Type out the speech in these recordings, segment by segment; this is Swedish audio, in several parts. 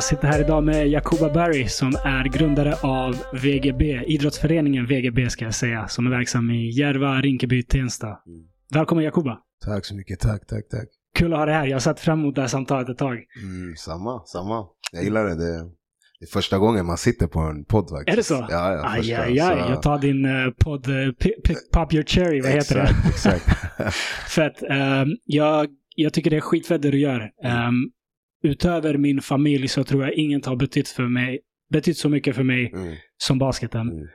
Jag sitter här idag med Jakoba Barry som är grundare av VGB, idrottsföreningen VGB ska jag säga, som är verksam i Järva, Rinkeby, Tensta. Mm. Välkommen Jakoba! Tack så mycket, tack, tack, tack. Kul att ha dig här. Jag har sett fram emot det här samtalet ett tag. Mm, samma, samma. Jag gillar det. det. Det är första gången man sitter på en podd faktiskt. Är det så? Ja, ja. Aj, första, aj, aj. så- Jag tar din uh, podd, uh, Pop Your Cherry, vad heter det? Exakt, exakt. Fett. Ehm, jag, jag tycker det är skitfett det du gör. Ehm, utöver min familj så tror jag inget har betytt för mig, betytt så mycket för mig Mm, som basketen. mm,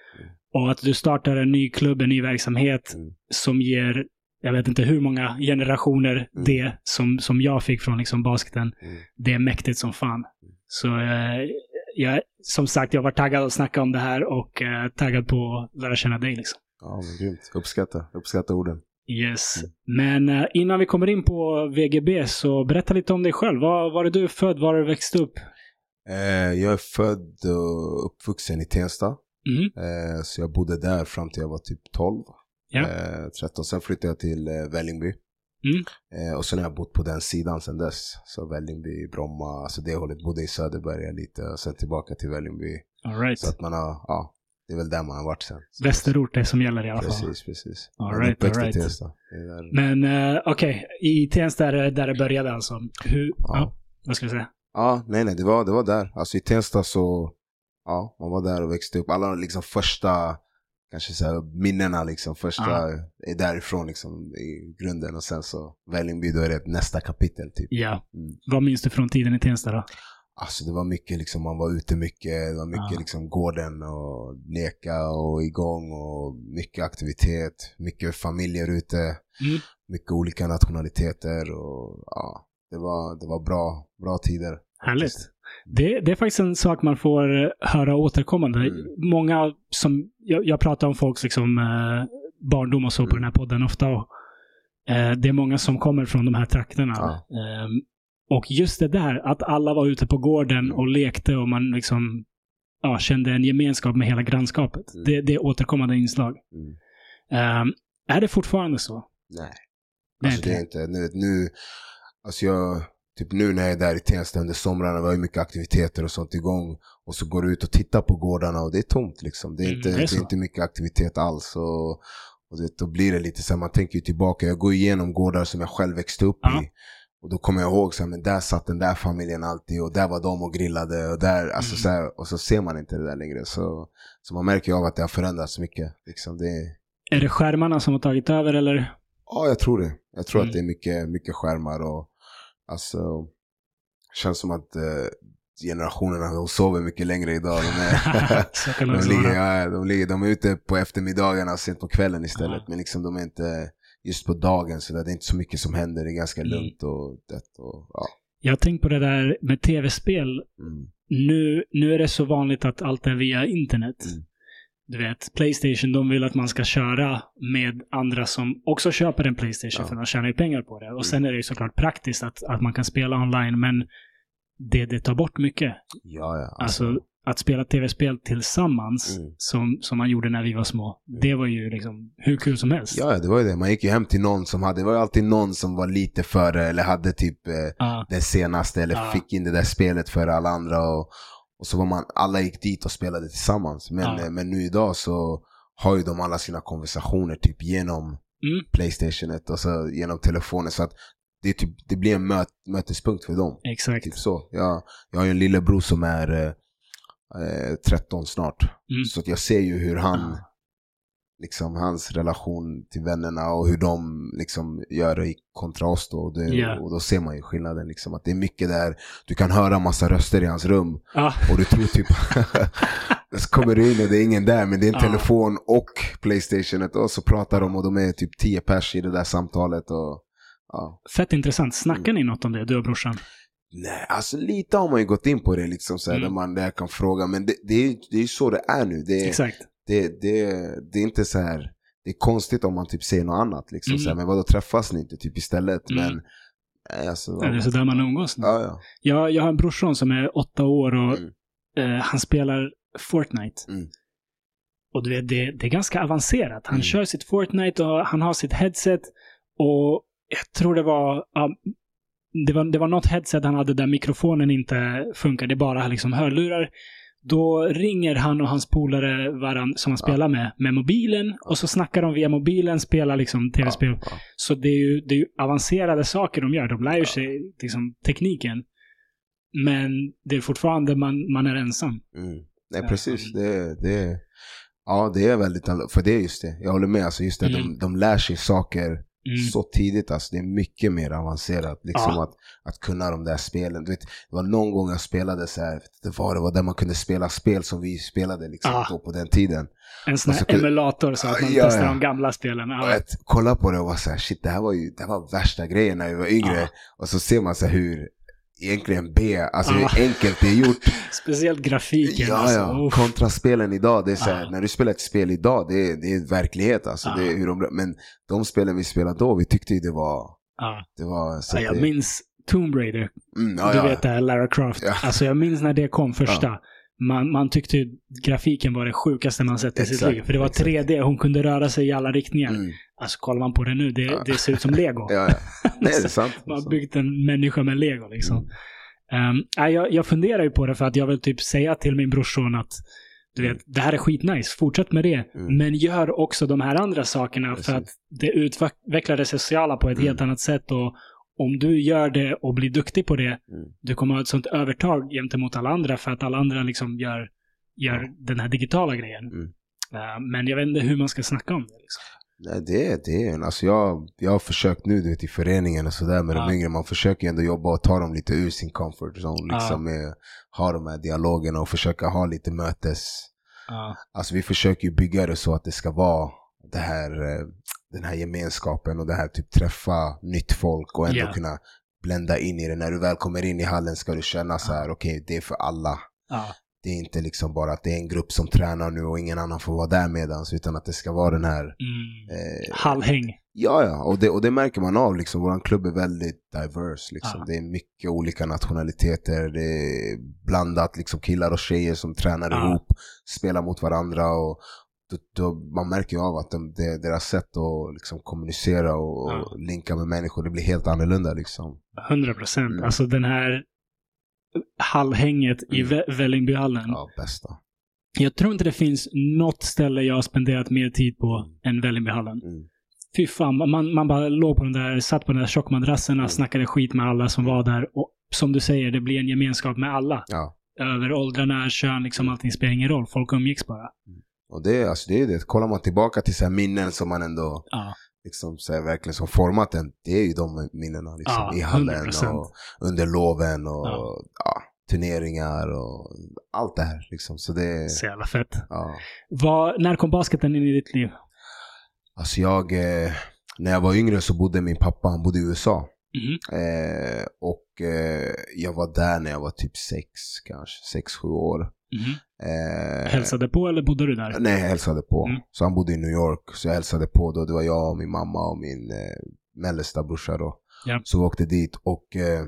Och att du startar en ny klubb, en ny verksamhet Mm. som ger, jag vet inte hur många generationer Mm. det som, som jag fick från liksom basketen. mm. Det är mäktigt som fan. Så eh, jag, som sagt, jag var taggad att snacka om det här och eh, taggad på att lära känna dig. Liksom. Ja, men grymt. Uppskatta, uppskatta orden. Yes. Men eh, innan vi kommer in på VGB så berätta lite om dig själv. Var, var är du född? Var har du växt upp? Eh, jag är född och uppvuxen i Tensta. Mhm. Eh, så jag bodde där fram till jag var typ 12. Ja. Eh, 13. Sen flyttade jag till eh, Vällingby. Mm. Eh, och sen har jag bott på den sidan sen dess. Så Vällingby, Bromma, alltså det hållet. Bodde i Söderberga lite och sen tillbaka till Vällingby. All right. Så att man har, ja, det är väl där man har varit sen. Västerort är som gäller i alla fall. Precis, precis. All right, all right. Tensta. Det Men eh, okej, i Tensta är det där det började alltså. Hur, ja. Ja. vad ska jag säga? Ja, nej, nej, det var, det var där. Alltså i Tensta så, ja, man var där och växte upp. Alla liksom första, kanske så här, minnena liksom, första Ja. är därifrån liksom i grunden. Och sen så Vällingby, då är det nästa kapitel typ. Ja. Mm. Vad minns du från tiden i Tensta då? Alltså det var mycket liksom, man var ute mycket, det var mycket Ja. liksom gården och leka och igång och mycket aktivitet, mycket familjer ute, Mm. mycket olika nationaliteter och ja, det var, det var bra, bra tider. Härligt. Det, det är faktiskt en sak man får eh, höra återkommande. Mm. Många som, jag, jag pratar om folks liksom, eh, barndom och så på Mm. den här podden ofta. Och, eh, det är många som kommer från de här trakterna. Ja. Ehm, och just det där, att alla var ute på gården Mm. och lekte och man liksom ja, kände en gemenskap med hela grannskapet. Mm. Det, det är återkommande inslag. Mm. Ehm, är det fortfarande så? Nej. Alltså det är inte. inte, nu, nu, alltså jag, typ nu när jag är där i Tensta under somrarna, vi har ju mycket aktiviteter och sånt igång. Och så går du ut och tittar på gårdarna och det är tomt liksom. Det är Mm, inte, det är det är inte mycket aktivitet alls. Och, och det, då blir det lite så här, man tänker ju tillbaka, jag går igenom gårdar som jag själv växte upp Ja. i. Och då kommer jag ihåg så här, men där satt den där familjen alltid och där var de och grillade och där, alltså Mm. så här, och så ser man inte det där längre. Så, så man märker ju av att det har förändrats mycket. Liksom det, Är det skärmarna som har tagit över eller? Ja, jag tror det. Jag tror Mm. att det är mycket, mycket skärmar och alltså, känns som att eh, generationerna de sover mycket längre idag. De, är, de, ligger, ja, de, ligger, de är ute på eftermiddagarna, sent på kvällen istället. Ja. Men liksom de är inte just på dagen, så där, det är inte så mycket som händer. Det är ganska Mm. lugnt och dött. Och, ja. Jag har tänkt på det där med tv-spel. Mm. Nu, nu är det så vanligt att allt är via internet. Mm. Du vet, Playstation, de vill att man ska köra med andra som också köper en Playstation Ja. för de tjänar ju pengar på det. Och Mm. sen är det ju såklart praktiskt att, att man kan spela online, men det, det tar bort mycket. Ja, ja. Alltså, att spela tv-spel tillsammans, Mm. som, som man gjorde när vi var små, det var ju liksom hur kul som helst. Ja, det var ju det. Man gick ju hem till någon som hade, det var ju alltid någon som var lite före eller hade typ eh, Ja, det senaste eller Ja. fick in det där spelet för alla andra. Och, och så var man, alla gick dit och spelade tillsammans. Men, Ja. eh, men nu idag så har ju de alla sina konversationer typ genom Mm. Playstationet och så genom telefonen. Så att det, typ, det blir en möt, mötespunkt för dem. exakt. Typ så. Jag, jag har ju en lillebror som är eh, eh, 13 snart. Mm. Så att jag ser ju hur han. Liksom hans relation till vännerna och hur de liksom gör det i kontra oss då. Och, det, Ja. och då ser man ju skillnaden liksom. Att det är mycket där, du kan höra massa röster i hans rum Ja, och du tror typ Så kommer du in och det är ingen där men det är en Ja. telefon och Playstationet och så pratar de och de är typ 10 pers i det där samtalet och ja. fett intressant. Snackar ni något om det, du och brorsan? Nej, alltså lite har man ju gått in på det liksom så här, Mm. där man där kan fråga men det, det, är, det är ju så det är nu. Det, är- Exakt. Det, det, det är inte så här. Det är konstigt om man typ säger något annat. Liksom, Mm. så här, men vadå träffas ni inte typ istället? Mm. Men, nej, alltså, Ja, det är så där man umgås nu. ja, ja. Jag, jag har en brorson som är åtta år och Mm. eh, han spelar Fortnite. Mm. Och du vet, det, det är ganska avancerat. Han Mm. kör sitt Fortnite och han har sitt headset. Och jag tror det var... ja, det var, det var något headset han hade där mikrofonen inte funkar. Det bara liksom hörlurar. Då ringer han och hans polare varann, som han spelar med, med mobilen. Och så snackar de via mobilen, spelar liksom tv-spel. Så det är, ju, det är ju avancerade saker de gör. De lär ju sig liksom, tekniken. Men det är fortfarande man, man är ensam. Mm. Nej, precis. Det, det, ja, det är väldigt. För det är just det. Jag håller med. Alltså just det, Mm. de, de lär sig saker Mm. så tidigt. Alltså, det är mycket mer avancerat. Liksom Ja. att, att kunna de där spelen. Du vet, det var någon gång jag spelade så här, det var, det var där man kunde spela spel som vi spelade liksom, Ja. då på den tiden. En sån här så kunde- emulator så att man Ja, testar de gamla spelen. Ja. jag kolla på det och var så här, shit det här var ju det här var värsta grejen när vi var yngre. Och så ser man så hur egentligen B, alltså Ja. hur enkelt det är gjort. Speciellt grafiken. Ja, alltså. ja. Uff. Kontra spelen idag, det är så här, Ja. när du spelar ett spel idag, det är, det är verklighet alltså. Ja. Det är hur de, men de spelen vi spelade då, vi tyckte ju det var, det var så Ja, jag det, minns Tomb Raider. mm, ja, Du ja. vet det här Lara Croft. Ja. Alltså jag minns när det kom första. Man, man tyckte ju grafiken var det sjukaste man sett i sitt liv. För det var exakt. 3D, hon kunde röra sig i alla riktningar. Mm, Alltså kollar man på det nu, det, Ja. det ser ut som lego. ja, ja. Det är sant. Man har byggt en människa med lego liksom. Mm. Nej, jag, jag funderar ju på det för att jag vill typ säga till min brorson att du vet, det här är skitnice, fortsätt med det. Mm. Men gör också de här andra sakerna Precis. för att det utvecklar det sociala på ett Mm. helt annat sätt. Och om du gör det och blir duktig på det, Mm. du kommer ha ett sånt övertag gentemot alla andra för att alla andra liksom gör, gör Ja. den här digitala grejen. Mm. Eh, men jag vet inte hur man ska snacka om det. Liksom. Nej, det är det. Är, alltså jag, jag har försökt nu du vet, i föreningen och sådär med Ja. de yngre. Man försöker ändå jobba och ta dem lite ur sin comfort zone. Ja. Liksom med, ha de här dialogerna och försöka ha lite mötes... Ja. Alltså vi försöker ju bygga det så att det ska vara det här, eh, den här gemenskapen och det här typ träffa nytt folk och ändå Ja. kunna blända in i det. När du väl kommer in i hallen ska du känna så här, okej det är för alla. Ja. Det är inte liksom bara att det är en grupp som tränar nu och ingen annan får vara där medans utan att det ska vara den här Mm. eh, Hallhäng. Ja, ja, och det, och det märker man av. Liksom. Vår klubb är väldigt diverse. Liksom. Ja. Det är mycket olika nationaliteter. Det är blandat liksom, killar och tjejer som tränar Ja. ihop, spelar mot varandra. Och då, då, man märker ju av att de, det, deras sätt att liksom, kommunicera och, Ja. och linka med människor, det blir helt annorlunda. Liksom. 100 procent. Mm. Alltså den här hallhänget i Mm. Vä- Vällingbyhallen. Ja, bästa. Jag tror inte det finns något ställe jag har spenderat mer tid på än Vällingbyhallen. Mm. Fy fan, man, man bara låg på den där, satt på den där tjockmadrasserna, Mm. snackade skit med alla som var där. Och som du säger, det blir en gemenskap med alla. Ja. Över åldrarna, kön, liksom allting spelar ingen roll. Folk umgicks bara. Och det, är- alltså, det är det. Kollar man tillbaka till så minnen som man ändå Ja. liksom, så här, verkligen som format den, det är ju de minnena liksom, Ja, i hallen 100%. och under loven och Ja. ja. turneringar och allt det här. Liksom. Så det, Så jävla fett. Vad, när kom basketen in i ditt liv? Alltså jag, eh, när jag var yngre så bodde min pappa, han bodde i USA. Mhm. Eh, och eh, jag var där när jag var typ sex, kanske sex, sju år. Mhm. Eh, Hälsade på eller bodde du där? Nej, jag hälsade på. Mm. Så han bodde i New York. Så jag hälsade på då. Det var jag och min mamma och min eh, mellersta brorsa då. Ja. Så vi åkte dit och eh,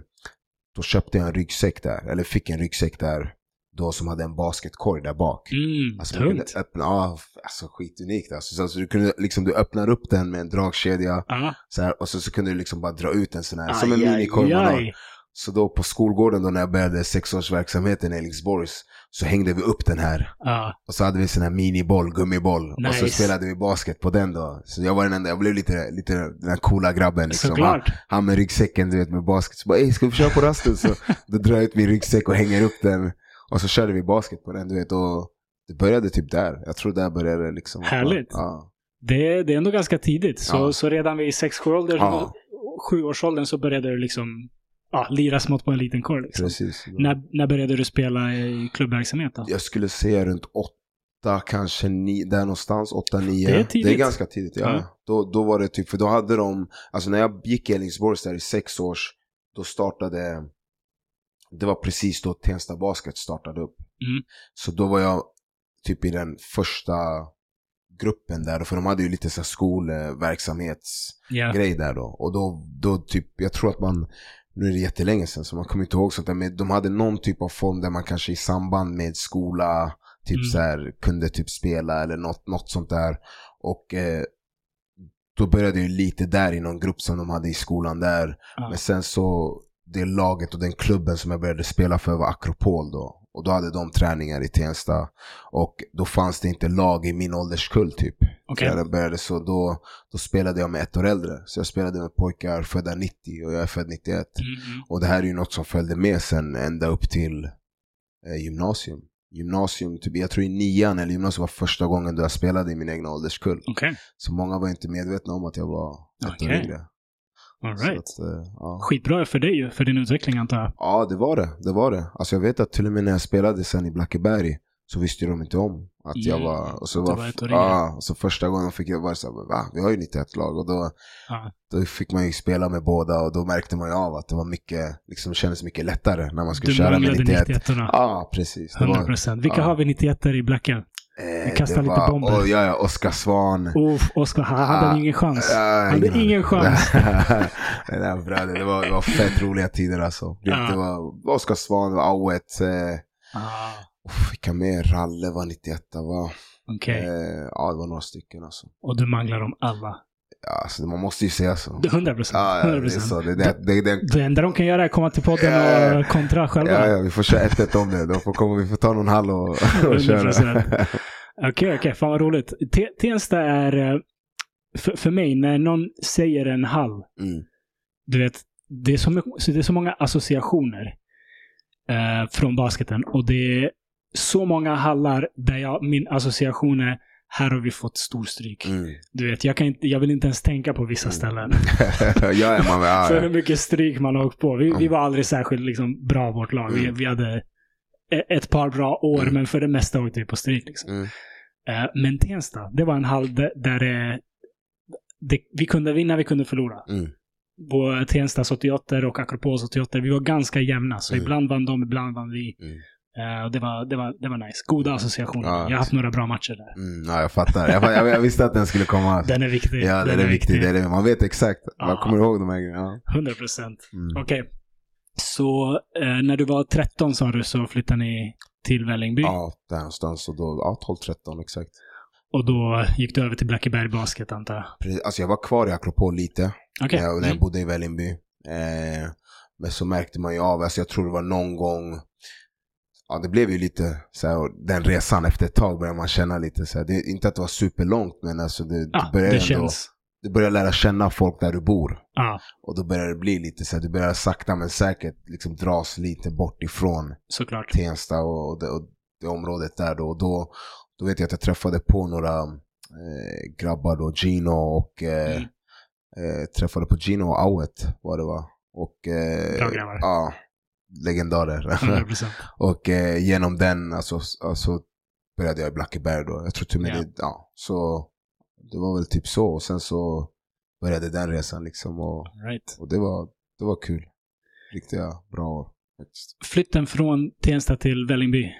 då köpte jag en ryggsäck där. Eller fick en ryggsäck där. Då som hade en basketkorg där bak. Mm, Alltså, tungt. öppna, ja, alltså skitunikt alltså. Så, alltså, du kunde liksom, du öppnar upp den med en dragkedja. Ja. Så här, och så, så kunde du liksom bara dra ut en sån här, Aj, som en minikorg man har. Så då på skolgården då när jag började sexårsverksamheten i Alingsborgs så hängde vi upp den här. Ja. Och så hade vi sån här miniboll, gummiboll. Och så Nice. spelade vi basket på den då. Så jag var den enda, jag blev lite, lite den här coola grabben liksom. Han, Såklart. han med ryggsäcken du vet med basket. Så bara, ey ska vi köra på rasten? Så då drar jag ut min ryggsäck och hänger upp den. Och så körde vi basket på den du vet. Och det började typ där. Jag tror där började det liksom. Härligt. Ja. Det, det är ändå ganska tidigt. Så, Ja. så redan vid 6-7 ålder, Ja. sjuårsåldern så började du liksom ja, lira smått på en liten korg. Liksom. Precis. När, när började du spela i klubbverksamhet då? Jag skulle säga runt åtta, kanske nio, där någonstans, åtta, nio. Det är tidigt. Det är ganska tidigt, ja. Ja. Då, då var det typ, för då hade de, alltså när jag gick i Alingsborgs där i sex års, då startade, det var precis då Tensta Basket startade upp. Mm. Så då var jag typ i den första gruppen där, för de hade ju lite så skolverksamhetsgrej Ja. där då. Och då, då typ, jag tror att man nu är det jättelänge sedan så man kommer inte ihåg sånt där. Men de hade någon typ av fond där man kanske i samband med skola typ Mm. så här, kunde typ spela eller något, något sånt där. Och eh, då började ju lite där i någon grupp som de hade i skolan där. Ja. Men sen så, det laget och den klubben som jag började spela för var Akropol då. Och då hade de träningar i Tensta. Och då fanns det inte lag i min ålderskull typ. Så jag började så då, då spelade jag med ett år äldre. Så jag spelade med pojkar födda 90 och jag är född 91. Mm, Och det här är ju något som följde med sen ända upp till eh, gymnasium. Gymnasium, typ, jag tror i nian eller gymnasium var första gången då jag spelade i min egna ålderskull. Okej, Så många var inte medvetna om att jag var ett år Okej. yngre. All right. att, eh, ja. Skitbra för dig ju, för din utveckling antar jag. ja, det var det. Det var det. Alltså jag vet att till och med när jag spelade sen i Blackeberg så visste de inte om att jag Mm, var... Och så, var, var ja, och så första gången fick jag vara så här, va? Vi har ju 91 lag. Och då, Ja. då fick man ju spela med båda och då märkte man ju av att det var mycket, liksom kändes mycket lättare när man skulle Du köra med manglade 91. 91 orna Ja, precis. Det 100 var, procent. Vilka ja. har vi 91 i Blacken? Eh, det lite var, bomber. Och, ja, ja, Oskar Svan. Uff, Oskar, han hade Ah, ingen chans. Han hade ingen chans. det, där, bröder, det, var, det var fett roliga tider alltså. Det, Ja. det var Oskar Svan, det var Auet. Eh, Ah, uff, vilka mer? Ralle var 91 va? Okej, Eh, ja, det var några stycken alltså. och du manglar dem alla. Ja, alltså man måste ju säga så. 100 procent. Ja, ja, det är så. Det, det, det, det, Det enda de kan göra är komma till podden Ja, och kontra själva. ja, ja, vi får köra 1-1 om det. Då får komma, vi får ta någon hall och, och 100%. köra. Okej, okej. Fan vad roligt. Te- Tensta är, eh, för, för mig, när någon säger en hall, Mm. du vet, det är så, det är så många associationer eh, från basketen. Och det är så många hallar där jag, min association är, här har vi fått storstryk. Mm. Du vet, jag, kan inte, jag vill inte ens tänka på vissa ställen. ja, man, ja, För hur mycket stryk man har åkt på. Vi, vi Mm. var aldrig särskilt liksom, bra vårt lag. Vi, Mm. vi hade e- ett par bra år, Mm. men för det mesta åkte vi på stryk. Liksom. Eh, men Tensta, det var en hall där, där det, vi kunde vinna, vi kunde förlora. Mm. På Tenstas 88 och Akropols 88, vi var ganska jämna. Så Mm. ibland vann de, ibland vann vi. Mm. Eh, och det, var, det, var, det var nice. Goda associationer. Ja. Jag har haft några bra matcher där. Mm, ja, jag fattar. Jag, jag, jag visste att den skulle komma. Den är viktig. Ja, den är viktig. Det är det. Man vet exakt. Man Ja. kommer ihåg de här grejerna. 100 procent. Ja. Mm. Okej. Så eh, när du var 13 sa du så flyttade ni till Vällingby. Ja, där någonstans. Och då, ja, 12-13 exakt. Och då gick du över till Blackeberg Basket antar jag? Precis. Alltså jag var kvar i Akropol lite. När, jag, när jag Mm. bodde i Vällingby. Eh, men så märkte man ju av, alltså jag tror det var någon gång, ja det blev ju lite så här, den resan efter ett tag började man känna lite så här, det, inte att det var superlångt men alltså det, Ja, det började det ändå, känns. Du börjar lära känna folk där du bor. Ja, Och då börjar det bli lite så här, du börjar sakta men säkert liksom dras lite bort ifrån såklart. Tensta och, det, och det området där då. Och då, då vet jag att jag träffade på några eh, grabbar då, Gino och eh, Mm. eh, träffade på Gino och Auet var det va? Och, eh. Ja, legendarer. 100 procent. och eh, genom den alltså, alltså började jag i Blackeberg då. Jag tror till och med Ja. det, ja. Så det var väl typ så. Och sen så började den resan liksom. Och, Right. och det, var, det var kul. Riktiga bra år. Flytten från Tensta till Vällingby.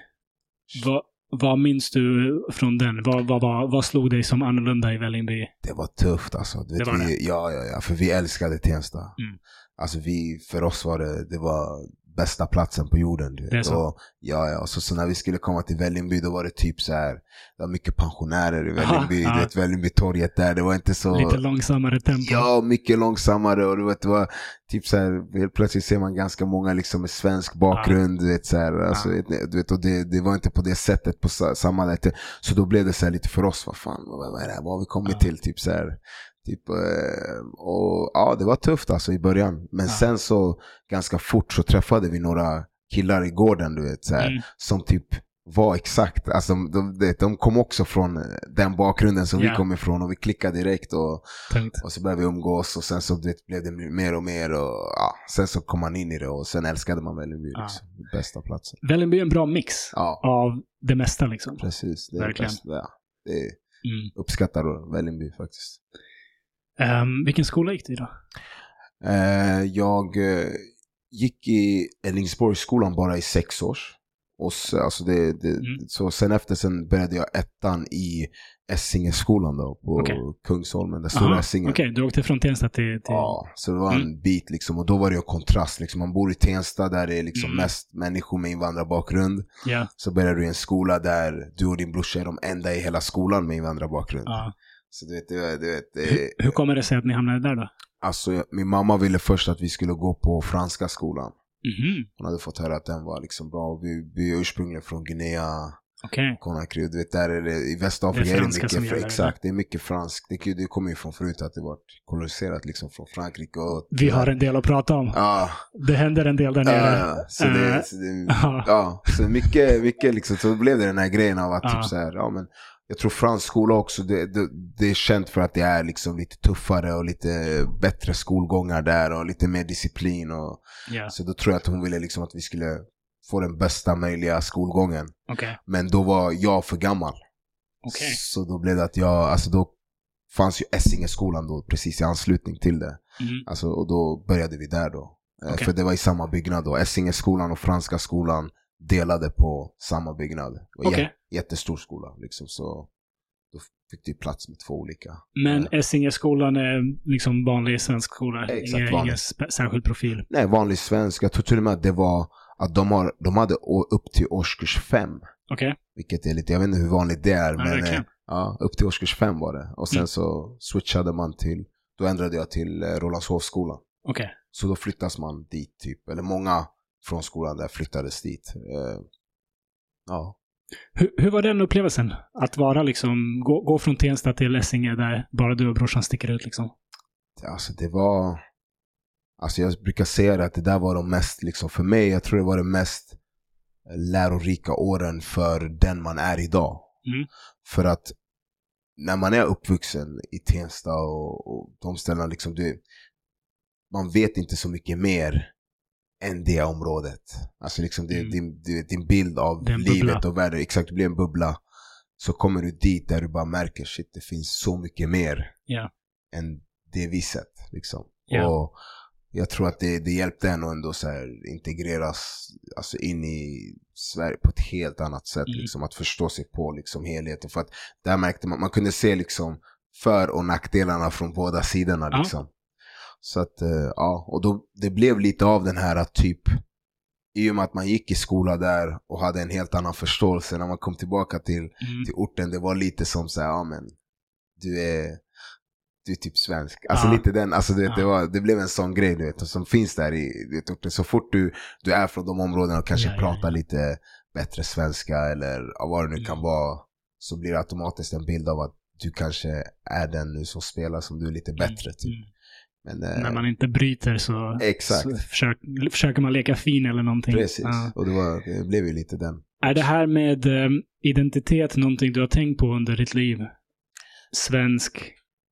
Vad, vad minns du från den? Vad, vad, vad, vad slog dig som annorlunda i Vällingby? Det var tufft alltså. Det var vi, Ja, ja, ja. För vi älskade Tensta. Mm. Alltså vi, för oss var det, det var bästa platsen på jorden. Du vet. Och, ja, ja. Och så, så när vi skulle komma till Vällingby då var det typ så här. Det var mycket pensionärer i Vällingby. ja. Du vet Vällingbytorget där. Det var inte så... Lite långsammare tempo. Ja, mycket långsammare och du vet, det var typ så här, helt plötsligt ser man ganska många liksom med svensk bakgrund, du vet så här, alltså, du vet, och det, det var inte på det sättet på sa- samma sätt. Så då blev det så här lite för oss, vad fan, vad, vad är det här, vad har vi kommit Ja. till? Typ så här, typ, eh, och ja, det var tufft alltså i början. Men Ja. sen så, ganska fort så träffade vi några killar i gården, du vet, så här, Mm. som typ var exakt, alltså de, de, de, kom också från den bakgrunden som Ja. vi kom ifrån och vi klickade direkt och och så började vi umgås och sen så vet, blev det mer och mer och ja, sen så kom man in i det och sen älskade man Vällingby Ja. liksom. Bästa platsen. Vällingby är en bra mix Ja, av det mesta liksom. precis. Det är Verkligen. bäst. Ja, det är, Mm. uppskattar Vällingby faktiskt. Ehm, vilken skola gick du i då? Eh, jag eh, gick i Ällingsborgsskolan bara i sex års. Och så, alltså det, det, Mm. så sen efter sen började jag ettan i Essingeskolan då, på Okej. Kungsholmen, där stora Essingen. Okej, du åkte från Tensta till... till... Ja, så det var en bit liksom. Och då var det ju kontrast. Liksom. Man bor i Tensta där det är liksom Mm. mest människor med invandrarbakgrund. Ja. Så börjar du i en skola där du och din brorsa är de enda i hela skolan med invandrarbakgrund. ja. Så du vet, du, vet det, Hur, hur kommer det sig att ni hamnade där då? alltså, min mamma ville först att vi skulle gå på franska skolan. Mhm, Hon hade fått höra att den var liksom bra. Vi, vi är ursprungligen från Guinea. Conakry. Du vet, där är det, I Västafrika Det är är det som mycket, gäller, exakt, det är mycket franskt. Det, det kommer ju från förut att det var koloniserat liksom från Frankrike och... Vi har en del att prata om. Ja, Det händer en del där nere. ja. Så det, Eh, så det, ja. Ja, så mycket, mycket liksom, så blev det den här grejen av att typ så här, ja men jag tror fransk skola också, det, det, det är känt för att det är liksom lite tuffare och lite bättre skolgångar där och lite mer disciplin och Ja, så då tror jag att hon ville liksom att vi skulle få den bästa möjliga skolgången. okej. Men då var jag för gammal. Okej. Så då blev det att jag, alltså då fanns ju Essingeskolan då precis i anslutning till det. Mm. Alltså, och då började vi där då. Eh, Okej. För det var i samma byggnad då. Essingeskolan och Franska skolan delade på samma byggnad. Det var jä- jättestor skola liksom. Så då fick det plats med två olika. Men Ja. Essingeskolan är liksom vanlig svensk skola? Exakt, ingen, vanlig. ingen särskild profil? Nej, vanlig svensk. Jag tror till och med att det var att de, har, de hade upp till årskurs fem. Okej. Vilket är lite, jag vet inte hur vanligt det är. Ja, men verkligen. eh, ja, upp till årskurs fem var det. Och sen Mm. så switchade man till, då ändrade jag till eh, Rålambshovsskolan. Okej. Så då flyttas man dit typ, eller många från skolan där flyttades dit. Eh, ja. Hur, hur var den upplevelsen? Att vara liksom, gå, gå från Tensta till Essinge där bara du och brorsan sticker ut liksom? Alltså det var, alltså jag brukar säga det att det där var de mest, liksom för mig, jag tror det var de mest lärorika åren för den man är idag. Mm. För att när man är uppvuxen i Tensta och, och de ställena, liksom, du, man vet inte så mycket mer än det området. Alltså liksom det, Mm. din, din bild av livet bubbla. och världen, exakt, det blir en bubbla. Så kommer du dit där du bara märker, shit det finns så mycket mer Ja. än det vi sett. Liksom. Ja. Och jag tror att det, det hjälpte en att ändå så här, integreras alltså in i Sverige på ett helt annat sätt. Mm. Liksom, att förstå sig på liksom, helheten. För att där märkte man, man kunde se liksom för och nackdelarna från båda sidorna. Liksom. Så att, eh, ja, och då, det blev lite av den här typ, i och med att man gick i skola där och hade en helt annan förståelse när man kom tillbaka till Mm. till orten, det var lite som så här, ja men du är, du är typ svensk. Alltså Ja. lite den, alltså du vet, Ja. det, var, det blev en sån grej du vet, som finns där i vet, orten. Så fort du, du är från de områdena och kanske Ja, pratar lite bättre svenska eller vad det nu kan Mm. vara, så blir det automatiskt en bild av att du kanske är den nu som spelar som du är lite bättre. Typ. Mm. Men, eh, När man inte bryter så, Exakt. så försök, försöker man leka fin eller någonting. Precis, Ja. och det, var, det blev ju lite den. Är det här med eh, identitet någonting du har tänkt på under ditt liv? Svensk,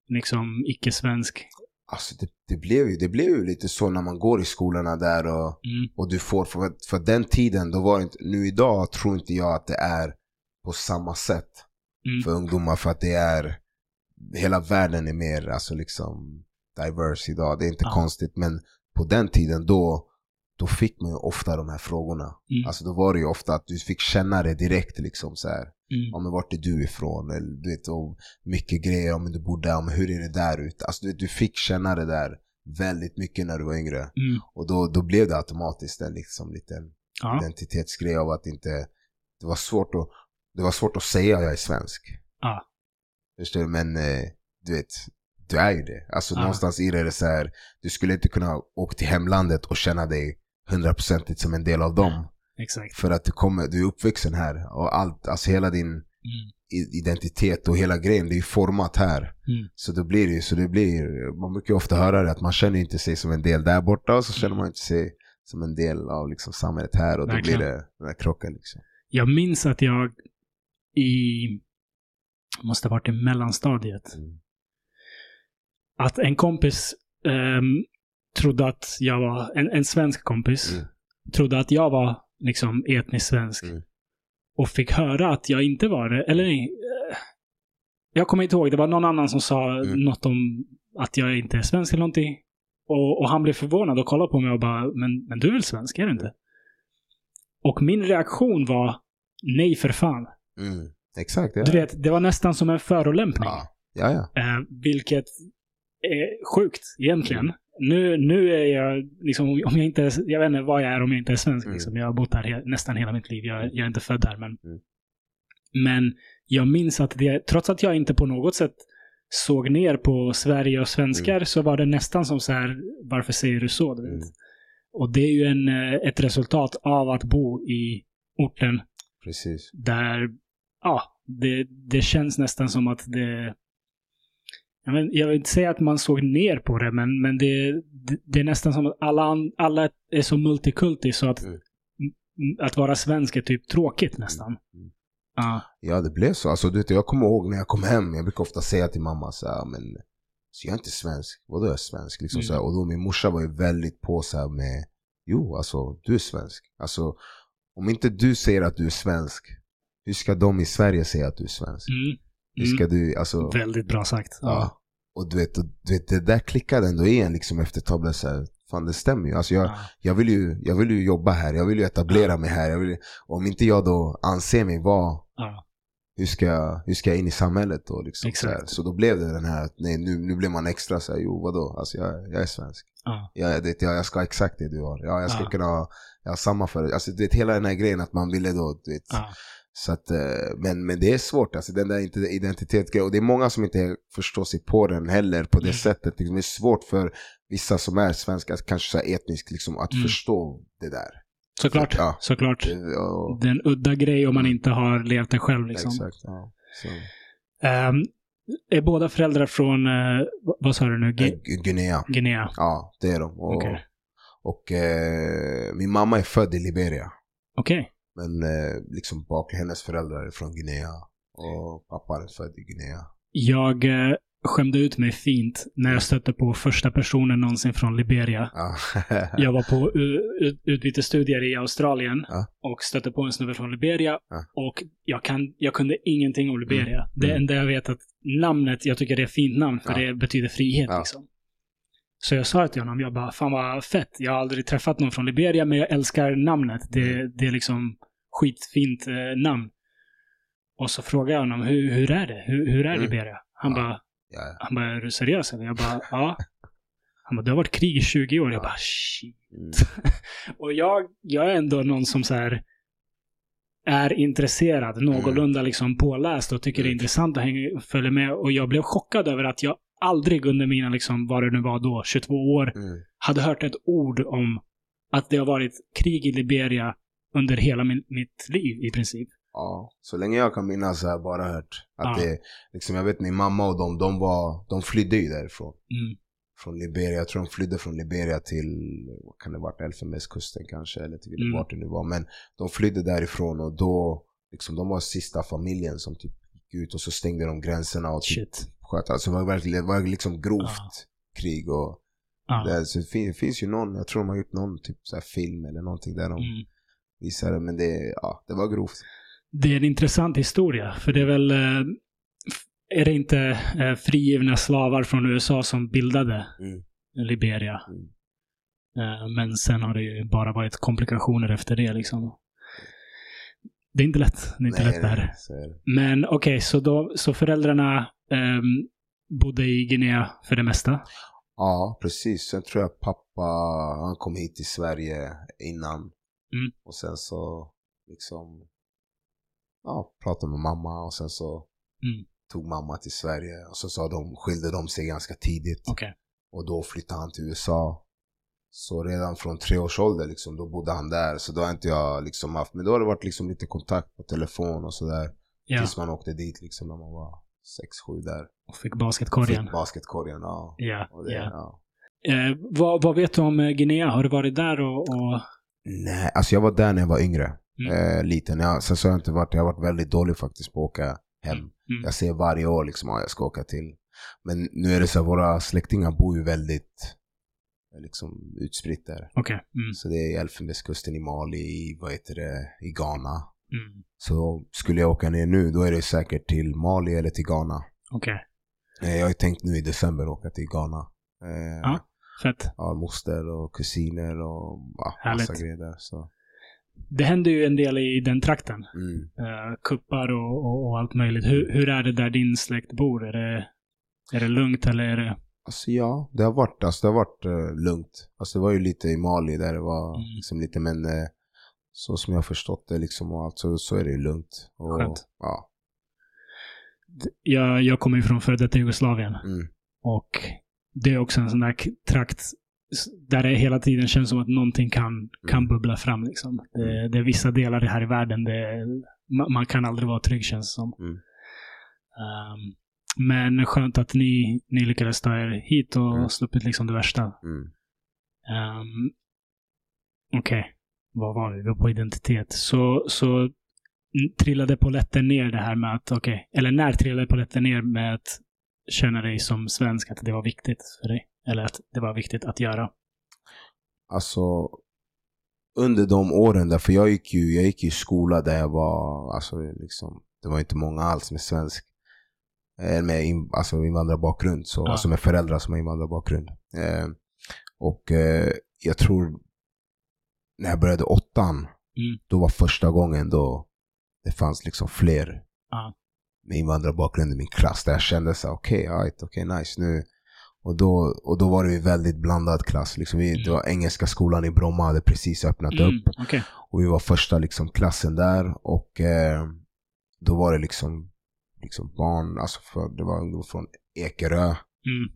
liksom icke-svensk. Alltså det, det, blev ju, det blev ju lite så när man går i skolorna där och Mm. Och du får, för, för den tiden, då var inte, nu idag tror inte jag att det är på samma sätt Mm. för ungdomar för att det är, hela världen är mer alltså liksom diverse idag. Det är inte Ja. konstigt men på den tiden då, då fick man ju ofta de här frågorna. Mm. Alltså då var det ju ofta att du fick känna det direkt liksom så här. Mm. Ja men vart är du ifrån? Eller, du vet, och mycket grejer, om du bor där, hur är det där ute? Alltså du, vet, du fick känna det där väldigt mycket när du var yngre. Mm. Och då, då blev det automatiskt en liksom liten Ja. identitetsgrej av att inte, det var svårt att, det var svårt att säga jag är svensk. Ja. Förstår du? Men eh, du vet, du är ju det. Alltså Ja. någonstans i det är det så här, du skulle inte kunna åka till hemlandet och känna dig hundraprocentigt som en del av dem. Exakt. För att du, kommer, du är uppvuxen här och allt, alltså hela din Mm. identitet och hela grejen, det är ju format här. Mm. Så då blir det ju, så det blir, man brukar ju ofta höra det att man känner inte sig som en del där borta och så känner man inte sig som en del av liksom samhället här och då Verkligen. blir det den här krocken liksom. Jag minns att jag i, måste ha varit i mellanstadiet, Mm. Att en kompis ehm, trodde att jag var, en, en svensk kompis, Mm. trodde att jag var liksom etnisk svensk. Mm. Och fick höra att jag inte var det. Eller nej, eh, jag kommer inte ihåg, det var någon annan som sa Mm. något om att jag inte är svensk eller någonting. Och, och han blev förvånad och kollade på mig och bara, men, men du är väl svensk, är du inte? Och min reaktion var nej för fan. Mm. Exakt, ja. Du vet, det var nästan som en förolämpning. Ja, ja. ja. Eh, vilket är sjukt egentligen. Nu, nu är jag, liksom, om jag inte, jag vet inte vad jag är om jag inte är svensk. Mm. Liksom. Jag har bott här he, nästan hela mitt liv. Jag, jag är inte född här. Men, Mm. men jag minns att det, trots att jag inte på något sätt såg ner på Sverige och svenskar så var det nästan som så här, varför säger du så? Du? Mm. Och det är ju en, eh, ett resultat av att bo i orten Precis. där, ja, det, det känns nästan som att det... Jag vill, jag vill inte säga att man såg ner på det, men, men det, det, det är nästan som att alla, alla är så multikulti så att, Mm. att vara svensk är typ tråkigt nästan. Mm. Ja, Ja, det blev så. Alltså, du vet, jag kommer ihåg när jag kom hem, jag brukar ofta säga till mamma så här, men så jag är inte svensk. Vadå jag är svensk? Liksom, Mm. så här, och då min morsa var ju väldigt på så här med, jo alltså du är svensk. Alltså, om inte du säger att du är svensk, hur ska de i Sverige säga att du är svensk? mm, Hur ska du, alltså, Väldigt bra sagt. Ja. ja. Och du vet, och, du vet, det där klickade ändå igen liksom efter ett tag. blev det Så här, fan det stämmer ju. Alltså, jag, Ja. jag, vill ju, jag vill ju jobba här, jag vill ju etablera mig här. Jag vill, om inte jag då anser mig vara Ja. hur ska, jag, hur ska jag in i samhället då? Liksom, så, så då blev det den här, nej nu, nu blir man extra så här, jo vadå, alltså jag, jag är svensk. Ja. Jag, det, jag, jag ska ha exakt det du har. Ja, jag ska Ja. kunna ha, jag har samma för Alltså du vet hela den här grejen att man ville då, du vet. Ja. Så att, eh, men, men det är svårt, alltså den där identitetsgrejen. Och det är många som inte förstår sig på den heller på det Mm. sättet. Liksom, Det är svårt för vissa som är svenskar, kanske så etniskt, liksom, att Mm. förstå det där. Såklart. Ja. Såklart. Det, och, Det är en udda grej om man inte har levt det själv. Liksom. Exakt. Ja. Så. Ehm, är båda föräldrar från, eh, vad- sa du nu? Gu- Eh, Guinea. Guinea? Ja, det är de. Och, Okej. och eh, min mamma är född i Liberia. Okej. Men eh, liksom bak, hennes föräldrar är från Guinea. Och pappa är född i Guinea. Jag eh, skämde ut mig fint när jag stötte på första personen någonsin från Liberia. Ja. Jag var på utbytesstudier i Australien Ja. och stötte på en snubbe från Liberia. Ja. Och jag, kan, jag kunde ingenting om Liberia. Mm. Det Mm. enda jag vet att namnet, jag tycker det är ett fint namn för det betyder frihet. Liksom. Så jag sa till honom, jag bara, fan vad fett. Jag har aldrig träffat någon från Liberia, men jag älskar namnet. Det, Mm. det är liksom skitfint eh, namn. Och så frågade jag honom, hur, hur är det? Hur, hur är Mm. Liberia? Han Ja. bara, ja. han bara, är du seriös eller? Jag bara, ja. Han bara, det har varit krig i 20 år. Jag Ja. bara, shit. Mm. Och jag, jag är ändå någon som så här är intresserad, någorlunda liksom påläst och tycker det är Mm. intressant att hänga, följa med. Och jag blev chockad över att jag aldrig under mina, liksom, vad det nu var då, 22 år, Mm. hade hört ett ord om att det har varit krig i Liberia under hela min, mitt liv i princip. Ja, så länge jag kan minnas har jag bara hört att Ja. det, liksom, jag vet min mamma och de, de var, de flydde ju därifrån. Mm. Från Liberia, jag tror de flydde från Liberia till, vad kan det varit, Elfenbenskusten kanske, eller till Mm. vart det nu var. Men de flydde därifrån och då, liksom de var sista familjen som typ ut och så stängde de gränserna och typ Shit. sköt. Alltså det var verkligen, det var liksom grovt Ja. krig och Ja. det, så det finns, ju någon, jag tror de har gjort någon typ så film eller någonting där de Mm. visar det, men det, ja, det var grovt. Det är en intressant historia, för det är väl... eh, Är det inte eh, frigivna slavar från USA som bildade Mm. Liberia? Mm. Eh, Men sen har det ju bara varit komplikationer efter det liksom. Det är inte lätt. Det är inte lätt det här. så. Men okej, så, då, så föräldrarna ehm, bodde i Guinea för det mesta? Ja, precis. Sen tror jag pappa, han kom hit till Sverige innan. Mm. Och sen så liksom, ja, pratade med mamma och sen så Mm. tog mamma till Sverige. Och så sa de, skilde de sig ganska tidigt. Okej. Och då flyttade han till USA. Så redan från tre års ålder liksom, då bodde han där. Så då har inte jag liksom haft, men då har det varit liksom lite kontakt på telefon och sådär. Ja, Tills man åkte dit liksom när man var sex sju där. och fick basketkorgen. Fick basketkorgen, ja. Ja, det, ja. ja. Eh, vad, vad vet du om eh, Guinea? Har du varit där och... och... Nej, alltså jag var där när jag var yngre. Mm. Eh, liten. Jag, sen så har jag inte varit, jag har varit väldigt dålig faktiskt på att åka hem. Mm. Jag ser varje år liksom att jag ska åka till. Men nu är det så att våra släktingar bor ju väldigt liksom utspritt där. Okej. Mm. Så det är Elfenbenskusten i Mali, i, vad heter det, i Ghana. Mm. Så skulle jag åka ner nu, då är det säkert till Mali eller till Ghana. Okej. Eh, jag har ju tänkt nu i december åka till Ghana. Eh. Fett. ja, moster och kusiner och ja, massa grejer där. Så. det händer ju en del i den trakten. Mm. Uh, kuppar och, och, och, allt möjligt. Hur, hur är det där din släkt bor? Är det, är det lugnt eller är det... Alltså ja, det har varit, alltså, det har varit uh, lugnt. Alltså det var ju lite i Mali där det var mm. liksom lite, men uh, så som jag har förstått det liksom och allt så, så är det ju lugnt. Och, Skönt. Ja. Jag, jag kommer ju från före detta Jugoslavien. Mm. Och det är också en sån där trakt där det hela tiden känns som att någonting kan, kan Mm. bubbla fram. Liksom. Det, det är vissa delar här i världen det, man, man kan aldrig vara trygg känns det som. Mm. Um, men skönt att ni, ni lyckades ta er hit och Mm. sluppit liksom det värsta. Mm. Um, Okej, vad var vi? Vi var på identitet. Så, så trillade poletten ner det här med att, okej, eller när trillade poletten ner med att känna dig som svensk, att det var viktigt för dig? Eller att det var viktigt att göra? Alltså under de åren där, för jag gick ju, jag gick i skola där jag var, alltså liksom, det var inte många alls med svensk, med in, alltså invandrarbakgrund, så, Ja. alltså med föräldrar som har invandrarbakgrund. Eh, och eh, jag tror, när jag började åttan, Mm. då var första gången då det fanns liksom fler Ja. med invandrarbakgrund i min klass, där jag kände så okej, okay, right, okej, nice, nu och då, och då var det ju väldigt blandad klass. Liksom vi, Det var engelska skolan i Bromma hade precis öppnat Mm, upp. okej. Och vi var första liksom, klassen där. Och eh, då var det liksom, liksom barn, alltså för, det var ungdomar från Ekerö. Mm.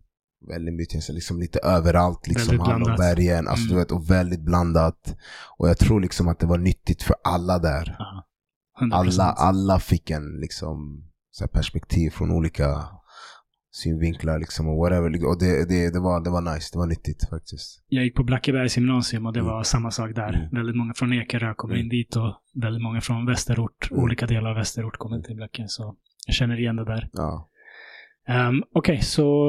Väldigt mycket, liksom lite överallt, liksom hand om bergen. Alltså, Mm. du vet, och väldigt blandat. Och jag tror liksom att det var nyttigt för alla där. Ja. 100%. Alla, alla fick en liksom, så perspektiv från olika synvinklar liksom och whatever. Och det, det, det, var, det var nice, det var nyttigt faktiskt. Jag gick på Blackebergs gymnasium och det Mm. var samma sak där. Mm. Väldigt många från Ekerö kom Mm. in dit och väldigt många från västerort, Mm. olika delar av västerort kom in till Blacke. Så jag känner igen det där. Ja. Um, Okej, så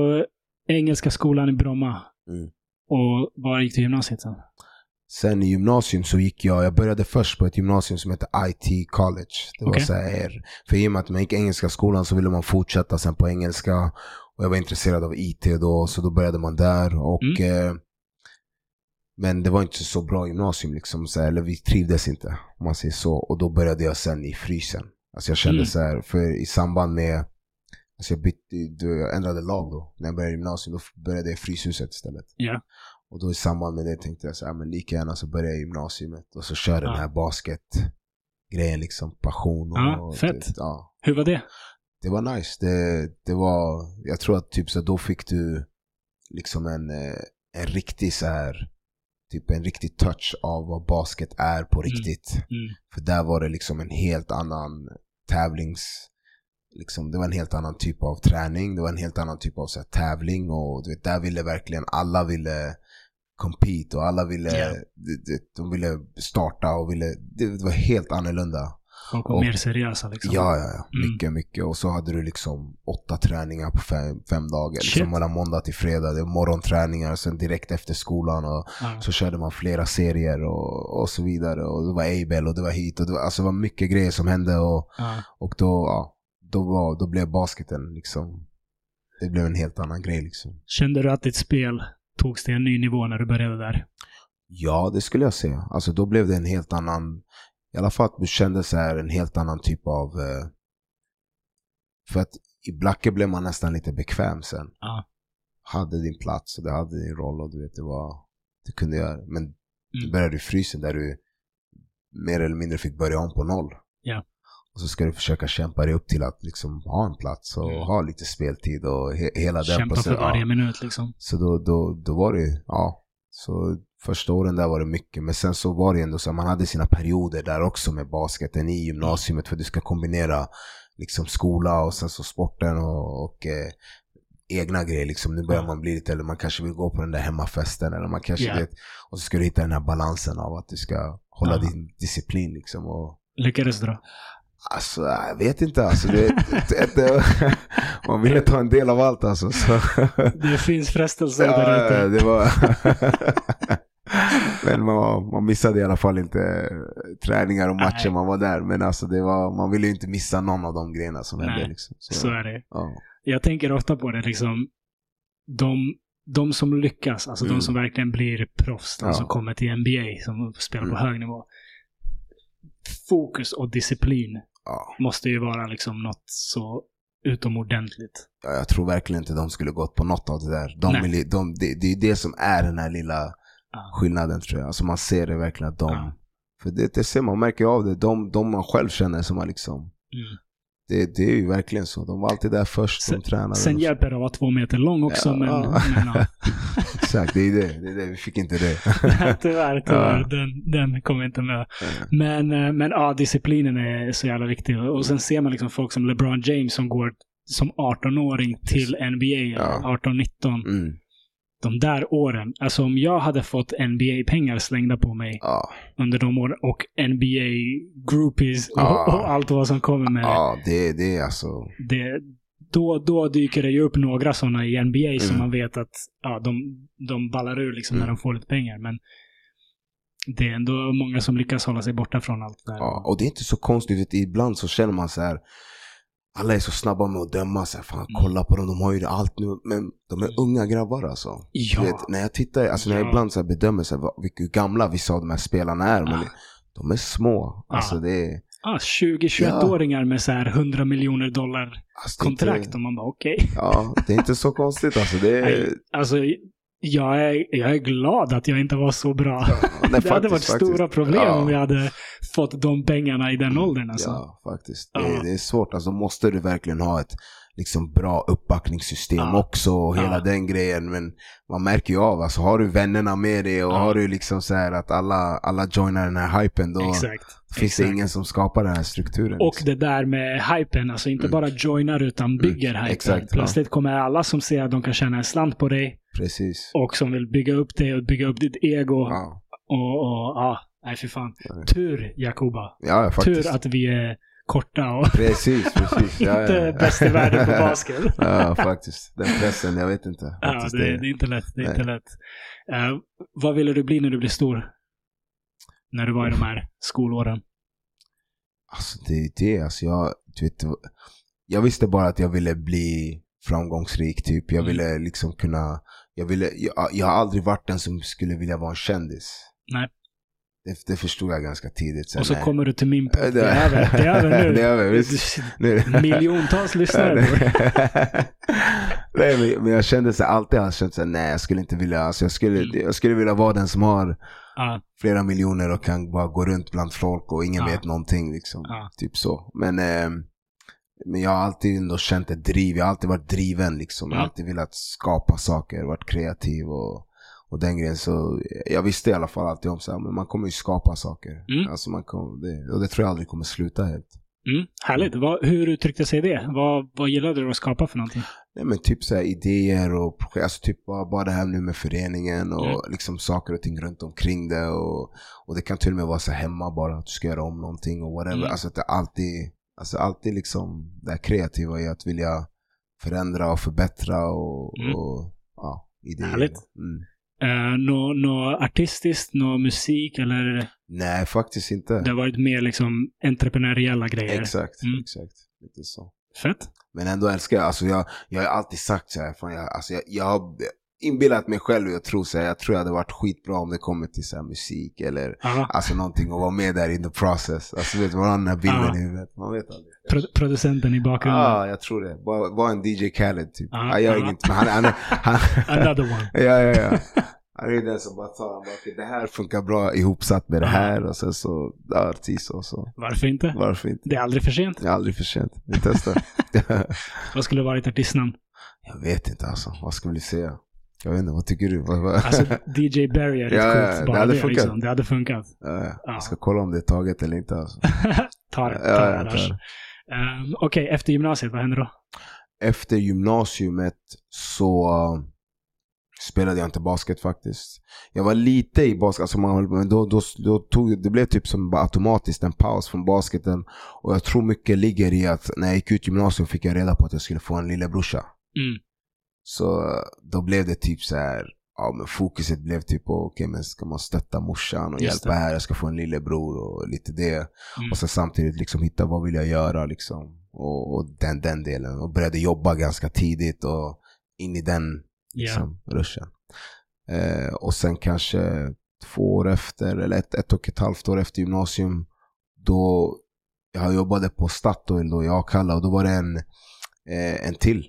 Engelska skolan i Bromma. Mm. Och var gick du gymnasiet sen? Sen i gymnasium så gick jag, jag började först på ett gymnasium som heter IT College. Det var Okej. så här, för i och med att man gick engelska skolan så ville man fortsätta sen på engelska. Och jag var intresserad av IT då, så då började man där. Och, Mm. eh, men det var inte så bra gymnasium liksom, så här, eller vi trivdes inte om man säger så. Och då började jag sen i frysen. Alltså jag kände Mm. så här, för i samband med, alltså jag, bytte, jag ändrade lag då. När jag började gymnasium då började jag i Fryshuset istället. Ja. Och då i samband med det tänkte jag så här, men lika gärna så börjar jag gymnasiet och så kör den Ja. här basketgrejen liksom, passion och... Ja, och fett. Det, ja, Hur var det? det var nice. Det, det var, jag tror att typ så då fick du liksom en, eh, en riktig så här typ en riktig touch av vad basket är på riktigt. Mm. För där var det liksom en helt annan tävlings... Liksom, det var en helt annan typ av träning, det var en helt annan typ av så här, tävling och du vet, där ville verkligen alla ville compete och alla ville, de, de, de ville starta och ville, det, det var helt annorlunda. Folk var Och- mer seriösa liksom. Ja, ja, ja. Mm. Mycket, mycket. Och så hade du liksom åtta träningar på fem, fem dagar. Shit. Liksom mellan måndag till fredag. Det var morgonträningar, sen direkt efter skolan. Och Ja. så körde man flera serier och, och så vidare. Och det var Abel och det var hit. Och det var, alltså det var mycket grejer som hände. Och, Ja. och då, ja, då, var, då blev basketen liksom... Det blev en helt annan grej liksom. Kände du att ditt spel togs till en ny nivå när du började där? Ja, det skulle jag säga. Alltså då blev det en helt annan... I alla fall att du kände så här en helt annan typ av... Eh, för att i Blacke blev man nästan lite bekväm sen. Ja. Hade din plats och det hade din roll och du vet, det var... Du kunde göra... Men du Mm. började i frysen där du mer eller mindre fick börja om på noll. Ja. Och så ska du försöka kämpa dig upp till att liksom ha en plats och Mm. ha lite speltid och he, hela den Kämpa för varje Ja. minut liksom. Så då, då, då var det, ja. Så första åren där var det mycket. Men sen så var det ändå så att man hade sina perioder där också med basketen i gymnasiet. För du ska kombinera liksom skola och sen så sporten och, och eh, egna grejer. Liksom. Nu börjar Ja. man bli lite, eller man kanske vill gå på den där hemmafesten. Eller man kanske Ja. vet, och så ska du hitta den här balansen av att du ska hålla Ja. din disciplin. Liksom, och, Lyckades du då? Alltså, jag vet inte. Alltså, det, det, det, man ville ta en del av allt alltså. Så. Det finns frestelser Ja, där ute. det var... Men man, man missade i alla fall inte träningar och matcher Nej. man var där. Men alltså det var, man ville ju inte missa någon av de grejerna som Nej, hände. Liksom. Så, Så är det. ja. Jag tänker ofta på det liksom. De, de som lyckas, alltså Mm. de som verkligen blir proffs, de Ja. som kommer till NBA, som spelar på Mm. hög nivå. fokus och disciplin Ja. måste ju vara liksom något så utomordentligt. Ja, jag tror verkligen inte de skulle gått på något av det där. De, de, det, det är det som är den här lilla. Skillnaden tror jag. Alltså man ser det verkligen att de, för det, det ser man, märker av det. De, de man själv känner som har liksom, Mm. det, det är ju verkligen så. De var alltid där först, de tränade. Sen hjälper det att vara två meter lång också, Ja. men, men ja. Exakt, det är det. det är det. Vi fick inte det. tyvärr, tyvärr. Ja. Den, den kommer inte med. Men, eh, men ja, disciplinen är så jävla viktig. Och sen ser man liksom folk som LeBron James som går som 18-åring till NBA, Ja. 18-19. Mm. De där åren. Alltså om jag hade fått NBA-pengar slängda på mig Ja, under de åren och NBA-groupies och, och allt vad som kommer med ja det, det är alltså, det. Då, då dyker det ju upp några sådana i NBA som Mm. man vet att ja, de, de ballar ur liksom när Mm. de får lite pengar. Men det är ändå många som lyckas hålla sig borta från allt det där. ja. Och det är inte så konstigt, ibland så känner man så här. Alla är så snabba med att döma, så här, fan Mm. kolla på dem, de har ju allt nu. Men de är unga grabbar alltså. Ja. Vet, när jag tittar, alltså när jag Ja. ibland så här bedömer så här, vilka gamla vissa av de här spelarna är. Men Ah. de är små. Alltså Ja. det är... Ah, 20-21-åringar med så här 100 miljoner dollar Alltså, kontrakt Inte, och man bara okej. ja, det är inte så konstigt alltså. Det är... Alltså, jag är, jag är glad att jag inte var så bra. Nej, det hade faktiskt, varit stora faktiskt. problem Ja. om jag hade fått de pengarna i den åldern. Alltså. Ja, faktiskt. Det, Ja. är, det är svårt. Alltså måste du verkligen ha ett liksom, bra uppbackningssystem Ja. också och hela Ja. den grejen. Men man märker ju av, alltså har du vännerna med dig och Ja. har du liksom så här att alla, alla joinar den här hypen då Exakt. finns det exakt. ingen som skapar den här strukturen. Och liksom. det där med hypen, alltså inte Mm. bara joinar utan bygger hypen. exakt, ja. Plötsligt kommer alla som ser att de kan tjäna en slant på dig Precis. och som vill bygga upp dig och bygga upp ditt ego. Ja, Och, och ja, nej för fan. Tur Jakoba. ja faktiskt. Tur att vi är korta och Precis, precis. Inte ja, ja. bäst i världen på basket. Ja, faktiskt. Den pressen, jag vet inte. Ja, det, det är inte lätt. Det är Nej. inte lätt. Eh, vad ville du bli när du blev stor? När du var i de här skolåren? Alltså det är det, alltså jag, du vet, jag visste bara att jag ville bli framgångsrik typ. Jag Mm. ville liksom kunna, jag ville, jag, jag har aldrig varit den som skulle vilja vara en kändis. Nej. Det, det förstod jag ganska tidigt. Sen, Och så nej. kommer du till min podd. Det är över, det är över nu. Det är över, visst. Miljontals lyssnare. nej, men, jag kände så alltid har jag känt så här, nej jag skulle inte vilja, alltså jag skulle, Mm. jag skulle vilja vara den som har Ja, flera miljoner och kan bara gå runt bland folk och ingen Ja. vet någonting. Liksom. Ja. Typ så. Men, ehm, men jag har alltid ändå känt ett driv. Jag har alltid varit driven. Liksom. Jag har Ja. alltid velat skapa saker, varit kreativ och, och den grejen. Så jag visste i alla fall alltid om så här, men man kommer ju skapa saker. Mm. Alltså man kommer, det, och det tror jag aldrig kommer sluta helt. mm, härligt. Vad, hur uttryckte sig det? Vad, vad gillade du att skapa för någonting? Nej, men typ så idéer och projekt, alltså typ bara, bara det här nu med föreningen och Mm. liksom saker och ting runt omkring det. Och, och det kan till och med vara så hemma bara, att du ska göra om någonting och whatever. Mm. Alltså att det alltid, alltså alltid liksom det här kreativa i att vilja förändra och förbättra och, Mm. och ja, idéer. Härligt. Mm. Uh, Något nå artistiskt, någon musik eller Nej, faktiskt inte. det har varit mer liksom entreprenöriella grejer? Exakt, Mm. exakt. Lite så. Fett. Men ändå älskar jag, alltså jag, jag har alltid sagt så här, fan jag, alltså jag, jag inbillat mig själv och jag tror så här, jag tror jag hade varit skitbra om det kommer till så här musik eller Ja. alltså någonting och vara med där in the process. Alltså vet man har den här bilden Ja. i huvudet, man vet aldrig. Pro- producenten i Ja, bakgrunden. ah, jag tror det. Var, var en DJ Khaled typ. Ja, han gör ja. inget, men han, han, han, Another one. ja, ja, ja. Han är den som bara tar, han bara, "Okej, det här funkar bra ihopsatt med det Ja. här och sen så, ja, artist och så. Varför inte? Varför inte? Det är aldrig för sent. Det är aldrig för sent. Vi testar. Vad skulle varit artistnamn? jag vet inte alltså, vad ska vi säga? Jag vet inte, vad tycker du? Vad, vad? Alltså DJ Barry är rätt Ja, coolt. det Bara hade det, funkat. liksom. det hade funkat. Ja, ja. Ja. Jag ska kolla om det är taget eller inte alltså. ta det. Ta det annars. Ehm, Okej, efter gymnasiet, vad hände då? Efter gymnasiet så uh, spelade jag inte basket faktiskt. Jag var lite i basket, alltså man, men då, då, då tog det blev typ som automatiskt en paus från basketen. Och jag tror mycket ligger i att när jag gick ut gymnasiet fick jag reda på att jag skulle få en lillebrorsa. Mm. Så uh, då blev det typ så här. Ja, men fokuset blev typ på, okej men ska man stötta morsan och Just hjälpa det. här, jag ska få en lillebror och lite det. Mm. Och sen samtidigt liksom hitta vad vill jag göra liksom. Och, och den, den delen. Och började jobba ganska tidigt och in i den liksom, ruschen. Eh, och sen kanske två år efter, eller ett, ett och ett halvt år efter gymnasium, då, jag jobbade på Statoil då i Akalla och då var det en, eh, en till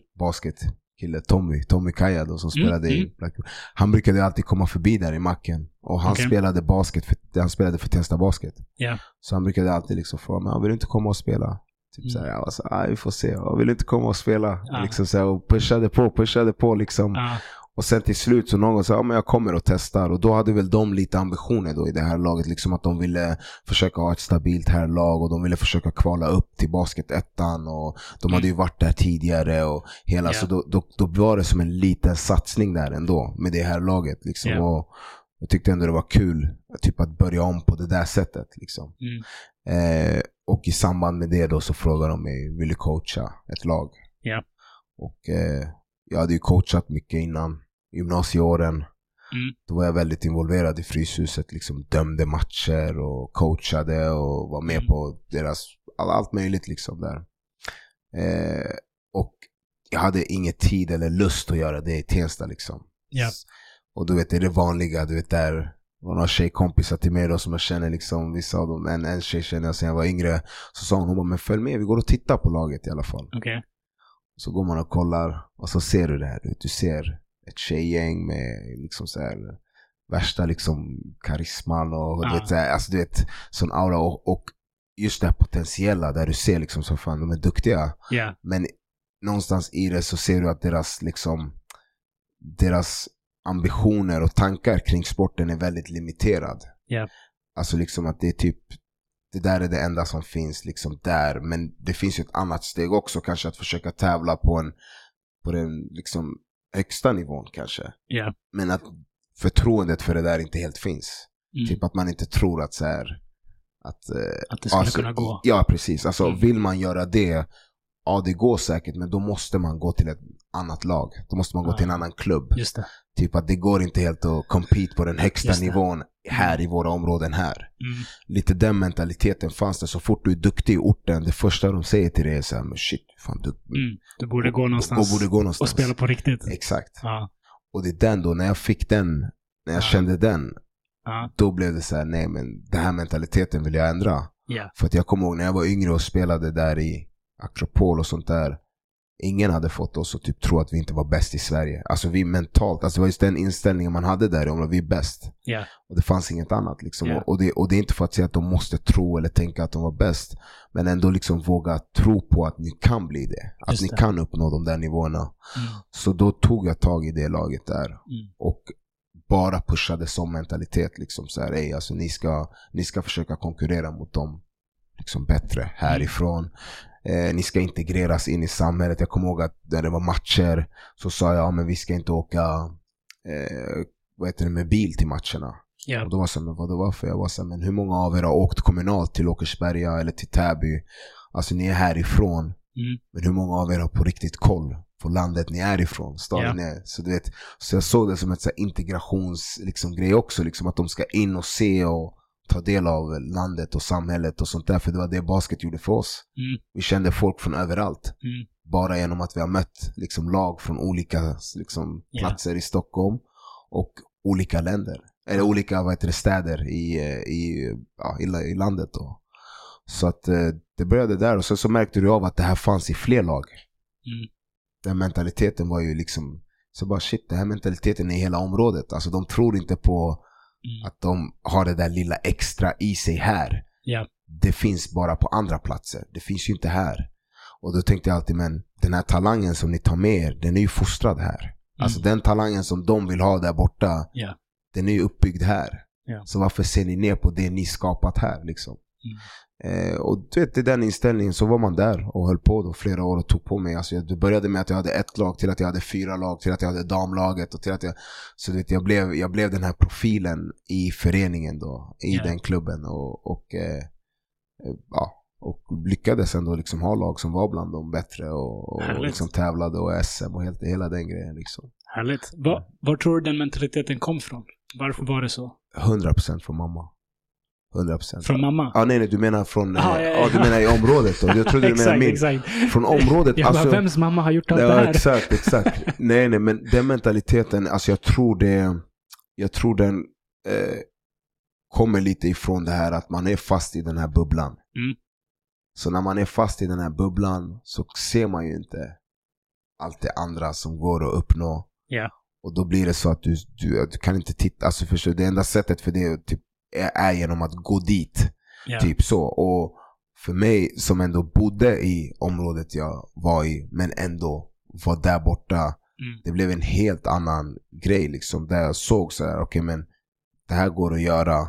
basketkille, Tommy, Tommy Kaja då som Mm, spelade mm. i Black Han brukade alltid komma förbi där i macken och han Okej. spelade basket, för, han spelade för Tensta Basket. Ja. Så han brukade alltid liksom fråga mig, "Ah, vill du inte komma och spela? Typ Mm. såhär, jag var så, ah, vi får se, jag vill inte komma och spela? Ja. Liksom så här, och pushade på, pushade på liksom. Ja. Och sen till slut så någon sa, ja men jag kommer och testar. Och då hade väl de lite ambitioner då i det här laget. Liksom att de ville försöka ha ett stabilt här lag och de ville försöka kvala upp till basketettan. Och de hade ju varit där tidigare och hela. Ja. Så då, då, då var det som en liten satsning där ändå med det här laget. Liksom. Ja. Och jag tyckte ändå det var kul typ att börja om på det där sättet. Liksom. Mm. Eh, och i samband med det då så frågade de mig, vill du coacha ett lag? Ja. Och eh, jag hade ju coachat mycket innan gymnasieåren. Mm. Då var jag väldigt involverad i Fryshuset, liksom dömde matcher och coachade och var med Mm. på deras, all, allt möjligt liksom där. Eh, och jag hade ingen tid eller lust att göra det i Tensta liksom. Ja. Och du vet, det är det vanliga, du vet där var några tjejkompisar till mig då som jag känner liksom, vissa av dem, en, en tjej känner jag sen jag var yngre. Så sa hon, hon bara, men följ med, vi går och tittar på laget i alla fall. Okej. Så går man och kollar och så ser du det här. Du, ser ett tjejgäng med liksom så här, värsta liksom karisman och Ja. du vet, så här, alltså, du vet, sån aura. Och, och just det här potentiella där du ser liksom så fan, de är duktiga. Ja. Men någonstans i det så ser du att deras liksom deras ambitioner och tankar kring sporten är väldigt limiterad. Ja. Alltså liksom att det är typ det där är det enda som finns liksom där. Men det finns ju ett annat steg också, kanske att försöka tävla på en på den liksom högsta nivån kanske. Ja. Men att förtroendet för det där inte helt finns. Mm. Typ att man inte tror att så här att, eh, Att det skulle alltså, kunna gå. Ja, precis. Alltså Mm. vill man göra det, ja det går säkert, men då måste man gå till ett annat lag. Då måste man gå Ja. till en annan klubb. Just det. Typ att det går inte helt att compete på den högsta nivån här i våra områden här. Mm. Lite den mentaliteten fanns det. Så fort du är duktig i orten, det första de säger till dig är såhär, men shit, fan du, Mm. Du borde gå någonstans och borde gå och någonstans. spela på riktigt. Exakt. Ja. Och det är den då, när jag fick den, när jag Ja. kände den, då blev det så här: nej men den här mentaliteten vill jag ändra. För att jag kommer ihåg när jag var yngre och spelade där i Akropol och sånt där. Ingen hade fått oss att typ tro att vi inte var bäst i Sverige. Alltså vi mentalt, alltså det var just den inställningen man hade där om att vi är bäst. Ja. Och det fanns inget annat liksom. Ja. Och, det, och det är inte för att säga att de måste tro eller tänka att de var bäst. Men ändå liksom våga tro på att ni kan bli det. Att Just ni det. kan uppnå de där nivåerna. Mm. Så då tog jag tag i det laget där. Mm. Och bara pushade som mentalitet. Liksom så här, "Ey, alltså, ni, ska, ni ska försöka konkurrera mot dem liksom bättre härifrån. Eh, ni ska integreras in i samhället. Jag kommer ihåg att när det var matcher så sa jag men vi ska inte åka eh, vad heter det, med bil till matcherna. Ja. Och då var så men vad det var för? Jag var så här, men hur många av er har åkt kommunalt till Åkersberga eller till Täby? Alltså ni är härifrån. Mm. Men hur många av er har på riktigt koll på landet ni är ifrån? Staden Ja. är. Så, du vet, så jag såg det som ett så här integrations liksom, grej också. Liksom, att de ska in och se och ta del av landet och samhället och sånt där. För det var det basket gjorde för oss. Mm. Vi kände folk från överallt. Mm. Bara genom att vi har mött liksom, lag från olika liksom, platser i Stockholm och olika länder. Eller olika vad heter det, städer i, eh, i, ja, i, i landet. Då. Så att eh, det började där och sen så märkte du av att det här fanns i fler lag. Mm. Den mentaliteten var ju liksom, så bara shit, den här mentaliteten är i hela området. Alltså de tror inte på Mm. att de har det där lilla extra i sig här. Ja. Det finns bara på andra platser. Det finns ju inte här. Och då tänkte jag alltid, men den här talangen som ni tar med er, den är ju fostrad här. Alltså den talangen som de vill ha där borta, Mm. Ja. den är ju uppbyggd här. Ja. Så varför ser ni ner på det ni skapat här liksom? Mm. Eh, och du vet, i den inställningen så var man där och höll på då flera år och tog på mig. Alltså, jag- det började med att jag hade ett lag, till att jag hade fyra lag, till att jag hade damlaget och till att jag... Så du vet, jag blev, jag blev den här profilen i föreningen då, i Ja. den klubben. Och, och, eh, eh, ja, och lyckades ändå liksom ha lag som var bland de bättre och, och liksom tävlade och SM och helt, hela den grejen. Liksom. Härligt. Va, var tror du den mentaliteten kom från? Varför var det så? 100% från mamma. 100%. Från mamma? Ja, nej, nej, du menar från... Ah, eh, ja, ja, ja, du ja. menar i området då? Jag trodde du menade min. exakt. Från området, Jag alltså... bara, vems mamma har gjort allt det Ja, här? exakt, exakt. nej, nej, men den mentaliteten, alltså jag tror det, jag tror den eh, kommer lite ifrån det här att man är fast i den här bubblan. Mm. Så när man är fast i den här bubblan så ser man ju inte allt det andra som går att uppnå. Ja. Och då blir det så att du, du, du kan inte titta, alltså förstår? Det enda sättet för det typ, är, genom att gå dit. Ja. Typ så. Och för mig som ändå bodde i området jag var i, men ändå var där borta. Mm. Det blev en helt annan grej liksom. Där jag såg så här, okej men det här går att göra.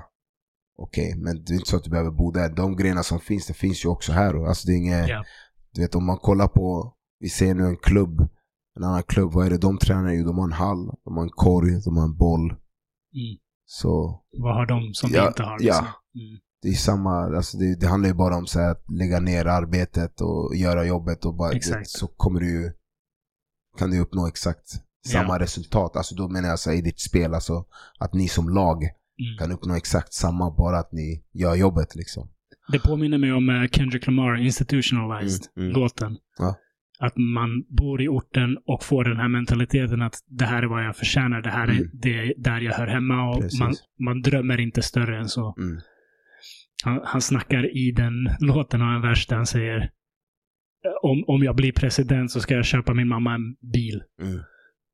Okej, men det är inte så att du behöver bo där. De grejerna som finns, det finns ju också här. Alltså det är inget, Ja. du vet om man kollar på, vi ser nu en klubb, en annan klubb, vad är det de tränar ju? De har en hall, de har en korg, de har en boll. Mm. Så Vad har de som Ja, inte har? ja. Liksom? Mm. det är samma, alltså det, det handlar ju bara om så här, att lägga ner arbetet och göra jobbet och bara, det, så kommer du ju, kan du uppnå exakt samma resultat. Alltså då menar jag så här, i ditt spel, alltså att ni som lag Mm. kan uppnå exakt samma, bara att ni gör jobbet liksom. Det påminner mig om eh, Kendrick Lamar, Institutionalized, Mm, mm. låten. Ja. Att man bor i orten och får den här mentaliteten att det här är vad jag förtjänar, det här är Mm. det, där jag hör hemma och Precis. man, man drömmer inte större än så. Mm. Han, han snackar i den låten och en vers där han säger om, om jag blir president så ska jag köpa min mamma en bil. Mm.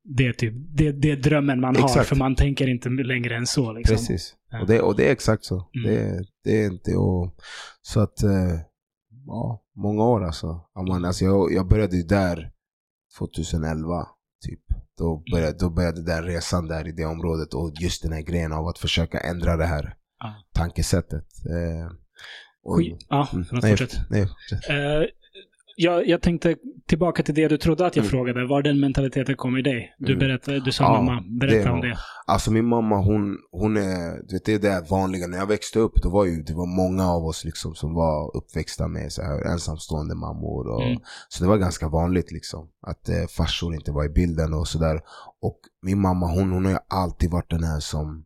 Det är, typ, det, det är drömmen man har, Exakt. för man tänker inte längre än så. Liksom. Precis. Och det, och det är exakt så. Mm. Det, det är inte och, Så att, eh, ja, många år alltså. Ja, man, alltså jag, jag började där 2011, typ. Då började, då började den resan där i det området och just den här grejen av att försöka ändra det här Ja. tankesättet. Eh, och- Skit. Ja, Mm. Nej, nej, fortsätt. Eh, jag, jag tänkte tillbaka till det du trodde att jag Mm. frågade. Var den mentaliteten kom i dig? Du, Mm. berättade, du sa Ja, mamma. Berätta det om det. Alltså min mamma hon, hon är, du vet det är det vanliga. När jag växte upp då var ju, det var många av oss liksom som var uppväxta med så här ensamstående mammor. Och, Mm. Så det var ganska vanligt liksom. Att eh, farsor inte var i bilden och sådär. Och min mamma hon, hon har ju alltid varit den här som,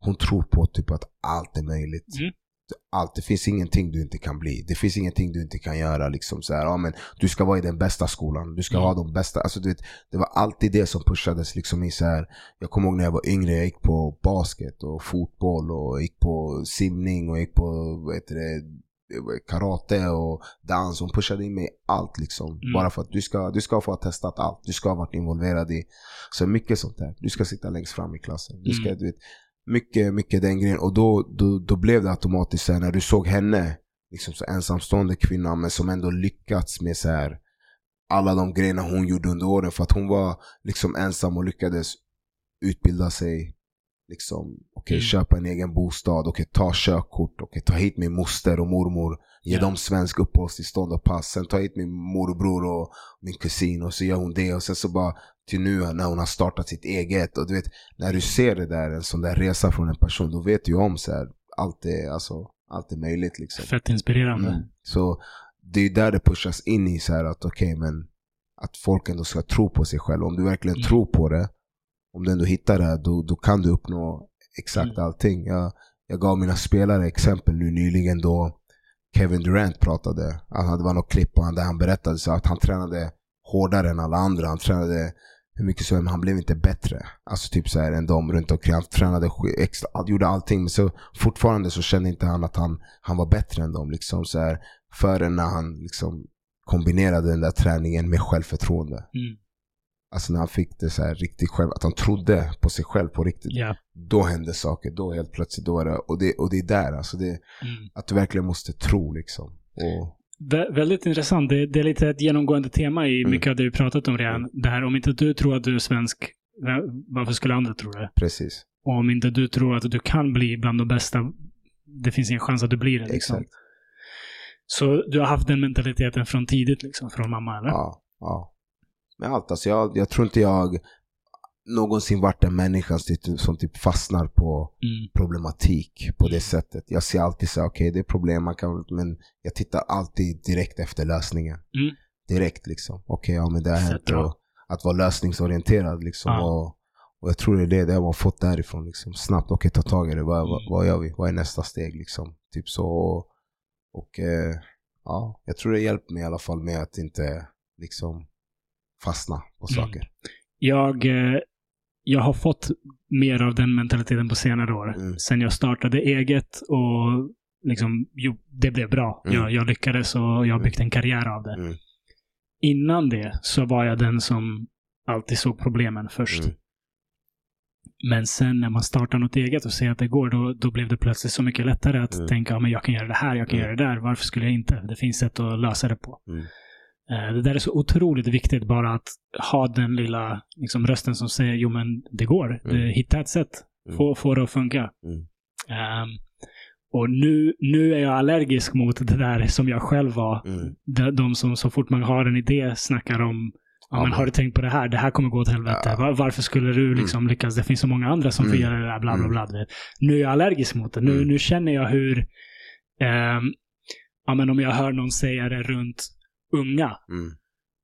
hon tror på typ att allt är möjligt. Mm. Allt, det finns ingenting du inte kan bli. Det finns ingenting du inte kan göra. Liksom så här, ja, men du ska vara i den bästa skolan. Du ska Mm. ha de bästa. Alltså, du vet, det var alltid det som pushades liksom i så här. Jag kommer ihåg när jag var yngre, jag gick på basket och fotboll och gick på simning och gick på vad heter det, karate och dans. Hon pushade in mig i allt liksom. Mm. Bara för att du ska, du ska få ha testat allt. Du ska ha varit involverad i så mycket sånt där. Du ska sitta längst fram i klassen. Du ska, Mm. du vet, mycket, mycket den grejen. Och då, då, då blev det automatiskt så här, när du såg henne, liksom så ensamstående kvinna, men som ändå lyckats med så här alla de grejerna hon gjorde under åren. För att hon var liksom ensam och lyckades utbilda sig. Liksom, okej, Mm. köpa en egen bostad, okej, ta körkort, okej, ta hit min moster och mormor, ge Ja. dem svensk uppehållstillstånd och pass, sen ta hit min morbror och min kusin och så gör hon det och sen så bara till nu när hon har startat sitt eget och du vet, när du ser det där, en sån där resa från en person, då vet du ju om så här, allt är, alltså, allt är möjligt liksom. Fett inspirerande. Mm. Så det är där det pushas in i så här att okej men att folk ändå ska tro på sig själv. Om du verkligen Mm. tror på det, om du ändå hittar det, då, då kan du uppnå exakt Mm. allting. Jag, jag gav mina spelare exempel nu nyligen då Kevin Durant pratade. Han hade var något klipp på han där han berättade så att han tränade hårdare än alla andra. Han tränade hur mycket men han blev inte bättre. Alltså typ så här än de runt omkring. Han tränade extra, gjorde allting. Men så fortfarande så kände inte han att han, han var bättre än dem. Liksom så här, förrän när han liksom kombinerade den där träningen med självförtroende. Mm. Alltså när han fick det så här riktigt själv, att han trodde på sig själv på riktigt. Ja. Då hände saker, då helt plötsligt, då är det, och det, och det är där alltså, det, Mm. att du verkligen måste tro liksom. Och, Vä- väldigt intressant. Det, det är lite ett genomgående tema i Mm. mycket av det vi pratat om redan. Det här, om inte du tror att du är svensk, va- varför skulle andra tro det? precis, Och om inte du tror att du kan bli bland de bästa, det finns ingen chans att du blir det. Liksom. exakt. Så du har haft den mentaliteten från tidigt, liksom, från mamma, eller? Ja, ja. Med allt alltså, jag, jag tror inte jag någonsin varit en människa som typ, som typ fastnar på Mm. problematik på det sättet. Jag ser alltid så okej det är problem, man kan, men jag tittar alltid direkt efter lösningen. Mm. Direkt liksom. Okej, ja men det har hänt. att vara lösningsorienterad liksom. Ja. Och, och jag tror det är det, det har man fått därifrån liksom. Snabbt, okej ta tag i det. Vad, vad, Mm. vad gör vi? Vad är nästa steg liksom? Typ så. Och, och eh, ja, jag tror det hjälper mig i alla fall med att inte liksom fastna på Mm. saker. Jag, eh, jag har fått mer av den mentaliteten på senare år. Mm. Sen jag startade eget och liksom, jo, det blev bra. Mm. Jag, jag lyckades och jag har byggt en karriär av det. Mm. Innan det så var jag den som alltid såg problemen först. Mm. Men sen när man startar något eget och ser att det går, då, då blev det plötsligt så mycket lättare att Mm. tänka, ja, men jag kan göra det här, jag kan Mm. göra det där. Varför skulle jag inte? Det finns sätt att lösa det på. Mm. Eh, Det där är så otroligt viktigt, bara att ha den lilla liksom, rösten som säger, jo men det går. Det, Mm. hitta ett sätt. Mm. Få, få det att funka. Mm. Ehm, och nu, nu är jag allergisk mot det där som jag själv var. Mm. De, de som så fort man har en idé snackar om Ja, men har du tänkt på det här? Det här kommer gå åt helvete. Ja. Var, varför skulle du liksom lyckas? Det finns så många andra som får Mm. göra det där. Bla, bla, Mm. bla. Nu är jag allergisk mot det. Nu, Mm. nu känner jag hur... ehm, ja, men om jag hör någon säga det runt unga, Mm.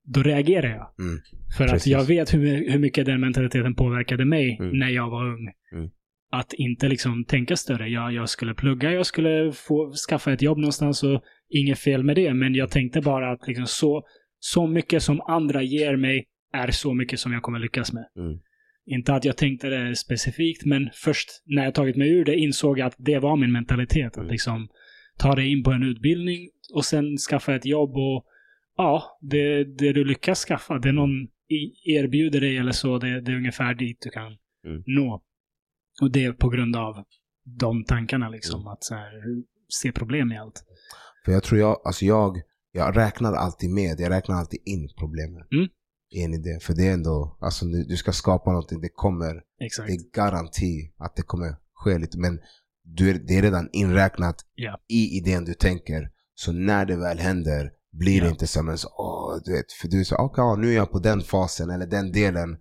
då reagerar jag. Mm. För att Precis. jag vet hur, hur mycket den mentaliteten påverkade mig Mm. när jag var ung. Mm. Att inte liksom tänka större. Jag, jag skulle plugga, jag skulle få skaffa ett jobb någonstans och inget fel med det. Men jag tänkte bara att liksom så, så mycket som andra ger mig är så mycket som jag kommer lyckas med. Mm. Inte att jag tänkte det specifikt, men först när jag tagit mig ur det insåg jag att det var min mentalitet. Att liksom ta dig in på en utbildning och sen skaffa ett jobb och ja, det, det du lyckas skaffa, det någon erbjuder dig eller så, det, det är ungefär dit du kan Mm. nå. Och det är på grund av de tankarna liksom, Mm. att här, se problem i allt. För jag tror jag, alltså jag, jag räknar alltid med, jag räknar alltid in problemen. Mm. En idé. För det är ändå, alltså du, du ska skapa någonting, det kommer, Exakt. det är garanti att det kommer ske lite. Men du är, det är redan inräknat Ja. i idén du tänker. Så när det väl händer blir Ja. det inte som en så, åh, du vet, för du är så, okej, ja, nu är jag på den fasen eller den delen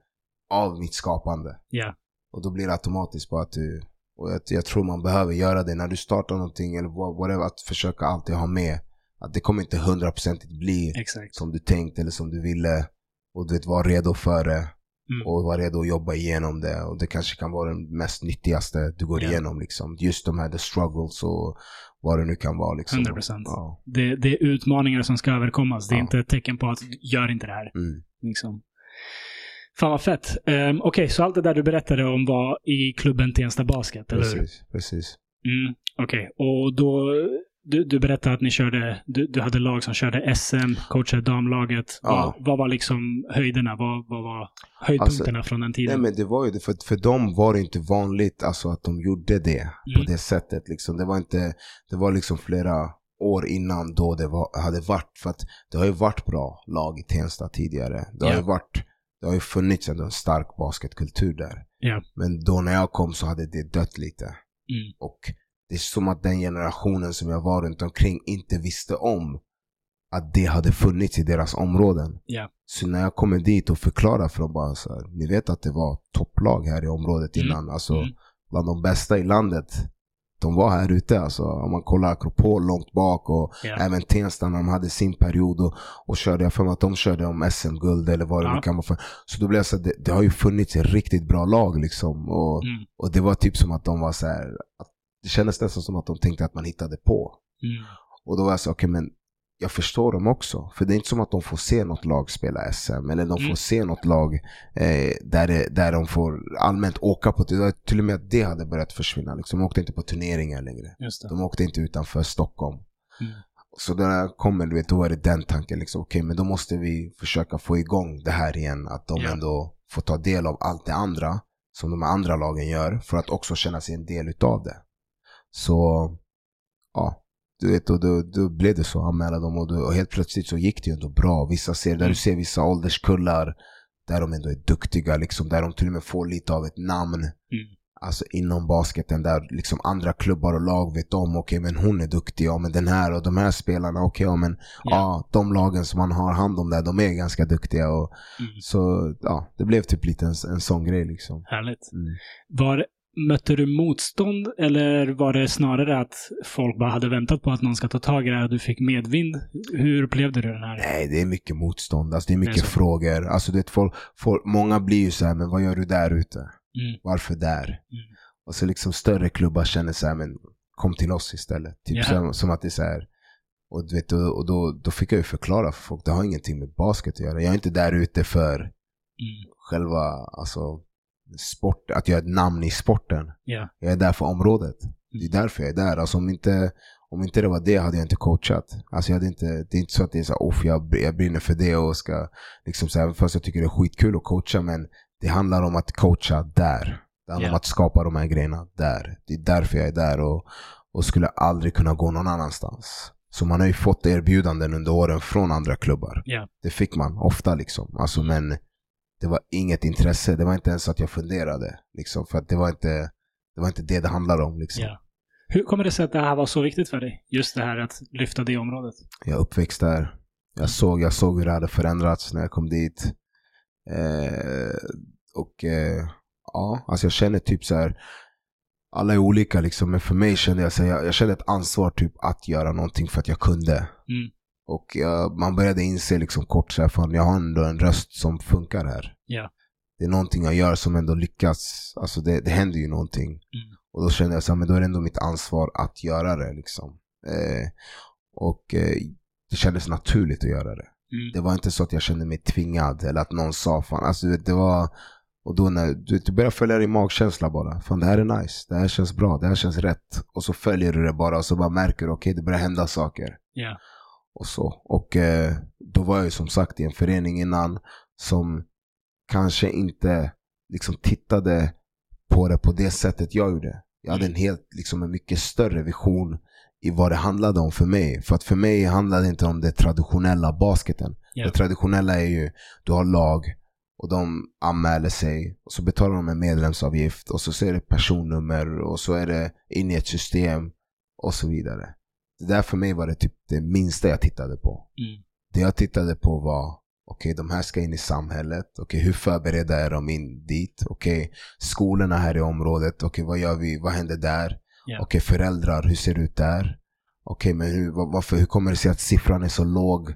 av mitt skapande. Ja. Och då blir det automatiskt bara att du, och jag, jag tror man behöver göra det när du startar någonting eller vad- whatever, att försöka alltid ha med att det kommer inte hundraprocentigt bli Exakt. som du tänkt eller som du ville. Och du vet, var redo för det Mm. och var redo att jobba igenom det. Och det kanske kan vara den mest nyttigaste du går Ja. igenom liksom. Just de här the struggles och vad det nu kan vara liksom. 100%. Ja. Det, det är utmaningar som ska överkommas. Det är Ja. inte ett tecken på att gör inte det här. Mm. Liksom. Fan vad fett. Um, Okej, så allt det där du berättade om var i klubben Tensta Basket, eller? Precis, precis. Mm, Okej, och då... Du, du berättade att ni körde, du, du hade lag som körde SM, coachade damlaget. Ja. Vad, vad var liksom höjderna? Vad, vad var höjdpunkterna från den Nej tiden? men det var ju det, för, för dem var det inte vanligt alltså, att de gjorde det på Mm. det sättet. Liksom. Det var inte, det var liksom flera år innan då det var, hade varit, för att det har ju varit bra lag i Tensta tidigare. Det har Ja. ju varit, det har ju funnits en stark basketkultur där. Ja. Men då när jag kom så hade det dött lite. Mm. Och det är som att den generationen som jag var runt omkring inte visste om att det hade funnits i deras områden. Ja. Så när jag kommer dit och förklarar för dem bara så här, ni vet att det var topplag här i området Mm. innan. Alltså Mm. bland de bästa i landet. De var här ute alltså. Om man kollar Akropol långt bak och Ja. även Tensta när de hade sin period och, och körde, jag för mig att de körde om SM-guld eller vad det Ja. nu kan vara för. Så då blev jag så här, det, det har ju funnits ett riktigt bra lag liksom. Och, Mm. och det var typ som att de var så här, att det kändes nästan som att de tänkte att man hittade på. Mm. Och då var jag så okej men jag förstår dem också. För det är inte som att de får se något lag spela SM. Eller de får Mm. se något lag eh, där, det, där de får allmänt åka på. Det till och med att det hade börjat försvinna. Liksom. De åkte inte på turneringar längre. De åkte inte utanför Stockholm. Mm. Så jag kommer, du vet, då är det den tanken. Liksom, okej men då måste vi försöka få igång det här igen. Att de Ja. ändå får ta del av allt det andra som de andra lagen gör. För att också känna sig en del utav det. Så, ja. Du vet, och då, då blev det så, anmäla dem och, då, och helt plötsligt så gick det ju ändå bra. Vissa ser, där Mm. du ser vissa ålderskullar där de ändå är duktiga, liksom, där de till och med får lite av ett namn. Mm. Alltså inom basketen där liksom andra klubbar och lag vet om, okej men hon är duktig, ja men den här och de här spelarna, okej ja men Ja. ja, de lagen som man har hand om där, de är ganska duktiga. Och, Mm. Så ja, det blev typ lite en, en sån grej liksom. Härligt. Mm. Var, mötte du motstånd eller var det snarare att folk bara hade väntat på att någon ska ta tag i det här och du fick medvind? Hur upplevde du den här? Nej, det är mycket motstånd. Alltså, det är Det är mycket frågor. Alltså, det, folk, folk, många blir ju så här, men vad gör du där ute? Mm. Varför där? Mm. Och så liksom större klubbar känner så här, men kom till oss istället. Typ Ja. som, som att det är så här. Och, du vet, och, och då, då fick jag ju förklara för folk, det har ingenting med basket att göra. Jag är inte där ute för Mm. själva, alltså, sport, att göra ett namn i sporten. Ja. Jag är där för området. Det är Mm. därför jag är där. Alltså om inte, om inte det var det hade jag inte coachat. Alltså jag hade inte, det är inte så att det är så här, jag, jag brinner för det och ska, liksom så här, fast jag tycker det är skitkul att coacha, men det handlar om att coacha där. Det handlar yeah. om att skapa de här grejerna där. Det är därför jag är där och, och skulle aldrig kunna gå någon annanstans. Så man har ju fått erbjudanden under åren från andra klubbar. Yeah. Det fick man ofta liksom. Alltså, men det var inget intresse. Det var inte ens att jag funderade. Liksom, för att det var inte det, var inte det det handlade om. Liksom. Yeah. Hur kommer det sig att det här var så viktigt för dig? Just det här att lyfta det området. Jag uppväxt där. Jag såg, jag såg hur det hade förändrats när jag kom dit. Eh, och eh, ja, alltså jag känner typ så här. Alla är olika liksom, men för mig kände jag, så här, jag, jag kände ett ansvar typ att göra någonting för att jag kunde. Mm. Och jag, man började inse liksom kort så här, fan, jag har ändå en röst som funkar här. Yeah. Det är någonting jag gör som ändå lyckas. Alltså det, det händer ju någonting. Mm. Och då kände jag så här, men då är det ändå mitt ansvar att göra det. Liksom. Eh, och eh, det kändes naturligt att göra det. Mm. Det var inte så att jag kände mig tvingad eller att någon sa fan. Alltså, det var, och då när du, du börjar följa din magkänsla bara. Fan det här är nice, det här känns bra, det här känns rätt. Och så följer du det bara och så bara märker du, okej okay, det börjar hända saker. Yeah. Och så. Och eh, då var jag ju som sagt i en förening innan som kanske inte liksom tittade på det på det sättet jag gjorde. Jag hade en helt, liksom en mycket större vision i vad det handlade om för mig. För att för mig handlade det inte om det traditionella basketen. Yeah. Det traditionella är ju, du har lag och de anmäler sig och så betalar de en medlemsavgift och så är det personnummer och så är det in i ett system och så vidare. Det där för mig var det typ det minsta jag tittade på. Mm. Det jag tittade på var Okej, okay, de här ska in i samhället. Okej, okay, hur förberedda är de in dit? Okej, okay, skolorna här i området. Okej, vad gör vi? Vad händer där? Yeah. Okej, föräldrar, hur ser det ut där? Okej, men hur, varför, hur kommer det sig att siffran är så låg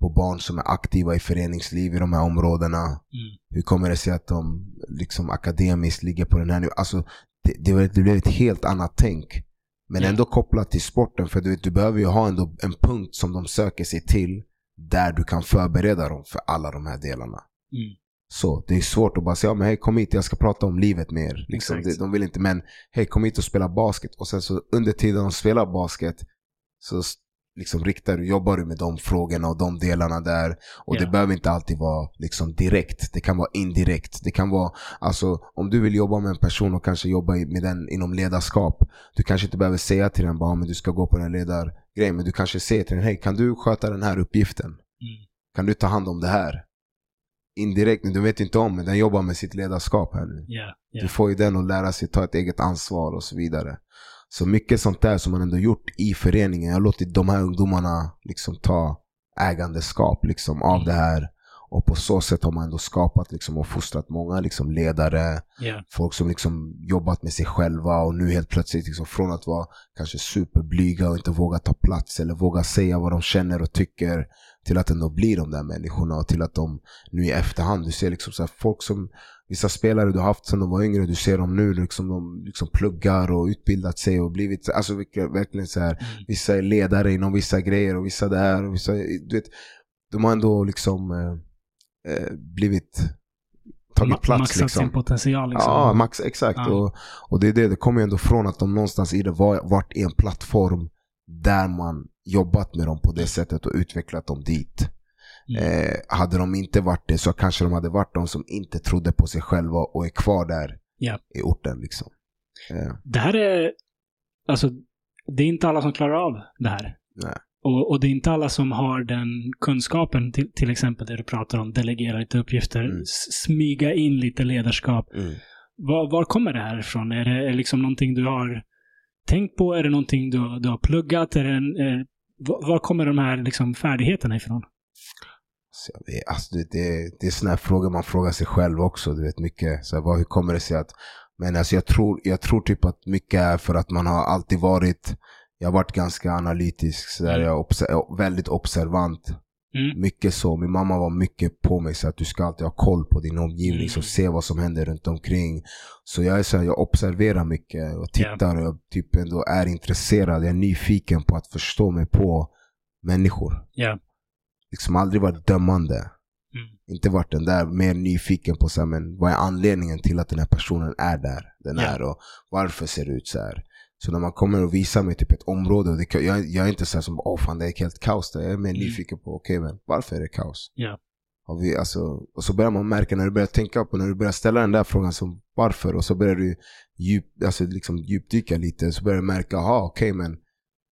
på barn som är aktiva i föreningsliv i de här områdena? Mm. Hur kommer det sig att de liksom akademiskt ligger på den här nivån? Alltså, det, det, det blev ett helt annat tänk. Men yeah. ändå kopplat till sporten, för du, vet, du behöver ju ha ändå en punkt som de söker sig till där du kan förbereda dem för alla de här delarna. Mm. Så det är svårt att bara säga, men hej kom hit, jag ska prata om livet med er. Liksom, de, de vill inte, men hej kom hit och spela basket. Och sen så under tiden de spelar basket så liksom riktar du, jobbar du med de frågorna och de delarna där. Och yeah. det behöver inte alltid vara liksom direkt, det kan vara indirekt. Det kan vara, alltså om du vill jobba med en person och kanske jobba med den inom ledarskap. Du kanske inte behöver säga till den bara, men du ska gå på den ledargrejen. Men du kanske säger till den, hej kan du sköta den här uppgiften? Mm. Kan du ta hand om det här? Indirekt, du vet inte om, men den jobbar med sitt ledarskap här nu. Yeah, yeah. Du får ju den att lära sig ta ett eget ansvar och så vidare. Så mycket sånt där som man ändå gjort i föreningen. Jag har låtit de här ungdomarna liksom ta ägandeskap liksom av det här. Och på så sätt har man ändå skapat liksom och fostrat många liksom ledare, yeah. folk som liksom jobbat med sig själva och nu helt plötsligt liksom från att vara kanske superblyga och inte våga ta plats eller våga säga vad de känner och tycker till att ändå bli de där människorna och till att de nu i efterhand, du ser liksom så här, folk som Vissa spelare du har haft sedan de var yngre, du ser dem nu, liksom, de liksom pluggar och utbildat sig och blivit, alltså verkligen så här, mm. vissa är ledare inom vissa grejer och vissa där och vissa, du vet, de har ändå liksom eh, eh blivit tagit plats. Maxat liksom. sin potential. Liksom. Ja, max, exakt. Ja. Och, och det är det, det kommer ju ändå från att de någonstans i det var, varit en plattform där man jobbat med dem på det sättet och utvecklat dem dit. Mm. Eh, hade de inte varit det så kanske de hade varit de som inte trodde på sig själva och är kvar där yeah. i orten. Liksom. Eh. Det här är, alltså, det är inte alla som klarar av det här. Nej. Och, och, det är inte alla som har den kunskapen, till, till exempel det du pratar om, delegera lite uppgifter, mm. smyga in lite ledarskap. Mm. Var, var, kommer det här ifrån? Är det, är det liksom någonting du har tänkt på? Är det någonting du, du har pluggat? Är det en, är, var, kommer de här liksom färdigheterna ifrån? Alltså, det, det, det är sådana frågor man frågar sig själv också. Du vet mycket. Så här, vad, hur kommer det sig att... Men alltså, jag, tror, jag tror typ att mycket är för att man har alltid varit... Jag har varit ganska analytisk. Så där, mm. jag är väldigt observant. Mm. Mycket så. Min mamma var mycket på mig så att du ska alltid ha koll på din omgivning. Mm. Så se vad som händer runt omkring. Så jag är så här, jag observerar mycket och tittar. Yeah. Och jag typ ändå är intresserad. Jag är nyfiken på att förstå mig på människor. Yeah liksom aldrig varit dömande. Mm. Inte varit den där, mer nyfiken på så här, men vad är anledningen till att den här personen är där den yeah. är och varför ser det ut så här. Så när man kommer och visar mig typ ett område, och det, jag, jag är inte så här som åh fan det är helt kaos där. Jag är mer Mm. nyfiken på, okej men varför är det kaos? Ja. Har vi, alltså, och så börjar man märka när du börjar tänka på, när du börjar ställa den där frågan som varför, och så börjar du djup, alltså liksom djupdyka lite, så börjar du märka, aha okej men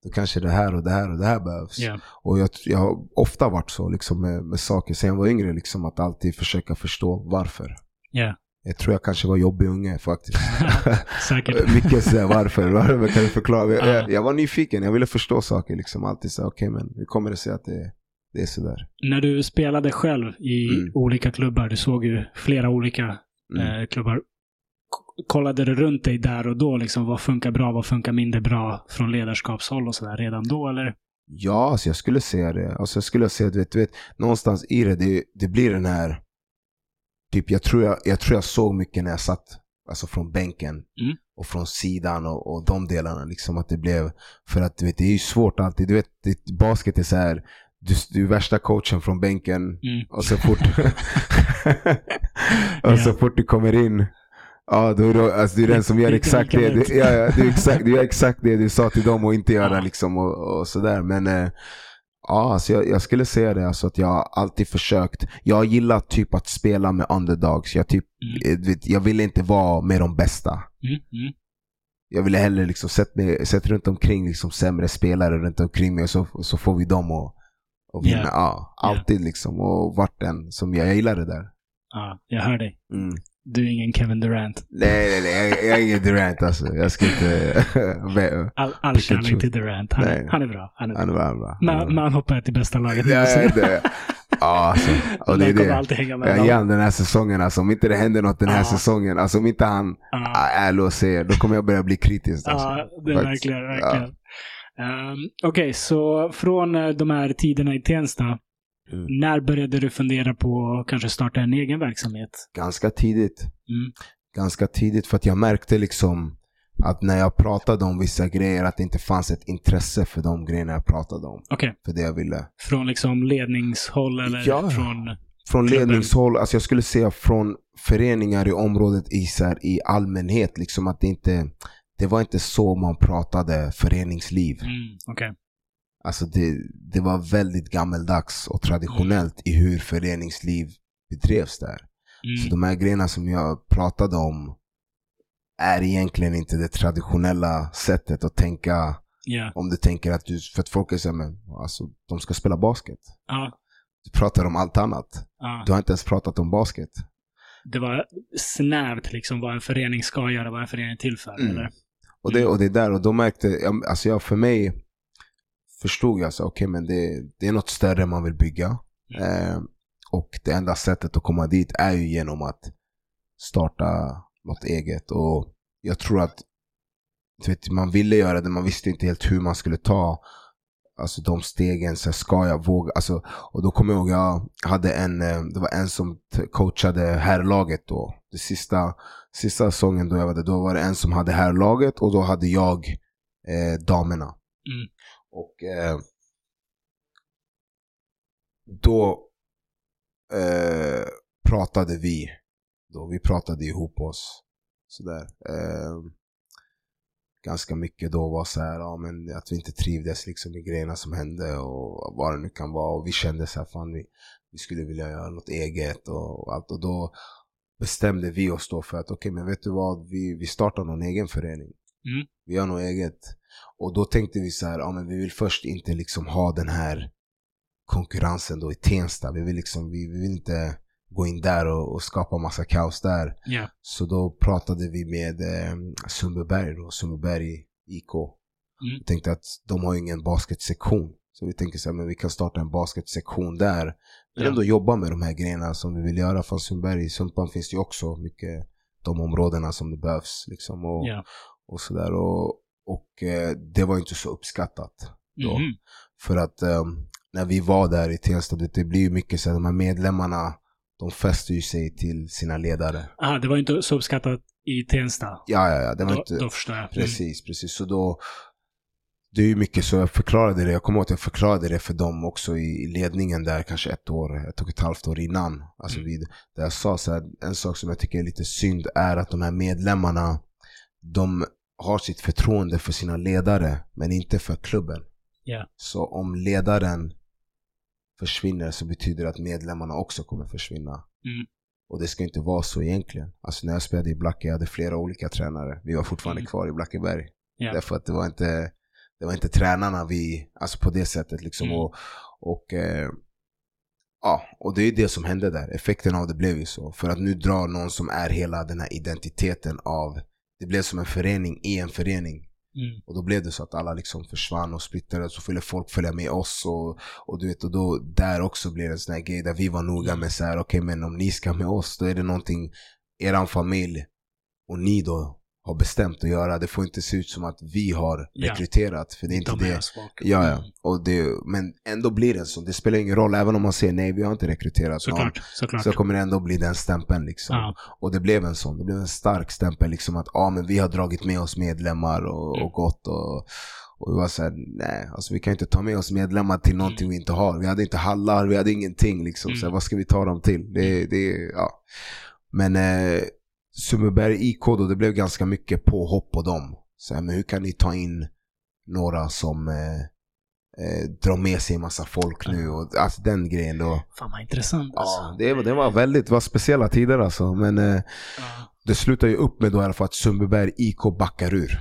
då kanske det här och det här och det här behövs. Ja. Och jag, jag har ofta varit så liksom, med, med saker sen jag var yngre, liksom, att alltid försöka förstå varför. Ja. Jag tror jag kanske var jobbig unge faktiskt. Säkert. Mycket sådär varför, varför kan du förklara? Jag, Ja. jag, jag var nyfiken, jag ville förstå saker liksom. Alltid så okej men hur kommer det sig att det, det är sådär? När du spelade själv i Mm. olika klubbar, du såg ju flera olika Mm. eh, klubbar. K- Kollade du runt dig där och då? Liksom, vad funkar bra, vad funkar mindre bra från ledarskapshåll och sådär redan då? Eller? Ja, alltså jag skulle säga det. Alltså jag skulle säga, du vet, du vet någonstans i det, det, det blir den här, typ jag tror jag, jag tror jag såg mycket när jag satt, alltså från bänken Mm. och från sidan och, och de delarna liksom att det blev, för att du vet, det är ju svårt alltid, du vet, det, basket är så här du, du är värsta coachen från bänken Mm. och så fort, och så fort du kommer in Ja, då är du, alltså, du är den som gör exakt det. Du, ja, ja, du, är exakt, du gör exakt det du sa till dem och inte göra Ja. liksom och, och sådär. Men eh, ja, alltså jag, jag skulle säga det, alltså att jag har alltid försökt. Jag har gillat typ att spela med underdogs. Jag, typ, Mm. eh, jag ville inte vara med de bästa. Mm. Mm. Jag ville hellre liksom sätta, mig, sätta runt omkring liksom sämre spelare runt omkring mig så, så får vi dem och, och vinna. Ja. Ja, alltid liksom. Och vart den som jag, jag gillar det där. Ja, jag hör dig. Mm. Du är ingen Kevin Durant. Nej, nej, nej. Jag, jag är ingen Durant alltså. Jag ska inte... All, all kärlek till Durant. Han, han är bra. Han är bra. Han är bra, han är bra. Men, men han hoppar till bästa laget Ja, det, ja, alltså, och det är det. alltid hänga med. Jag han den här säsongen, alltså, om inte det händer något den här Ja. säsongen, alltså om inte han Ja. är ärlig och säger, då kommer jag börja bli kritisk. Alltså. Ja, det är verkligen, verkligen. Ehm, Okej, så från eh, de här tiderna i Tensta, Mm. när började du fundera på att kanske starta en egen verksamhet? Ganska tidigt. Mm. Ganska tidigt för att jag märkte liksom att när jag pratade om vissa grejer att det inte fanns ett intresse för de grejerna jag pratade om. Okej, För det jag ville. från liksom ledningshåll eller Ja. från... Från Klubben. ledningshåll, alltså jag skulle säga från föreningar i området i, i allmänhet. Liksom att det inte, det var inte så man pratade föreningsliv. Mm, Okej. Alltså det, det var väldigt gammeldags och traditionellt i hur föreningsliv bedrevs där. Så Mm. de här grejerna som jag pratade om är egentligen inte det traditionella sättet att tänka. Ja. Om du tänker att du, för att folk är såhär, men alltså de ska spela basket. Ja. Du pratar om allt annat. ja. Du har inte ens pratat om basket. Det var snävt liksom vad en förening ska göra, vad en förening är till för. Mm. Eller? Och det, och det där, och då märkte alltså jag för mig förstod jag okej men det, det är något större man vill bygga. Eh, och det enda sättet att komma dit är ju genom att starta något eget. Och jag tror att vet, man ville göra det, man visste inte helt hur man skulle ta alltså de stegen. Så ska jag våga? Alltså, och då kommer jag ihåg, jag hade en, eh, det var en som coachade herrlaget då. Det sista, sista säsongen då jag var där, då var det en som hade herrlaget och då hade jag eh, damerna. Mm. Och eh, då eh, pratade vi. Då, vi pratade ihop oss. Sådär. Eh, ganska mycket då var så här, ja, men att vi inte trivdes liksom i grejerna som hände och vad det nu kan vara. Och vi kände så här, fan vi, vi skulle vilja göra något eget och, och allt. Och då bestämde vi oss då för att okej, men vet du vad, vi, vi startar någon egen förening. Mm. Vi gör något eget. Och då tänkte vi så här, ja men vi vill först inte liksom ha den här konkurrensen då i Tensta. Vi vill liksom, vi, vi vill inte gå in där och, och skapa massa kaos där. Ja. Så då pratade vi med eh, Sundbyberg då, Sundbyberg IK. Mm. Vi tänkte att de har ju ingen basketsektion. Så vi tänker så här, men vi kan starta en basketsektion där. Men Ja. ändå jobba med de här grejerna som vi vill göra. Från Sundbyberg, i Sundbyberg finns det ju också mycket de områdena som det behövs. Liksom, och, Ja. och sådär. Och, och eh, det var inte så uppskattat. Då. Mhm. För att eh, när vi var där i Tensta, det, blir ju mycket så att de här medlemmarna, de fäster ju sig till sina ledare. Aha, det var inte så uppskattat i Tensta. Ja, ja, ja. Det var Då, inte... då förstår jag. Mm. Precis, precis. Så då, det är ju mycket så jag förklarade det. Jag kommer ihåg att jag förklarade det för dem också i, i ledningen där kanske ett år, ett och ett halvt år innan. Alltså Mm. vid, där jag sa så här, en sak som jag tycker är lite synd är att de här medlemmarna, de har sitt förtroende för sina ledare men inte för klubben. Ja. Så om ledaren försvinner så betyder det att medlemmarna också kommer försvinna. Mm. Och det ska inte vara så egentligen. Alltså när jag spelade i Blacke, jag hade flera olika tränare. Vi var fortfarande Mm. kvar i Blackeberg. Ja. Därför att det var inte, det var inte tränarna vi, alltså på det sättet liksom. Mm. Och, och, eh, ja, och det är det som hände där. Effekten av det blev ju så. För att nu dra någon som är hela den här identiteten av, det blev som en förening i en förening. Mm. Och då blev det så att alla liksom försvann och splittrades. Så skulle folk följa med oss. Och, och du vet, och då där också blev det en sån här grej där vi var noga med så här, okej men om ni ska med oss då är det någonting eran familj och ni då har bestämt att göra. Det får inte se ut som att vi har Ja. rekryterat. För det är inte De det. Ja, ja. Mm. Och det, men ändå blir det så. Det spelar ingen roll, även om man säger nej, vi har inte rekryterat någon. Såklart, såklart. Så kommer det ändå bli den stämpeln liksom. Ja. Och det blev en sån, det blev en stark stämpel liksom att ja men vi har dragit med oss medlemmar och, Mm. och gått och, och vi var såhär, nej alltså vi kan inte ta med oss medlemmar till någonting vi inte har. Vi hade inte hallar, vi hade ingenting liksom. Mm. Så här, vad ska vi ta dem till? Det, det, ja. Men eh, Sundbyberg IK då, det blev ganska mycket påhopp på dem. Så här, men hur kan ni ta in några som eh, eh, drar med sig en massa folk nu? Och, alltså den grejen då. Fan vad intressant alltså. Ja, det, var- det var väldigt, det var speciella tider alltså. Men eh, Ja. det slutar ju upp med då i alla fall att Sundbyberg IK backar ur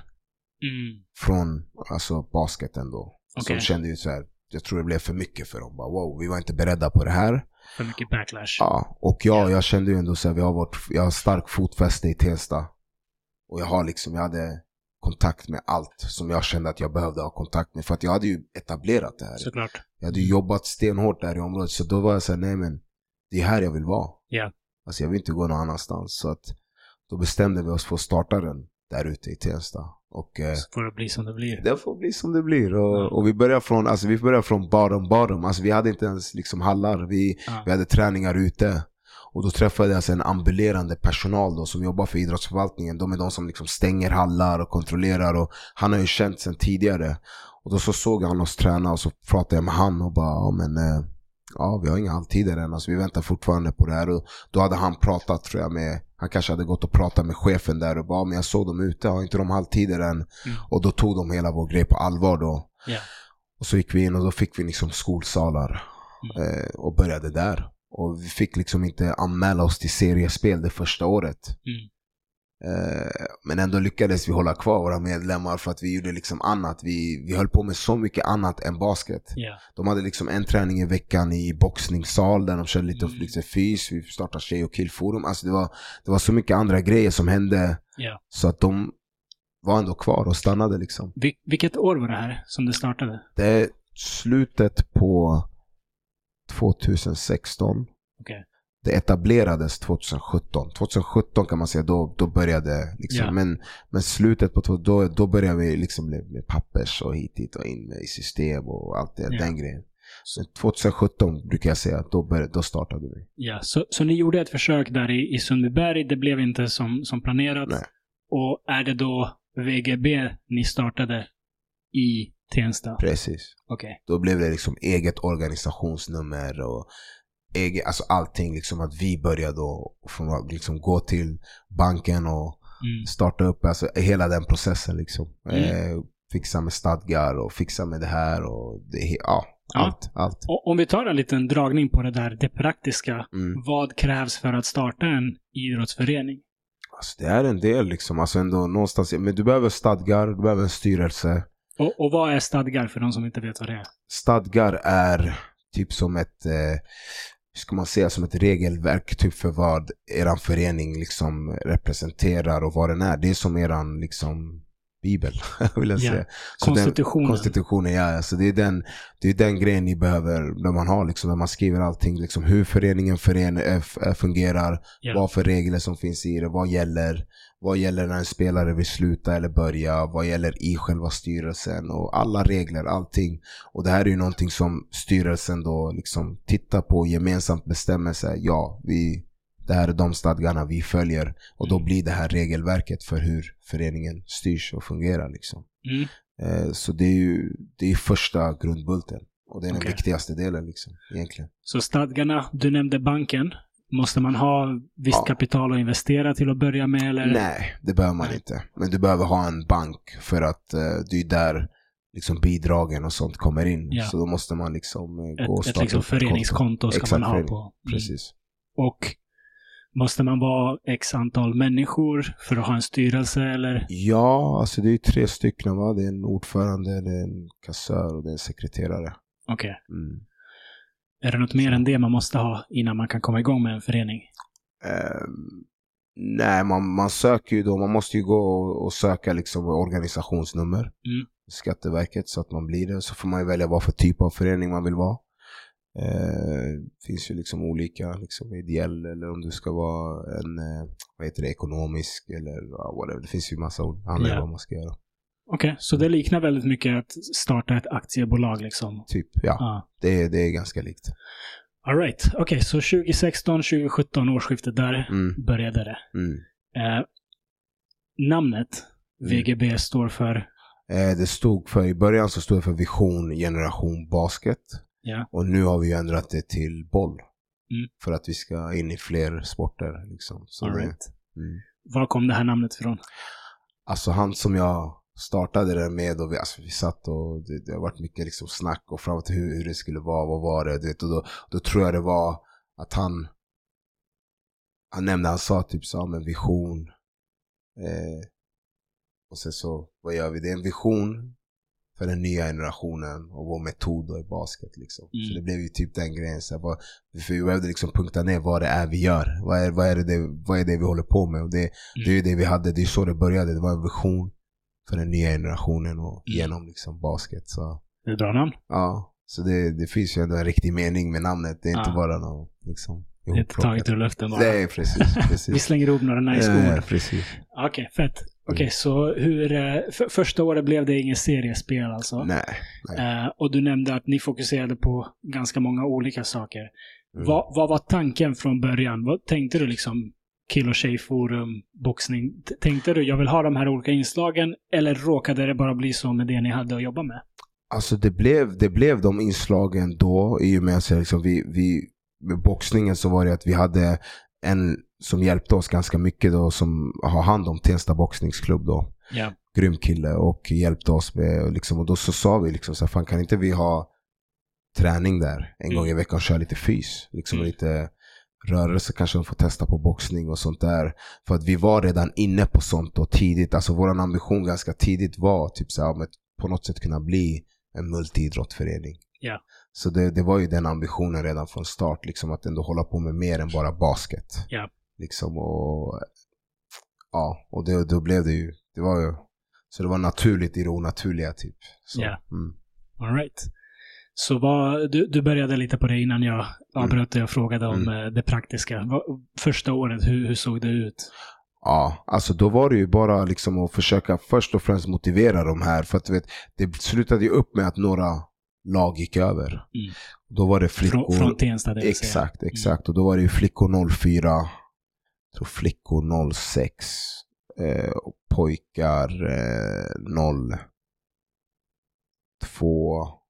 Mm. från alltså, basketen då. Okej. Som kände ju så här, jag tror det blev för mycket för dem. Bara, wow, vi var inte beredda på det här. För mycket backlash. Ja, och ja, jag kände ju ändå så här, vi har vårt, jag har stark fotfäste i Tensta. Och jag har liksom, jag hade kontakt med allt som jag kände att jag behövde ha kontakt med. För att jag hade ju etablerat det här. Såklart. Jag hade ju jobbat stenhårt där i området. Så då var jag såhär, nej men det är här jag vill vara. Ja. Alltså jag vill inte gå någon annanstans. Så att då bestämde vi oss för att starta den där ute i Tensta. Och eh, Så får det bli som det blir. det får bli som det blir. Och, Ja. och vi börjar från, alltså vi börjar från bottom bottom. Alltså vi hade inte ens liksom hallar. Vi, Ja. vi hade träningar ute. Och då träffade jag alltså en ambulerande personal då som jobbar för idrottsförvaltningen. De är de som liksom stänger hallar och kontrollerar. Och han har ju känt sedan tidigare. Och då så såg han oss träna och så pratade jag med han och bara, ja men eh, ja vi har inga halvtider än. Alltså vi väntar fortfarande på det här. Och då hade han pratat tror jag med, han kanske hade gått och pratat med chefen där och bara, men jag såg dem ute, har inte de halvtider än? Mm. Och då tog de hela vår grej på allvar då. Ja. Och så gick vi in och då fick vi liksom skolsalar Mm. eh, och började där. Och vi fick liksom inte anmäla oss till seriespel det första året. Mm. Eh, men ändå lyckades vi hålla kvar våra medlemmar för att vi gjorde liksom annat. Vi, vi höll på med så mycket annat än basket. Ja. De hade liksom en träning i veckan i boxningssal där de körde lite, Mm. lite fys. Vi startade tjej och killforum. Alltså det var, det var så mycket andra grejer som hände Ja. så att de var ändå kvar och stannade liksom. Vil- vilket år var det här som det startade? Det är slutet på 2016. Okej. Det etablerades 2017. 2017 kan man säga, då, då började liksom. Ja. Men, men slutet på då, då började vi liksom med, pappers och hit dit och in med i system och allt det, Ja. den grejen. Så 2017 brukar jag säga, då, började, då startade vi. Ja, så, så ni gjorde ett försök där i, i Sundbyberg. Det blev inte som, som planerat. Nej. Och är det då VGB ni startade i Tensta? Precis. Okej. Då blev det liksom eget organisationsnummer och eget, alltså allting liksom att vi började då från liksom gå till banken och Mm. starta upp, alltså hela den processen liksom. Mm. Eh, fixa med stadgar och fixa med det här och det, ja, Ja. allt, allt. Och om vi tar en liten dragning på det där, det praktiska. Mm. Vad krävs för att starta en idrottsförening? Alltså det är en del liksom, alltså ändå någonstans, men du behöver stadgar, du behöver en styrelse. Och, och vad är stadgar för de som inte vet vad det är? Stadgar är typ som ett, eh, ska man säga, som ett regelverk typ för vad eran förening liksom representerar och vad den är. Det är som eran liksom bibel, vill jag Ja. säga. Så den- Konstitutionen. Konstitutionen, ja. Alltså det, är den, det är den grejen ni behöver, när man har liksom, när man skriver allting, liksom hur föreningen fören, f- äh, fungerar, Ja. vad för regler som finns i det, vad gäller, vad gäller när en spelare vill sluta eller börja, vad gäller i själva styrelsen och alla regler, allting. Och det här är ju någonting som styrelsen då liksom tittar på gemensamt bestämmer sig, ja, vi, det här är de stadgarna vi följer och då Mm. blir det här regelverket för hur föreningen styrs och fungerar liksom. Mm. Eh, Så det är ju det är första grundbulten. Och det är den viktigaste delen liksom, egentligen. Så stadgarna, du nämnde banken. Måste man ha visst Ja. kapital att investera till att börja med? Eller? Nej, det behöver man Nej. inte. Men du behöver ha en bank för att eh, det är där liksom bidragen och sånt kommer in. Ja. Så då måste man liksom eh, gå och Ett, ett starta liksom ett konto. föreningskonto ska Exakt, man ha på. Mm. Precis. Och måste man vara x antal människor för att ha en styrelse eller? Ja, alltså det är tre stycken va. Det är en ordförande, det är en kassör och det är en sekreterare. Okej. Mm. Är det något mer än det man måste ha innan man kan komma igång med en förening? Ehm, nej, man, man söker ju då, man måste ju gå och, och söka liksom organisationsnummer. Mm. Skatteverket så att man blir det. Så får man ju välja vad för typ av förening man vill vara. Eh, Det finns ju liksom olika, liksom ideell eller om du ska vara en, eh, vad heter det, ekonomisk eller whatever. Det finns ju massa ord- anledningar Ja. vad man ska göra. Okej, så det liknar väldigt mycket att starta ett aktiebolag liksom? Typ, ja. Ja. Det, är- det är ganska likt. All right. Okej, så 2016, 2017 årsskiftet där Mm, började det. mm. Eh, namnet Mm. VGB står för? Eh, Det stod för, i början så stod det för Vision Generation Basket. Ja. Och nu har vi ändrat det till boll. Mm. För att vi ska in i fler sporter. Liksom. Så All det- right. mm. Var kom det här namnet ifrån? Alltså han som jag startade det med och vi, alltså, vi satt och det, det har varit mycket liksom snack och framåt hur, hur det skulle vara, vad var det? Du vet, och då, då tror jag det var att han han nämnde, han sa typ så, men vision. Eh, och sen så, vad gör vi? Det är en vision för den nya generationen och vår metod då i basket liksom. Mm. Så det blev ju typ den grejen. Så vad, för vi behövde liksom punkta ner vad det är vi gör. Vad är, vad är, det, vad är det vi håller på med? Och det, det är ju det vi hade, det är så det började. Det var en vision för den nya generationen och Mm. genom liksom basket. Så Det är bra namn. ja, så det, det finns ju ändå en riktig mening med namnet. Det är inte Ja. bara något liksom Det är inte taget ur luften bara. Nej, precis. Vi precis. slänger ihop några nice Eh, ord. precis. Okej, fett. Okej, Mm. så hur... eh, För, första året blev det ingen seriespel alltså? Nej. Eh, och du nämnde att ni fokuserade på ganska många olika saker. Mm. Vad, vad var tanken från början? Vad tänkte du liksom? Kill och tjejforum, boxning. Tänkte du jag vill ha de här olika inslagen? Eller råkade det bara bli så med det ni hade att jobba med? Alltså det blev, det blev de inslagen då i och med att liksom vi, vi, med boxningen så var det att vi hade en som hjälpte oss ganska mycket då som har hand om Tensta boxningsklubb då. Ja. Grym kille och hjälpte oss med liksom, och då så sa vi liksom så här, fan kan inte vi ha träning där en Mm. gång i veckan och köra lite fys. Liksom Mm. lite rörelse kanske de får testa på boxning och sånt där. För att vi var redan inne på sånt och tidigt, alltså vår ambition ganska tidigt var typ så här, att på något sätt kunna bli en multiidrottförening. Ja. Så det, det var ju den ambitionen redan från start, liksom att ändå hålla på med mer än bara basket. Ja. Liksom och ja, och det, då blev det ju, det var ju, så det var naturligt i det onaturliga typ. Så, Ja. mm. All right. Så vad, du, du började lite på det innan jag avbröt dig och frågade om Mm. eh, det praktiska. Första året, hur, hur såg det ut? Ja, alltså då var det ju bara liksom att försöka först och främst motivera de här. För att du vet, det slutade ju upp med att några lag gick över. Mm. Då var det flickor. Från, från Tensta, det vill säga. Exakt, exakt. Och då var det ju flickor 04, jag tror flickor 06 eh, och pojkar eh, 02,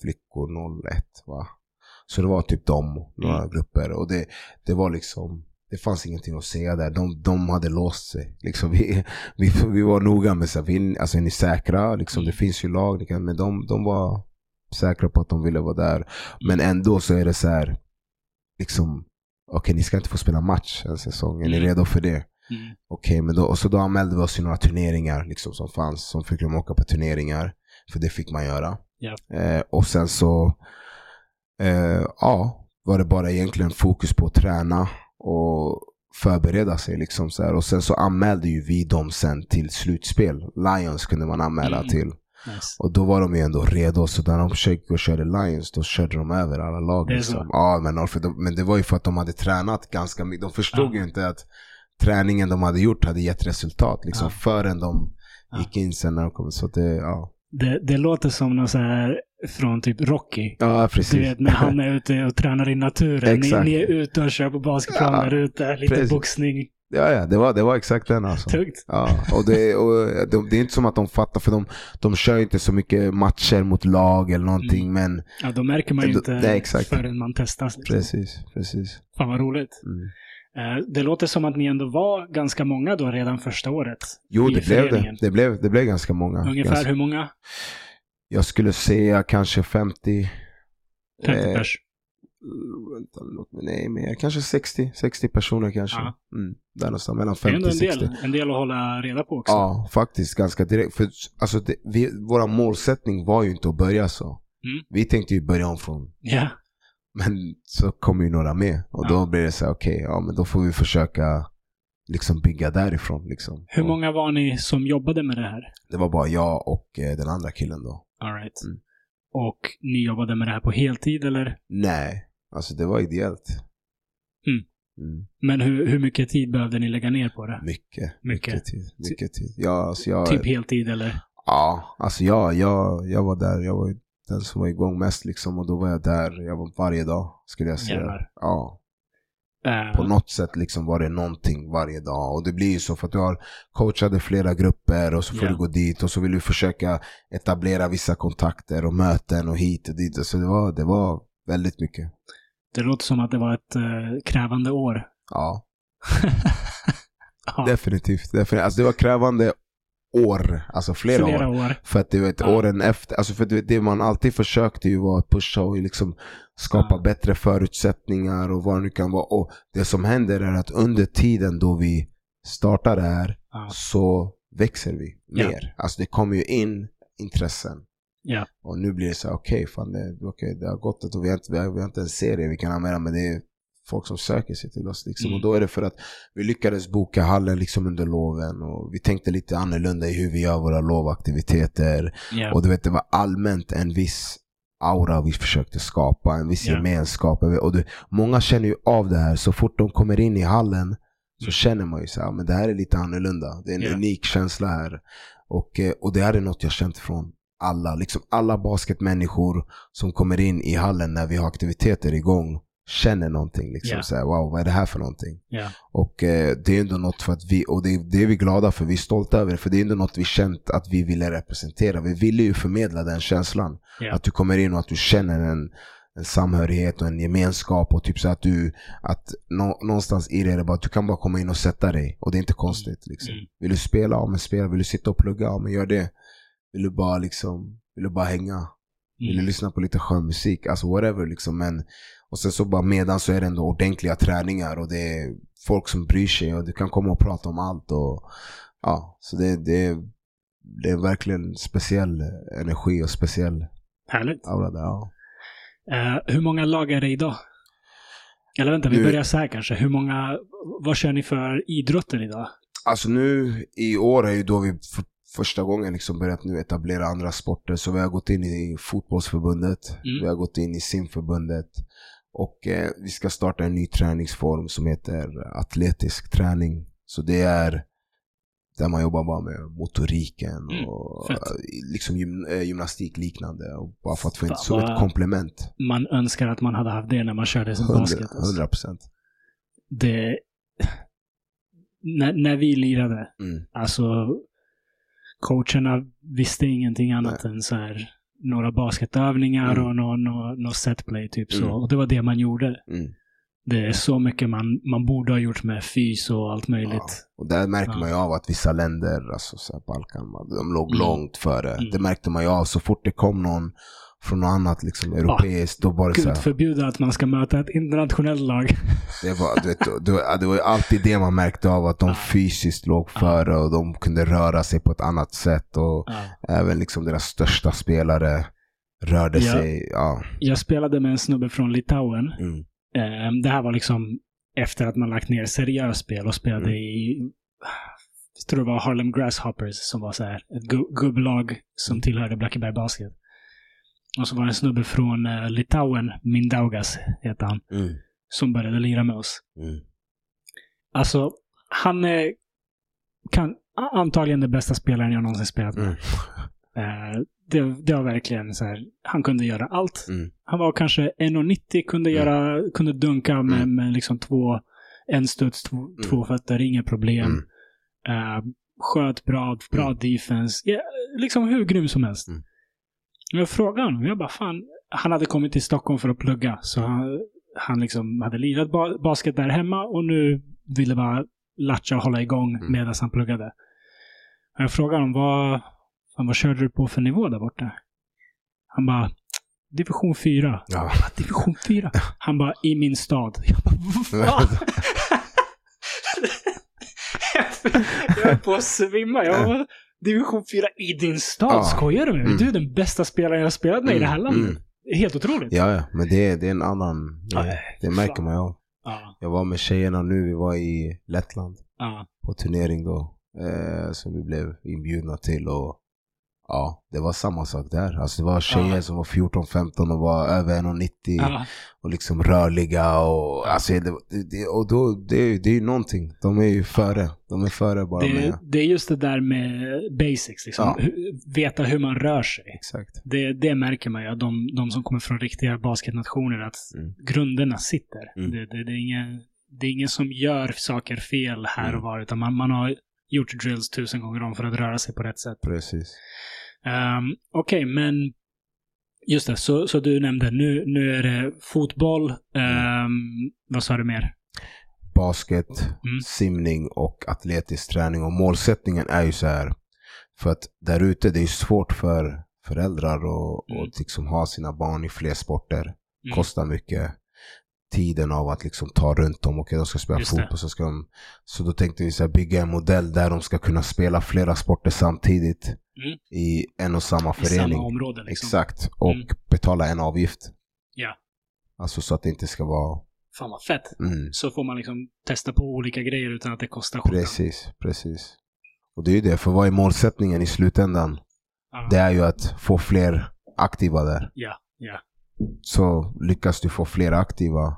flickor 01 va. Så det var typ de, några Mm. grupper. Och det, det var liksom, det fanns ingenting att säga där. De, de hade låst sig. Liksom vi, vi, vi var noga med vi, alltså är ni säkra? Liksom, Mm. Det finns ju lag, kan- men de, de var säkra på att de ville vara där. Men ändå så är det så här, liksom, okej ni ska inte få spela match en säsong, är ni Mm. redo för det? Mm. Okej, men då, och så då anmälde vi oss till några turneringar liksom, som fanns, som fick de åka på turneringar. För det fick man göra. Eh, och sen så, eh, ja, var det bara egentligen fokus på att träna och förbereda sig. Liksom, så här. Och sen så anmälde ju vi dem sen till slutspel. Lions kunde man anmäla Mm. till. Nice. Och då var de ju ändå redo, så när de försökte och körde Lions, då körde de över alla lag. Liksom. Ja, men, för de, men det var ju för att de hade tränat ganska mycket. De förstod Ja. ju inte att träningen de hade gjort hade gett resultat liksom, Ja. förrän de gick in sen när de kom. Så det, ja. Det, det låter som något så här från typ Rocky. Ja, precis. Du vet när han är ute och tränar i naturen. Ni, ni är ute och kör på basketplan Ja, där ute. Lite precis. boxning. Ja, ja det, var, det var exakt den alltså. Tungt. Ja, och det, och det, det är inte som att de fattar, för de, de kör inte så mycket matcher mot lag eller någonting, Mm. men Ja, då märker man ju inte det exakt. förrän man testas. Liksom. precis, precis. Fan vad roligt. Mm. Eh, Det låter som att ni ändå var ganska många då redan första året. Jo, det blev det. Det blev, det blev ganska många. Ungefär jag, hur många? jag skulle säga kanske 50. 50 eh, pers? Mig, nej, men kanske 60, 60 personer kanske. Mm, där någonstans, mellan Det är 50 ändå och en 60. del, en del att hålla reda på också. Ja, faktiskt ganska direkt. För alltså, det, vi, våra målsättning var ju inte att börja så. Mm. Vi tänkte ju börja om från, Ja. Men så kom ju några med. Och Ja. då blev det så här, okej, ja men då får vi försöka liksom bygga därifrån. Liksom. Hur många var ni som jobbade med det här? Det var bara jag och eh, den andra killen då. All right. Mm. Och ni jobbade med det här på heltid eller? Nej, alltså det var ideellt. Mm. Mm. Men hur, hur mycket tid behövde ni lägga ner på det? Mycket, Mycket. mycket tid. Mycket tid. Ja, alltså jag, Typ heltid eller? Ja, alltså jag, jag, jag var där. Jag var den som var igång mest liksom. Och då var jag där. Jag var varje dag, skulle jag säga. Jävlar. Ja, Eh, på något sätt liksom var det någonting varje dag. Och det blir ju så för att du har coachade flera grupper och så får Ja. du gå dit och så vill du försöka etablera vissa kontakter och möten och hit och dit. Så det var, det var väldigt mycket. Det låter som att det var ett eh, krävande år. Ja, ja, definitivt. definitivt. Alltså det var krävande år, alltså flera, flera år. år. För att du vet, Ja. åren efter, alltså för vet, det man alltid försökte ju var att pusha och liksom skapa Ja. bättre förutsättningar och vad det nu kan vara. Och det som händer är att under tiden då vi startar det här Ja. så växer vi Ja. mer. Alltså det kommer ju in intressen. Ja. Och nu blir det så här, okej, fan det, okej, det har gått ett och vi har, inte, vi, har, vi har inte en serie vi kan använda men det är folk som söker sig till oss. Liksom. Mm. Och då är det för att vi lyckades boka hallen liksom under loven och vi tänkte lite annorlunda i hur vi gör våra lovaktiviteter. Ja. Och du vet, det var allmänt en viss aura vi försökte skapa, en viss Ja. gemenskap. Och du, många känner ju av det här, så fort de kommer in i hallen så Mm. känner man ju så här, men det här är lite annorlunda. Det är en Ja. unik känsla här. Och, eh, och det här är något jag känt från alla, liksom alla basketmänniskor som kommer in i hallen när vi har aktiviteter igång känner någonting. Liksom, Ja. så här, wow, vad är det här för någonting? ja. Och eh, det är ändå något för att vi, och det, det är vi glada för, vi är stolta över det, för det är ändå något vi känt att vi ville representera. Vi ville ju förmedla den känslan. Ja. Att du kommer in och att du känner en, en samhörighet och en gemenskap och typ så att du, att nå, någonstans i det är det bara att du kan bara komma in och sätta dig och det är inte konstigt liksom. Mm. Vill du spela? Ja men spela. Vill du sitta och plugga? Ja men gör det. Vill du bara liksom, vill du bara hänga? Vill du Mm. lyssna på lite skön musik? Alltså whatever liksom. Men, och sen så bara medan så är det ändå ordentliga träningar och det är folk som bryr sig och du kan komma och prata om allt. Och, ja, så det, det, det är verkligen speciell energi och speciell Härligt. aura där. Ja. Eh, hur många lag är det idag? Eller vänta, vi Nu- börjar så här kanske. Hur många, vad kör ni för idrotter idag? Alltså nu i år är ju då vi för första gången liksom börjat nu etablera andra sporter. Så vi har gått in i fotbollsförbundet, Mm. vi har gått in i simförbundet och eh, vi ska starta en ny träningsform som heter atletisk träning. Så det är där man jobbar bara med motoriken Mm, och fett. eh, liksom gym, eh, gymnastik liknande. Och bara för att få in som ett komplement. Man önskar att man hade haft det när man körde sin basket. Alltså. 100 procent. Det... När, när vi lirade, Mm. alltså coacherna visste ingenting annat än så här några basketövningar Mm. och någon no, no setplay typ så. Mm. Och det var det man gjorde. Mm. Det är så mycket man, man borde ha gjort med fys och allt möjligt. Ja. Och där märker Ja. man ju av att vissa länder, alltså så här Balkan, de låg Mm. långt före. Mm. Det märkte man ju av. Så fort det kom någon från något annat liksom, europeiskt, då var det så Gud här, förbjuda att man ska möta ett internationellt lag. det, var, du vet, det, det var ju alltid det man märkte av, att de Ja. fysiskt låg Ja. före och de kunde röra sig på ett annat sätt. Och Ja. även liksom deras största spelare rörde Ja. sig. Ja. Jag spelade med en snubbe från Litauen. Mm. Eh, Det här var liksom efter att man lagt ner seriöst spel och spelade Mm. i jag tror det var Harlem Grasshoppers som var så här ett gu- gubblag som Mm. tillhörde Blackeberg Basket. Och så var det en snubbe från eh, Litauen, Mindaugas heter han, Mm. som började lira med oss. Mm. Alltså, han är kan, antagligen den bästa spelaren jag någonsin spelat med. Mm. Eh, det, det var verkligen så här, han kunde göra allt. Mm. Han var kanske 1,90, kunde, Mm. göra, kunde dunka med, Mm. med liksom två en studs, två, Mm. två fötter, inga problem. Eh, sköt bra, bra defense. Ja, liksom hur grym som helst. Mm. Jag frågade honom, jag bara fan. Han hade kommit till Stockholm för att plugga. Så han, han liksom hade lirat ba basket där hemma och nu ville bara latcha och hålla igång Mm. medan han pluggade. Och jag frågade honom, vad, fan, vad körde du på för nivå där borta? Han bara, division 4. Ja. Division 4? Han bara, i min stad. Jag bara, va? jag höll på att svimma. Jag bara, division 4 i din stad? Ja. Skojar du med mig? Mm. Du är den bästa spelaren jag har spelat med i det här Mm, landet. mm. Det är Helt otroligt. Ja, ja, men det, det är en annan... Det, det märker fan. man ju av. Ja, Jag var med tjejerna nu, vi var i Lettland ja, på turnering då. Eh, som vi blev inbjudna till och ja, det var samma sak där. Alltså det var tjejer Ja. som var 14-15 och var över 1,90 ja. och liksom rörliga och alltså det, det, och då, det, det är ju någonting. De är ju före. De är före bara Det, med. det är just det där med basics. Liksom. Ja. Veta hur man rör sig. Exakt. Det, det märker man ju, de, de som kommer från riktiga basketnationer, att Mm. grunderna sitter. Mm. Det, det, det, är ingen, det är ingen som gör saker fel här Mm. och var, utan man, man har gjort drills tusen gånger om för att röra sig på rätt sätt. Precis. Um, Okej, men just det, så, så du nämnde, nu, nu är det fotboll. ehm, vad sa du mer? Basket, Mm. simning och atletisk träning. Och målsättningen är ju så här. För att där ute, det är svårt för föräldrar att Mm. att liksom ha sina barn i fler sporter. Mm. kostar mycket. Tiden av att liksom ta runt dem. Okej, de ska spela Just fotboll. Så, ska de, så då tänkte vi så här, bygga en modell där de ska kunna spela flera sporter samtidigt. Mm. I en och samma I förening. samma område liksom. Exakt. Och Mm. betala en avgift. Ja. Alltså så att det inte ska vara... Fan vad fett. Mm, Så får man liksom testa på olika grejer utan att det kostar skjortan. precis, precis. Och det är ju det, för vad är målsättningen i slutändan? Ja. Det är ju att få fler aktiva där. Ja, ja. Så lyckas du få fler aktiva,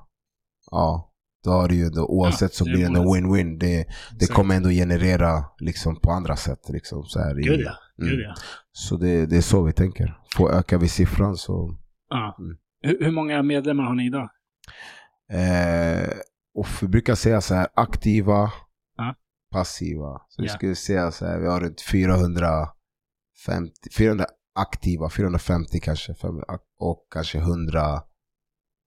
ja, då har du ju det, oavsett så det är blir det en win-win. Det, det kommer ändå generera liksom på andra sätt. Liksom, så här, i- Gud ja. Mm. Gud ja. Så det, det är så vi tänker. Få ökar vi siffran så... ja. Mm. Hur, hur många medlemmar har ni idag? Eh, och vi brukar säga så här, aktiva, Ja. passiva. Så vi Ja. skulle säga så här, vi har runt 450, 400 aktiva, 450 kanske, och kanske 100,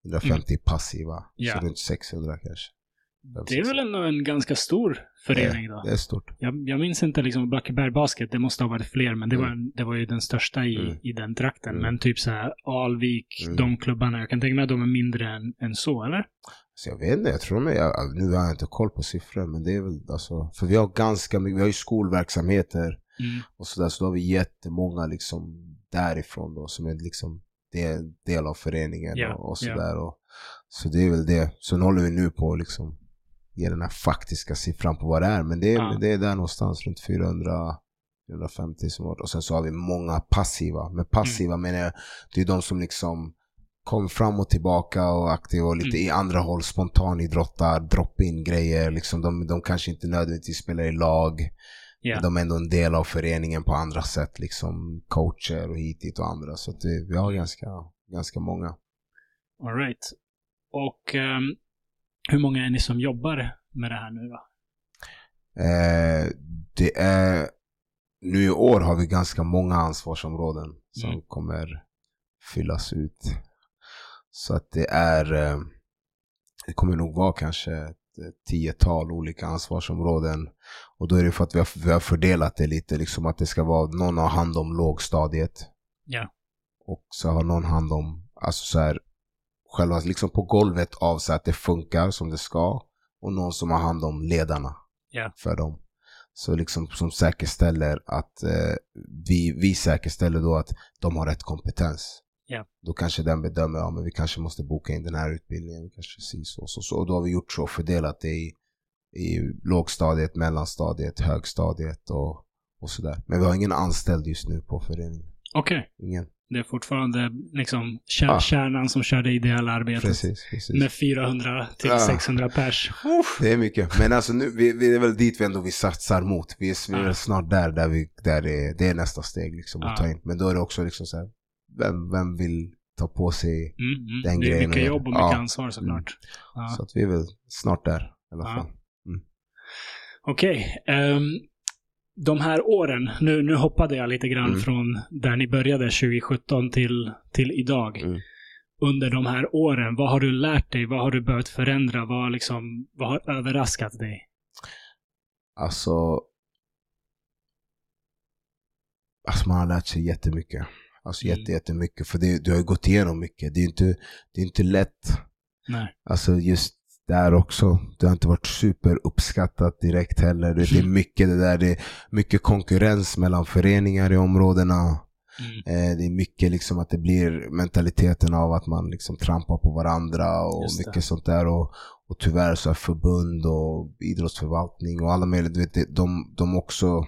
150 passiva. Mm. Ja. Så runt 600 kanske. Det är väl ändå en ganska stor förening då? Det är stort. Jag, jag minns inte liksom Blackeberg Basket, det måste ha varit fler, men det, Mm. var, det var ju den största i, Mm. i den trakten. Mm. Men typ så här Alvik, Mm. de klubbarna, jag kan tänka mig att de är mindre än, än så, eller? Så jag vet inte, jag tror är, jag- nu har jag inte koll på siffror, men det är väl alltså, för vi har ganska mycket, vi har ju skolverksamheter Mm. och sådär, så då har vi jättemånga liksom därifrån då som är liksom del, del av föreningen Ja, och, och sådär. Och, så det är väl det. Sen håller vi nu på liksom ge den här faktiska siffran på vad det är, men det är, Ja. det är där någonstans runt 400 450 som har, och sen så har vi många passiva. Men passiva Mm. menar jag, det är de som liksom kom fram och tillbaka och aktiva och lite Mm. i andra håll, spontanidrottar, drop-in grejer. Liksom de, de kanske inte nödvändigtvis spelar i lag. Ja. De är ändå en del av föreningen på andra sätt, liksom coacher och hit, dit och andra. Så det, vi har ganska, ganska många. All right. Och ehm, hur många är ni som jobbar med det här nu då? Eh, det är, nu i år har vi ganska många ansvarsområden som Mm. kommer fyllas ut. Så att det är, eh, det kommer nog vara kanske ett ett tiotal olika ansvarsområden. Och då är det för att vi har, vi har fördelat det lite, liksom att det ska vara, någon har hand om lågstadiet. Ja. Och så har någon hand om, alltså så här, själva liksom på golvet av så att det funkar som det ska. Och någon som har hand om ledarna Ja. för dem. Så liksom som säkerställer att eh, vi, vi säkerställer då att de har rätt kompetens. Ja. Då kanske den bedömer, ja men vi kanske måste boka in den här utbildningen, kanske si så, så, så. Och då har vi gjort så, fördelat det i, i lågstadiet, mellanstadiet, högstadiet och, och sådär. Men vi har ingen anställd just nu på föreningen. Okej. Ingen. Det är fortfarande liksom kär, Ja. kärnan som kör det ideella arbetet. Precis, precis. Med 400 till Ja. 600 pers. Det är mycket. Men alltså nu, vi, vi är väl dit vi ändå vi satsar mot. Vi är, vi är Ja. snart där, där, vi, där det, är, det är nästa steg liksom att ta in. Men då är det också liksom så här, vem, vem vill ta på sig Mm, mm. Den det är grejen mycket jobb och mycket ansvar såklart. Ja. Så att vi är väl snart där. alla Ja. fall. Okej. ehm, de här åren, nu, nu hoppade jag lite grann Mm. från där ni började 2017 till, till idag. Mm. Under de här åren, vad har du lärt dig? Vad har du behövt förändra? Vad, liksom, vad har överraskat dig? Alltså, alltså man har lärt sig jättemycket. Alltså Mm. jätte, jättemycket. För det, du har ju gått igenom mycket. Det är inte, det är inte lätt. Nej. Alltså just där också. Det har inte varit superuppskattat direkt heller. Det, är mycket det där. Det är mycket konkurrens mellan föreningar i områdena. Mm. Eh, det är mycket liksom att det blir mentaliteten av att man liksom trampar på varandra och mycket sånt där. Och, och tyvärr så är förbund och idrottsförvaltning och alla möjliga, du vet, de, de också,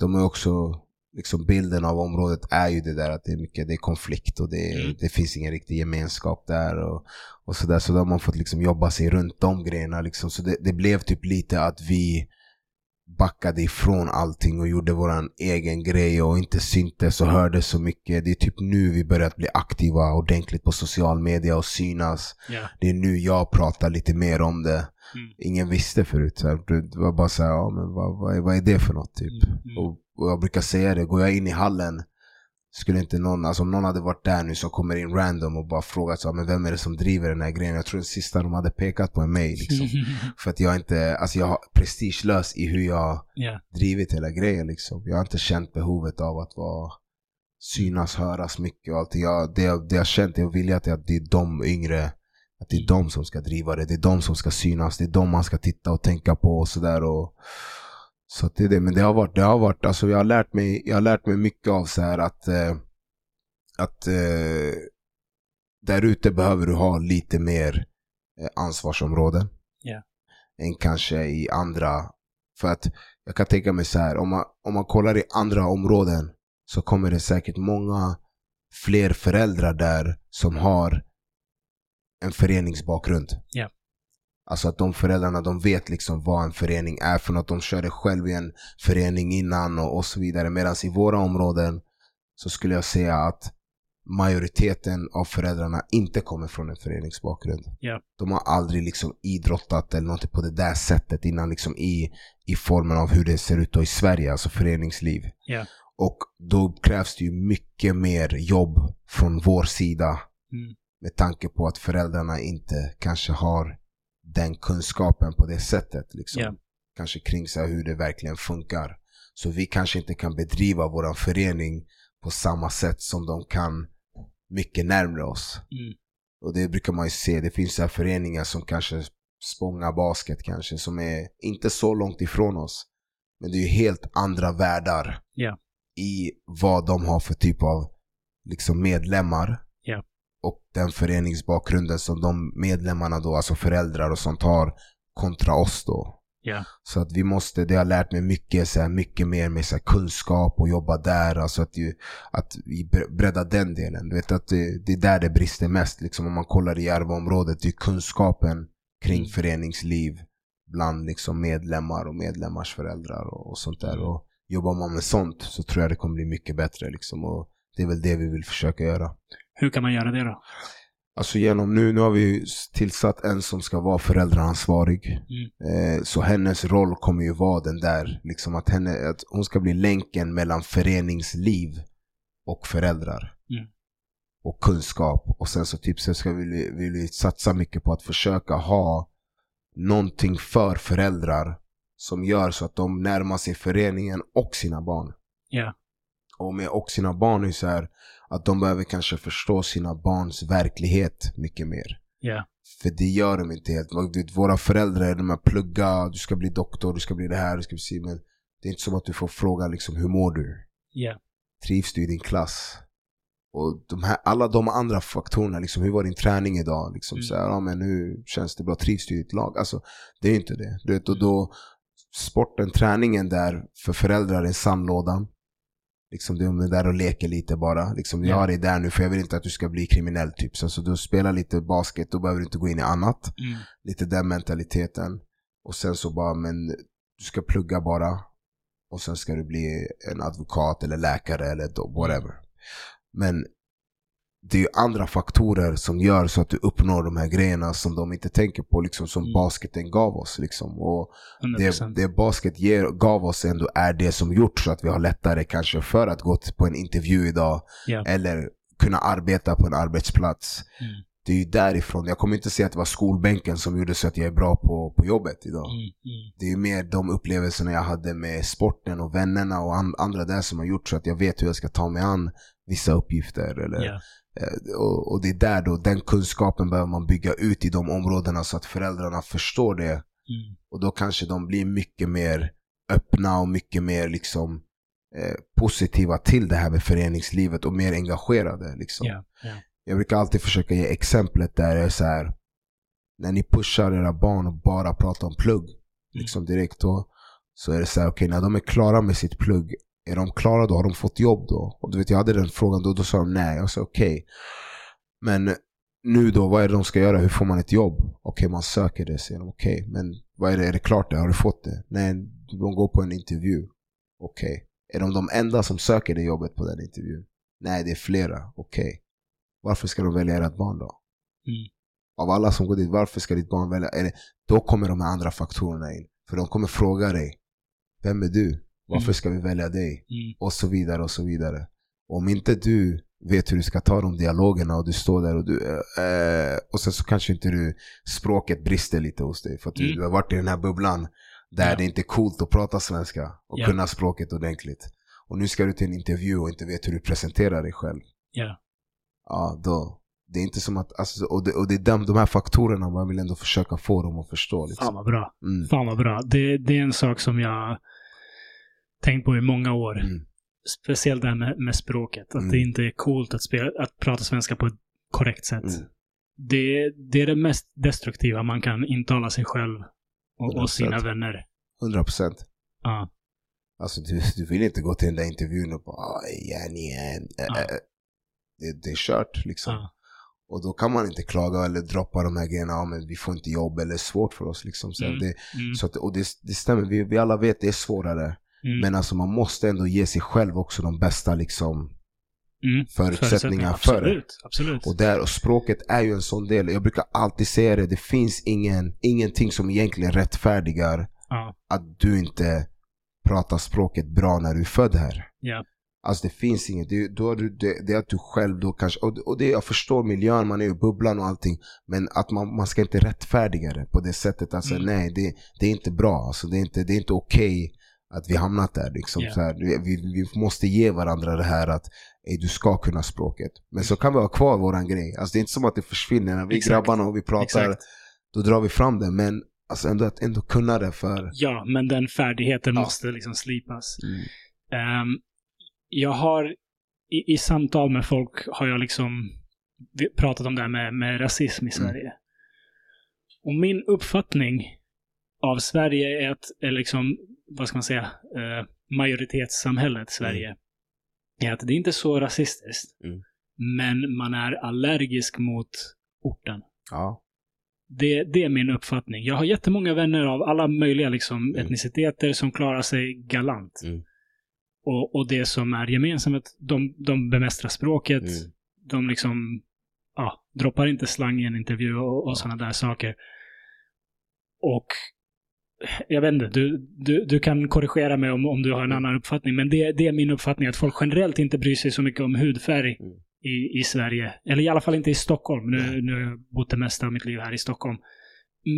de är också, liksom bilden av området är ju det där att det är mycket, det är konflikt och det, Mm. det finns ingen riktig gemenskap där och, och sådär. Så då har man fått liksom jobba sig runt de grejerna liksom. Så det, det blev typ lite att vi backade ifrån allting och gjorde våran egen grej och inte syntes och hördes så mycket. Det är typ nu vi börjat bli aktiva ordentligt på social media och synas. Ja. Det är nu jag pratar lite mer om det. Mm. Ingen visste förut. Så här, det var bara så här, ja, men vad, vad, är, vad är det för något typ? Mm. Mm. Och, och jag brukar säga det, går jag in i hallen skulle inte någon, alltså om någon hade varit där nu som kommer in random och bara frågat så, men vem är det som driver den här grejen? Jag tror den sista de hade pekat på är mig liksom. För att jag inte, alltså jag har prestigelös i hur jag ja. drivit hela grejen liksom. Jag har inte känt behovet av att vara synas, höras mycket och allt. Jag, det, jag- det jag har känt är att vilja att det är de yngre, att det är de som ska driva det. Det är de som ska synas, det är de man ska titta och tänka på och sådär. Så det är det. Men det har varit, det har varit, alltså jag har lärt mig, jag har lärt mig mycket av så här att, eh, att eh, där ute behöver du ha lite mer eh, ansvarsområden. Ja. Än kanske i andra. För att jag kan tänka mig så här, om man, om man kollar i andra områden så kommer det säkert många fler föräldrar där som har en föreningsbakgrund. Ja. Alltså att de föräldrarna de vet liksom vad en förening är för något. De körde själv i en förening innan och, och så vidare. Medan i våra områden så skulle jag säga att majoriteten av föräldrarna inte kommer från en föreningsbakgrund. Ja. De har aldrig liksom idrottat eller något på det där sättet innan liksom i, i formen av hur det ser ut då i Sverige, alltså föreningsliv. Ja. Och då krävs det ju mycket mer jobb från vår sida Mm. med tanke på att föräldrarna inte kanske har den kunskapen på det sättet. Liksom. Ja. Kanske kring så hur det verkligen funkar. Så vi kanske inte kan bedriva vår förening på samma sätt som de kan mycket närmare oss. Mm. Och det brukar man ju se. Det finns så här föreningar som kanske Spånga Basket kanske, som är inte så långt ifrån oss. Men det är ju helt andra världar Ja. i vad de har för typ av liksom medlemmar. Och den föreningsbakgrunden som de medlemmarna då, alltså föräldrar och sånt har kontra oss då. Ja. Så att vi måste, det har lärt mig mycket, så här, mycket mer med så här, kunskap och jobba där. Alltså att, ju, att vi bre- breddar den delen. Du vet att det, det är där det brister mest. Liksom, om man kollar i Järvaområdet, det är kunskapen kring Mm. föreningsliv bland liksom, medlemmar och medlemmars föräldrar och, och sånt där. Mm. Och jobbar man med sånt så tror jag det kommer bli mycket bättre. Liksom, och det är väl det vi vill försöka göra. Hur kan man göra det då? Alltså genom nu, nu har vi tillsatt en som ska vara föräldraansvarig. Mm. Eh, så hennes roll kommer ju vara den där, liksom att, henne, att hon ska bli länken mellan föreningsliv och föräldrar. Mm. Och kunskap. Och sen så typ så ska vi, vill vi satsa mycket på att försöka ha någonting för föräldrar som gör så att de närmar sig föreningen och sina barn. Ja. Och med och sina barn är så här att de behöver kanske förstå sina barns verklighet mycket mer. Ja. För det gör de inte helt. Våra föräldrar, de här plugga, du ska bli doktor, du ska bli det här, du ska bli si, men det är inte som att du får fråga liksom, hur mår du? Ja. Trivs du i din klass? Och de här, alla de andra faktorerna, liksom, hur var din träning idag? Liksom, Mm. så här, ja, men hur känns det bra? Trivs du i ditt lag? Alltså, det är inte det. Du vet, och då, sporten, träningen där för föräldrar är sandlådan. Liksom de är där och leker lite bara. Liksom, jag Ja. har dig där nu för jag vill inte att du ska bli kriminell typ. Så, så du spelar lite basket, då behöver du inte gå in i annat. Mm. Lite den mentaliteten. Och sen så bara, men du ska plugga bara. Och sen ska du bli en advokat eller läkare eller whatever. Men det är ju andra faktorer som gör så att du uppnår de här grejerna som de inte tänker på, liksom som mm. basketen gav oss. Liksom. Och det, det basket ger, gav oss ändå är det som gjort så att vi har lättare kanske för att gå på en intervju idag, yeah. eller kunna arbeta på en arbetsplats. Mm. Det är ju därifrån. Jag kommer inte säga att det var skolbänken som gjorde så att jag är bra på, på jobbet idag. Mm, mm. Det är mer de upplevelserna jag hade med sporten och vännerna och an, andra där som har gjort så att jag vet hur jag ska ta mig an vissa uppgifter. Eller, yeah. Och, och, det är där då, den kunskapen behöver man bygga ut i de områdena så att föräldrarna förstår det. Mm. Och då kanske de blir mycket mer öppna och mycket mer liksom eh, positiva till det här med föreningslivet och mer engagerade. Liksom. Yeah, yeah. Jag brukar alltid försöka ge exemplet där det är så här, när ni pushar era barn och bara pratar om plugg, mm. liksom direkt då, så är det så här, okej okay, när de är klara med sitt plugg, är de klara då? Har de fått jobb då? Och du vet, jag hade den frågan då, då sa de nej. Jag sa okej. Okay. Men nu då, vad är det de ska göra? Hur får man ett jobb? Okej, okay, man söker det, säger de. Okej, okay, men vad är det? Är det klart det? Har du fått det? Nej, de går på en intervju. Okej. Är de de enda som söker det jobbet på den intervjun? Nej, det är flera. Okej. Varför ska de välja ert barn då? Mm. Av alla som går dit, varför ska ditt barn välja? Eller, då kommer de här andra faktorerna in. För de kommer fråga dig, vem är du? Varför mm. ska vi välja dig? Mm. Och så vidare och så vidare. Om inte du vet hur du ska ta de dialogerna och du står där och du... Eh, och sen så kanske inte du... Språket brister lite hos dig. För att du, mm. du har varit i den här bubblan där ja. det inte är coolt att prata svenska och ja. kunna språket ordentligt. Och nu ska du till en intervju och inte vet hur du presenterar dig själv. Ja. Ja, då. Det är inte som att, alltså, och, det, och det är de, de här faktorerna man vill ändå försöka få dem att förstå. Liksom. Fan vad bra. Mm. Fan vad bra. Det, det är en sak som jag tänkt på i många år. Mm. Speciellt det här med, med språket. Att mm. det inte är coolt att, spela, att prata svenska på ett korrekt sätt. Mm. Det, det är det mest destruktiva man kan intala sig själv och, och sina vänner. 100 procent. Ja. Alltså du, du vill inte gå till den där intervjun och bara ja, ni är... Ja. Det, det är kört liksom. Ja. Och då kan man inte klaga eller droppa de här grejerna, ja, men vi får inte jobb eller svårt för oss. Liksom. Så, mm. Det, mm. så att, och det, det stämmer, vi, vi alla vet det är svårare. Mm. Men alltså man måste ändå ge sig själv också de bästa liksom, mm. förutsättningar för det. Absolut. Och, där, och språket är ju en sån del. Jag brukar alltid säga det, det finns ingen, ingenting som egentligen rättfärdigar ja. att du inte pratar språket bra när du är född här. Ja. Alltså det finns inget. Det, då är du, det, det är att du själv då kanske, och, och det, jag förstår miljön, man är i bubblan och allting. Men att man, man ska inte rättfärdiga det på det sättet. Alltså mm. nej, det, det är inte bra. Alltså, det är inte, det är inte okej att vi hamnat där. Liksom, yeah. så här, vi, vi måste ge varandra det här att ey, du ska kunna språket. Men så kan vi ha kvar våran grej. Alltså, det är inte som att det försvinner. När vi Exakt. grabbarna och vi pratar, Exakt. då drar vi fram det. Men alltså, ändå att ändå kunna det för... Ja, men den färdigheten ja. måste liksom slipas. Mm. Um, jag har i, i, samtal med folk har jag liksom pratat om det här med, med rasism i mm. Sverige. Mm. Och min uppfattning av Sverige är att, är liksom, vad ska man säga, eh, majoritetssamhället Sverige. Mm. Är att det är inte så rasistiskt. Mm. Men man är allergisk mot orten. Ja. Det, det är min uppfattning. Jag har jättemånga vänner av alla möjliga liksom, mm. etniciteter som klarar sig galant. Mm. Och, och det som är gemensamt, de, de bemästrar språket. Mm. De liksom, ja, droppar inte slang i en intervju och, och ja. sådana där saker. Och jag vet inte, du, du, du kan korrigera mig om, om du har en annan uppfattning, men det, det är min uppfattning att folk generellt inte bryr sig så mycket om hudfärg mm. i, i Sverige. Eller i alla fall inte i Stockholm. Nu, nu har jag bott det mesta av mitt liv här i Stockholm.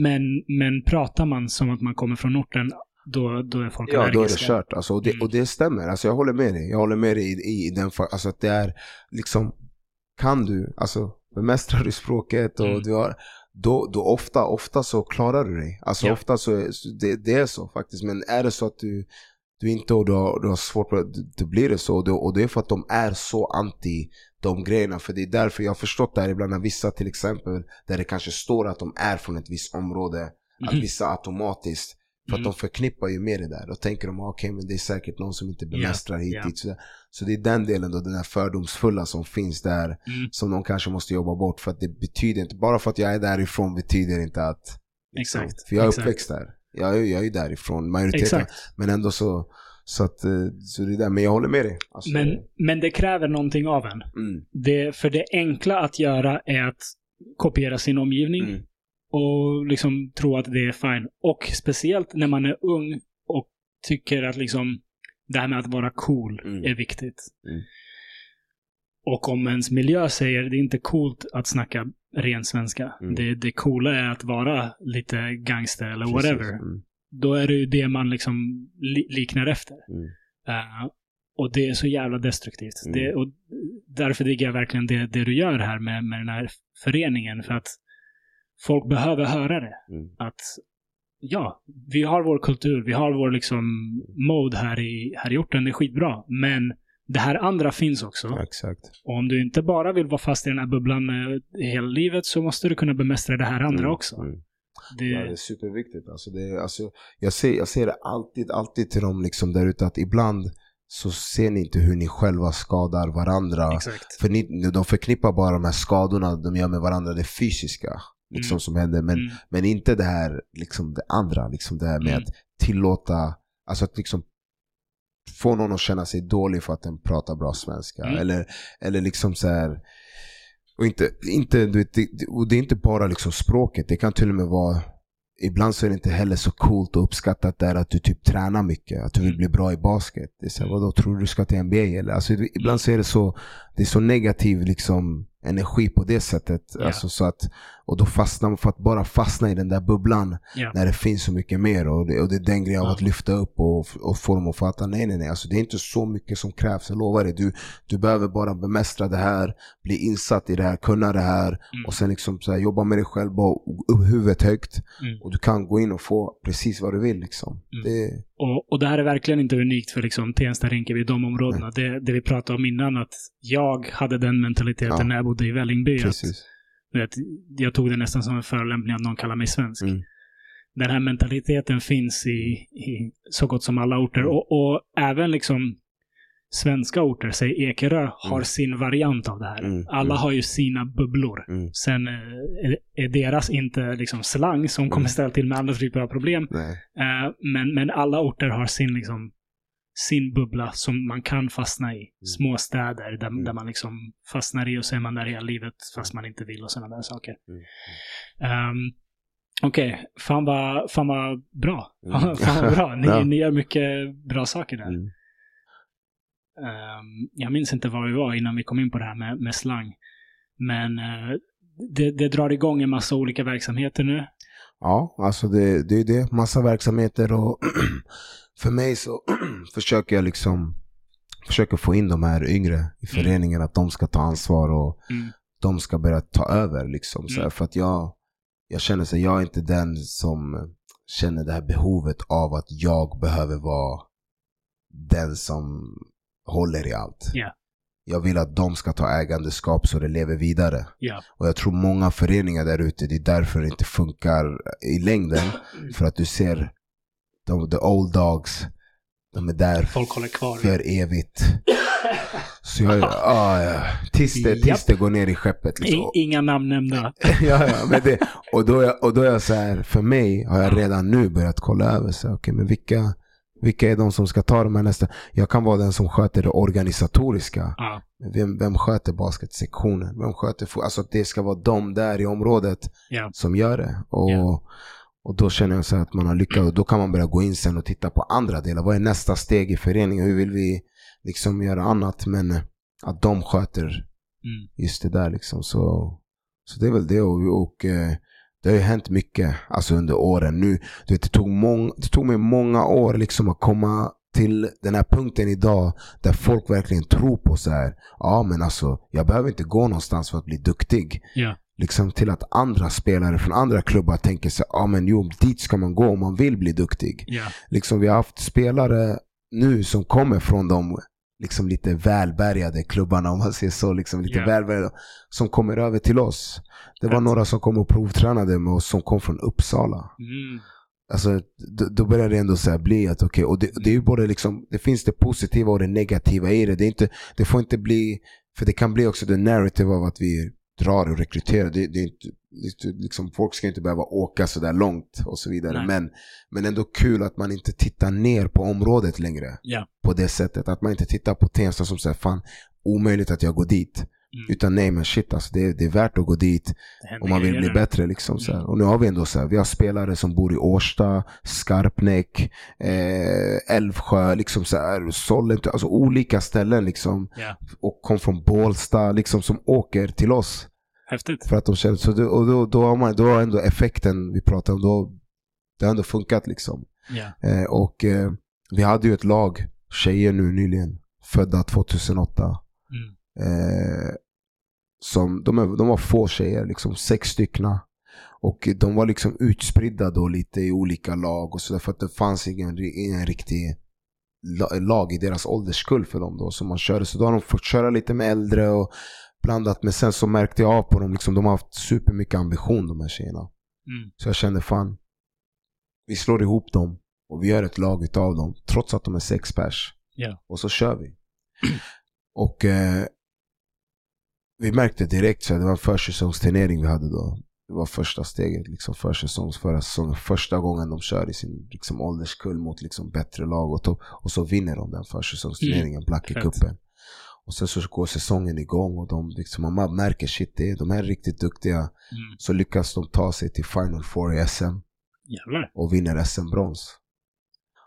Men, men pratar man som att man kommer från orten, då, då är folk Ja, allergiska. då är det kört. Alltså, och, det, mm. och det stämmer. Alltså, jag håller med dig. Jag håller med dig i, i den alltså att det är liksom, kan du, alltså bemästrar du språket och mm. du har då, då ofta, ofta så klarar du dig. Alltså ja. ofta så, det, det är så faktiskt. Men är det så att du, du inte och du har, du har svårt, då blir det så. Och det, och det är för att de är så anti de grejerna. För det är därför jag har förstått det här ibland när vissa till exempel, där det kanske står att de är från ett visst område, mm. att vissa automatiskt för mm. att de förknippar ju med det där. Då tänker de, ah, okej okay, men det är säkert någon som inte bemästrar yeah, hit, yeah. dit. Så, det är den delen då, den här fördomsfulla som finns där. Mm. Som de kanske måste jobba bort. För att det betyder inte, bara för att jag är därifrån betyder inte att... Exakt. För jag är Exakt. uppväxt där. Jag är, jag är därifrån, majoriteten. Exakt. Men ändå så, Så, att, eh, så det är där, men jag håller med dig. Alltså, men, men det kräver någonting av en. Mm. Det, för det enkla att göra är att kopiera sin omgivning mm. Och liksom tro att det är fine. Och speciellt när man är ung och tycker att liksom det här med att vara cool mm. är viktigt. Mm. Och om ens miljö säger det är inte coolt att snacka ren svenska. Mm. Det, det coola är att vara lite gangster eller Precis. whatever. Mm. Då är det ju det man liksom li liknar efter. Uh, och det är så jävla destruktivt. Mm. Det, och därför diggar jag verkligen det, det du gör här med, med den här föreningen. För att folk behöver höra det. Mm. Att ja, vi har vår kultur, vi har vår liksom mode här i, här i orten, det är skitbra. Men det här andra finns också. Exakt. Och om du inte bara vill vara fast i den här bubblan hela livet så måste du kunna bemästra det här andra mm. också. Mm. Det... Ja, det är superviktigt. Alltså det, alltså, jag, ser, jag ser det alltid, alltid till dem liksom där ute att ibland så ser ni inte hur ni själva skadar varandra. Exakt. För ni, de förknippar bara de här skadorna de gör med varandra, det fysiska liksom, mm. som händer. Men, mm. men inte det här, liksom det andra, liksom det här med mm. att tillåta, alltså att liksom få någon att känna sig dålig för att den pratar bra svenska. Mm. Eller, eller liksom så här, och inte, inte, du vet, det, och det är inte bara liksom språket, det kan till och med vara Ibland så är det inte heller så coolt och uppskattat där att du typ tränar mycket, att du vill mm. bli bra i basket. Det är så här, mm. vadå, tror du du ska till NBA eller? Alltså, ibland så är det så, det är så negativ liksom energi på det sättet. Yeah. Alltså, så att, och då fastnar man för att bara fastna i den där bubblan yeah. när det finns så mycket mer. Och det, och det är den grejen av att lyfta upp och, och få dem att fatta, nej nej nej, alltså, det är inte så mycket som krävs, jag lovar dig. Du, du behöver bara bemästra det här, bli insatt i det här, kunna det här mm. och sen liksom så här, jobba med dig själv, bara upp huvudet högt. Mm. Och du kan gå in och få precis vad du vill. Liksom. Mm. Det... Och, och det här är verkligen inte unikt för liksom, Tensta, Rinkeby, de områdena. Det, det, vi pratade om innan, att jag hade den mentaliteten ja. när jag bodde i Vällingby. Precis. Vet, jag tog det nästan som en förolämpning att någon kallar mig svensk. Mm. Den här mentaliteten finns i, i så gott som alla orter. Mm. Och, och, även liksom svenska orter, säg Ekerö, har mm. sin variant av det här. Mm. Alla mm. har ju sina bubblor. Mm. Sen eh, är, är, deras inte liksom slang som kommer ställa till med andra typer av problem. Uh, men, men alla orter har sin liksom sin bubbla som man kan fastna i. Mm. Små städer där, mm. där man liksom fastnar i och så är man där hela livet fast man inte vill och sådana där saker. Mm. Um, Okej, okay. fan, vad, fan vad bra. Mm. fan vad bra. Ni, ja. ni gör mycket bra saker där. Um, jag minns inte var vi var innan vi kom in på det här med, med slang. Men uh, det, det drar igång en massa olika verksamheter nu. Ja, alltså det, det är det. Massa verksamheter och för mig så försöker jag liksom försöker få in de här yngre i mm. föreningen, mm. att de ska ta ansvar och mm. de ska börja ta över. Liksom, så här, mm. för att jag, jag känner att jag är inte den som känner det här behovet av att jag behöver vara den som håller i allt. Yeah. Jag vill att de ska ta ägandeskap så det lever vidare. Yeah. Och jag tror många föreningar där ute, det är därför det inte funkar i längden. Mm. För att du ser de, the old dogs, de är där Folk håller kvar. för evigt. Så jag, ah, ja. tills, det, tills det går ner i skeppet. Liksom. Inga namn nämnda. ja, ja, men det, och, då är, och då är jag så här, för mig har jag redan nu börjat kolla över, så, okay, men vilka, vilka är de som ska ta de här nästa? Jag kan vara den som sköter det organisatoriska. Ja. Vem, vem sköter basketsektionen? Vem sköter, alltså det ska vara de där i området ja. som gör det. Och, ja. Och då känner jag så att man har lyckats och då kan man börja gå in sen och titta på andra delar. Vad är nästa steg i föreningen? Hur vill vi liksom göra annat? Men eh, att de sköter mm. just det där liksom. Så, så det är väl det. Och, och eh, det har ju hänt mycket alltså under åren. Nu, du vet, det, tog mång, det tog mig många år liksom att komma till den här punkten idag där folk verkligen tror på så här. Ja men alltså, jag behöver inte gå någonstans för att bli duktig. Yeah liksom till att andra spelare från andra klubbar tänker sig ah, men jo, dit ska man gå om man vill bli duktig. Yeah. Liksom, vi har haft spelare nu som kommer från de liksom lite välbärgade klubbarna om man säger så. Liksom lite yeah. välbärgade, som kommer över till oss. Det var några som kom och provtränade med oss som kom från Uppsala. Mm. Alltså, då, då börjar det ändå så bli att okej, okay, och det, det, är ju både liksom, det finns det positiva och det negativa i det. Det, är inte, det får inte bli, för det kan bli också the narrative av att vi drar och rekryterar. Det, det är inte, liksom, folk ska inte behöva åka så där långt och så vidare. Men, men ändå kul att man inte tittar ner på området längre. Ja. På det sättet. Att man inte tittar på Tensta som säger fan omöjligt att jag går dit. Mm. Utan nej men shit alltså det, det är värt att gå dit om man vill bli bättre. Liksom, så mm. Och nu har vi ändå så här, vi har spelare som bor i Årsta, Skarpnäck, eh, Älvsjö, liksom så här, Sollentuna, alltså olika ställen liksom. Yeah. Och kom från Bålsta, liksom som åker till oss. Häftigt. För att de känner, så det, och då, då, har man, då har ändå effekten vi pratar om, då, det har ändå funkat liksom. Yeah. Eh, och eh, vi hade ju ett lag, tjejer nu nyligen, födda 2008. Mm. Eh, som, de, är, de var få tjejer, liksom sex styckna. Och de var liksom utspridda då lite i olika lag och så för att det fanns ingen, ingen riktig lag i deras ålderskull för dem då som man körde. Så då har de fått köra lite med äldre och blandat. Men sen så märkte jag av på dem, liksom, de har haft supermycket ambition de här tjejerna. Mm. Så jag kände fan, vi slår ihop dem och vi gör ett lag utav dem. Trots att de är sex pers. Yeah. Och så kör vi. och eh, vi märkte direkt, så det var en försäsongsturnering vi hade då. Det var första steget, liksom försäsongs, förra säsongen. Första gången de kör i sin liksom, ålderskull mot liksom, bättre lag. Och, och så vinner de den försäsongsturneringen, mm. Blackie-cupen. Och sen så går säsongen igång och de liksom, man märker shit, det, de är riktigt duktiga. Mm. Så lyckas de ta sig till Final Four i SM. Jävlar. Och vinner SM-brons.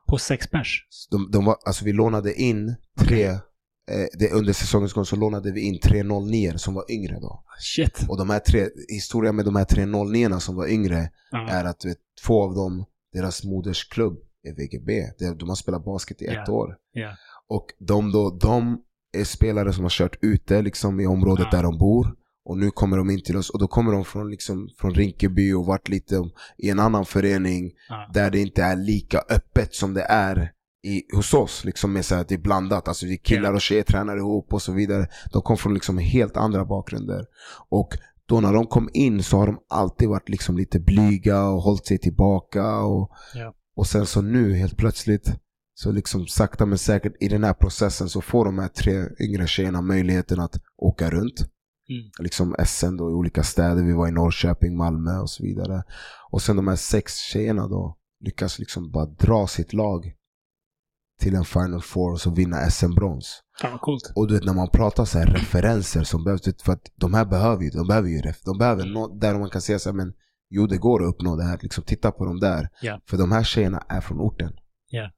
På sex pers? De, de var, alltså vi lånade in tre eh, det, under säsongens gång så lånade vi in tre 09 som var yngre då. Shit. Och de här tre, historien med de här tre 09 som var yngre uh-huh. är att vet, två av dem, deras modersklubb är VGB. De har spelat basket i yeah. ett år. Yeah. Och de, då, de är spelare som har kört ute liksom, i området där de bor. Och nu kommer de in till oss och då kommer de från, liksom, från Rinkeby och varit lite i en annan förening där det inte är lika öppet som det är i, hos oss, liksom med så att det är blandat. Alltså vi killar och tjejer tränar ihop och så vidare. De kom från liksom helt andra bakgrunder. Och då när de kom in så har de alltid varit liksom lite blyga och hållit sig tillbaka. Och, ja. och sen så nu helt plötsligt, så liksom sakta men säkert i den här processen så får de här tre yngre tjejerna möjligheten att åka runt. Mm. Liksom SM då i olika städer. Vi var i Norrköping, Malmö och så vidare. Och sen de här sex tjejerna då lyckas liksom bara dra sitt lag till en Final Four och så vinna SM-brons. Coolt. Och du vet när man pratar så här referenser som behövs, för att de här behöver ju, de behöver ju ref, de behöver mm. något där man kan säga så här, men jo det går att uppnå det här, liksom titta på dem där. Yeah. För de här tjejerna är från orten. Yeah.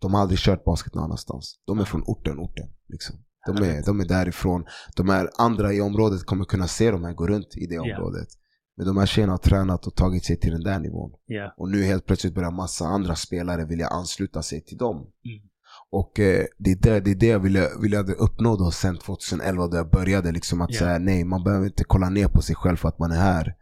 De har aldrig kört basket någon annanstans. De är från orten, orten. Liksom. De, är, de är därifrån. De här andra i området kommer kunna se de här gå runt i det området. Men de här tjejerna har tränat och tagit sig till den där nivån. Yeah. Och nu helt plötsligt börjar massa andra spelare vilja ansluta sig till dem. Mm. Och eh, det, är det, det är det jag ville, ville uppnå då sen 2011 då jag började. Liksom att yeah. säga nej, man behöver inte kolla ner på sig själv för att man är här.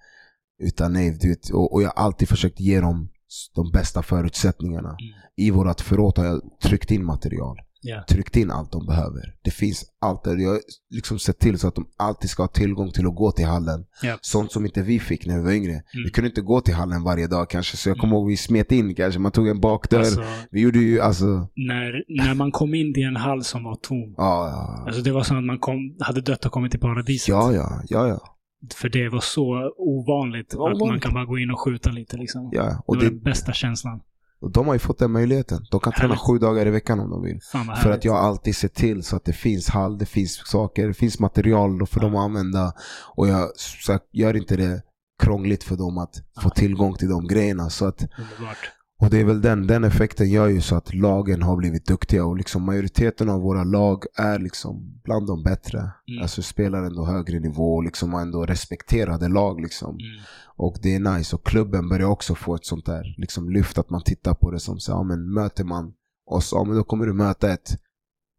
Utan nej, du vet, och, och jag har alltid försökt ge dem de bästa förutsättningarna. Mm. I vårt förråd har jag tryckt in material yeah. tryckt in allt de behöver. Det finns allt där. Jag har liksom sett till så att de alltid ska ha tillgång till att gå till hallen. Yeah. Sånt som inte vi fick när vi var yngre. Mm. Vi kunde inte gå till hallen varje dag kanske, så jag kommer mm. ihåg vi smet in kanske. Man tog en bakdörr. Alltså, vi gjorde ju alltså... När, när man kom in i en hall som var tom. Ja, ja. Alltså det var som att man kom, hade dött och kommit till paradiset. Ja, ja, ja, ja. För det var så ovanligt, ovanligt. att man kan bara gå in och skjuta lite liksom. Ja, och det var det, den bästa känslan. Och de har ju fått den möjligheten. De kan träna sju dagar i veckan om de vill. för att jag alltid ser till så att det finns hall, det finns saker, det finns material för ja. dem att använda. Och jag så gör inte det krångligt för dem att ja. få tillgång till de grejerna. Så att, Underbart. Och det är väl den, den effekten gör ju så att lagen har blivit duktiga och liksom majoriteten av våra lag är liksom bland de bättre. Mm. Alltså spelar ändå högre nivå och liksom ändå respekterade lag. Liksom. Mm. Och det är nice. Och klubben börjar också få ett sånt där liksom lyft att man tittar på det som så, ja, men möter man oss, ja, men då kommer du möta ett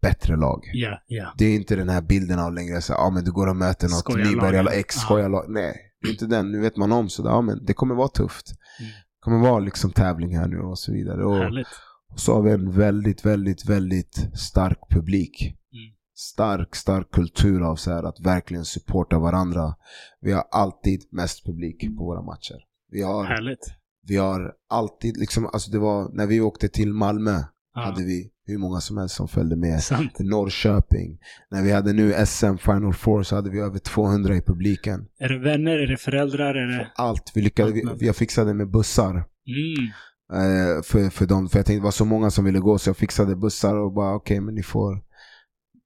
bättre lag. Yeah, yeah. Det är inte den här bilden av längre så ja men du går och möter något nybörjarlag, ex skojarlag. Nej, inte den. Nu vet man om så ja men det kommer vara tufft. Mm kommer vara liksom tävling här nu och så vidare. Och, Härligt. och så har vi en väldigt, väldigt, väldigt stark publik. Mm. Stark, stark kultur av så här att verkligen supporta varandra. Vi har alltid mest publik på våra matcher. Vi har, Härligt. Vi har alltid, liksom, alltså det var när vi åkte till Malmö Ja. hade vi hur många som helst som följde med. Sant. Norrköping. När vi hade nu SM Final Four så hade vi över 200 i publiken. Är det vänner? Är det föräldrar? Är det... Allt. Vi lyckades, vi, jag fixade med bussar. Mm. Eh, för, för dem. För jag tänkte det var så många som ville gå så jag fixade bussar och bara okej men ni får.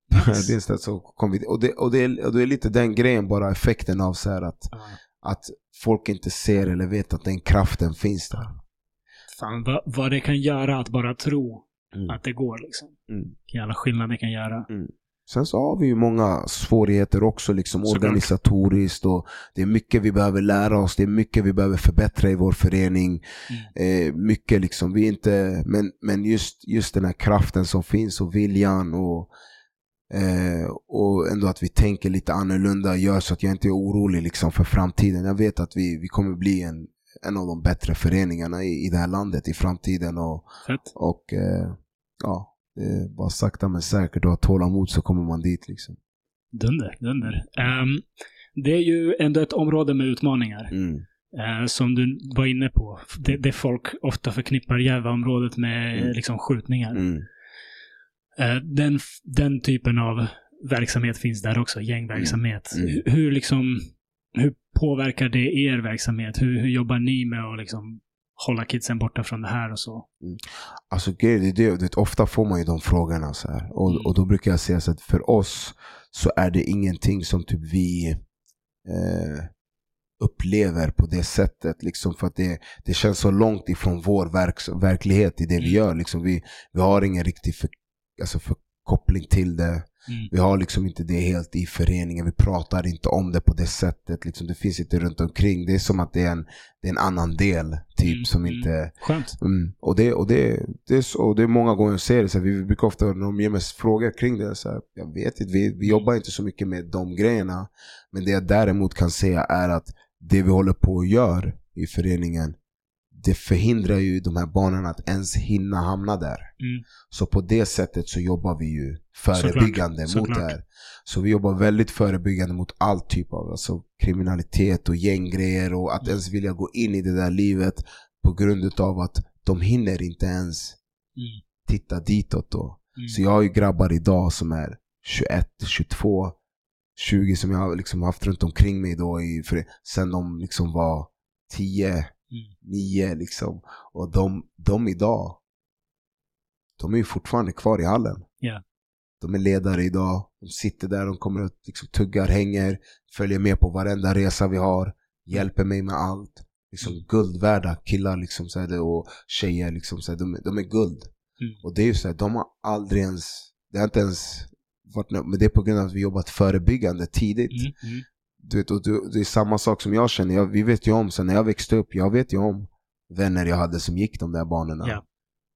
det är så, kom vi, och, det, och, det, är- och det är lite den grejen bara effekten av så här att, Ja. att folk inte ser eller vet att den kraften finns där. Fan, vad, vad det kan göra att bara tro Mm. att det går liksom. Mm. Vilken jävla skillnad det kan göra. Sen så har vi ju många svårigheter också liksom Såklart. organisatoriskt och det är mycket vi behöver lära oss, det är mycket vi behöver förbättra i vår förening. Mm. Eh, mycket liksom, vi inte, men, men just, just den här kraften som finns och viljan och, eh, och ändå att vi tänker lite annorlunda gör så att jag inte är orolig liksom för framtiden. Jag vet att vi, vi kommer bli en, en av de bättre föreningarna i, i det här landet i framtiden. Och, Fett. och eh, ja, bara sakta men säkert och ha tålamod så kommer man dit liksom. Dunder, dunder. Ehm, det är ju ändå ett område med utmaningar. Mm. eh, som du var inne på. Det, det folk ofta förknippar Järvaområdet med Mm. liksom skjutningar. Mm. Eh, den, den typen av verksamhet finns där också, gängverksamhet. Mm. Mm. Hur, hur liksom, hur påverkar det er verksamhet? Hur, hur jobbar ni med att liksom hålla kidsen borta från det här och så? Alltså grejen är det, du vet, ofta får man ju de frågorna så här. Och, Mm. och då brukar jag säga så att för oss så är det ingenting som typ vi eh, upplever på det sättet. Liksom för att det, det känns så långt ifrån vår verks, verklighet i det vi Mm. gör. Liksom vi, vi har ingen riktig för, alltså förkoppling till det. Mm. Vi har liksom inte det helt i föreningen. Vi pratar inte om det på det sättet. Liksom det finns inte runt omkring. Det är som att det är en, det är en annan del typ Mm, som mm. inte Skönt. Mm. Och, det, och, det, det är så, och det är många gånger jag ser det, så vi brukar ofta, när de ger mig frågor kring det, så här, jag vet inte, vi, vi jobbar inte så mycket med de grejerna. Men det jag däremot kan säga är att det vi håller på och gör i föreningen, det förhindrar ju de här barnen att ens hinna hamna där. Mm. Så på det sättet så jobbar vi ju förebyggande mot Såklart. det här. Så vi jobbar väldigt förebyggande mot all typ av alltså, kriminalitet och gänggrejer och att Mm. ens vilja gå in i det där livet på grund av att de hinner inte ens Mm. titta ditåt då. Mm. Så jag har ju grabbar idag som är 21, 22, 20 som jag har liksom haft runt omkring mig då i, för, sen de liksom var 10, Mm. 9 liksom. Och de, de idag, de är ju fortfarande kvar i hallen. Ja. De är ledare idag, de sitter där, de kommer att liksom tuggar, hänger, följer med på varenda resa vi har, hjälper mig med allt. Liksom Mm. guld värda killar liksom, så här, och tjejer, liksom, så här, de, de är guld. Mm. Och det är ju så här, de har aldrig ens, det har inte ens varit men det är på grund av att vi jobbat förebyggande tidigt. Mm. Mm. Du vet, och du, det är samma sak som jag känner, jag, vi vet ju om, sen när jag växte upp, jag vet ju om vänner jag hade som gick de där banorna. Ja.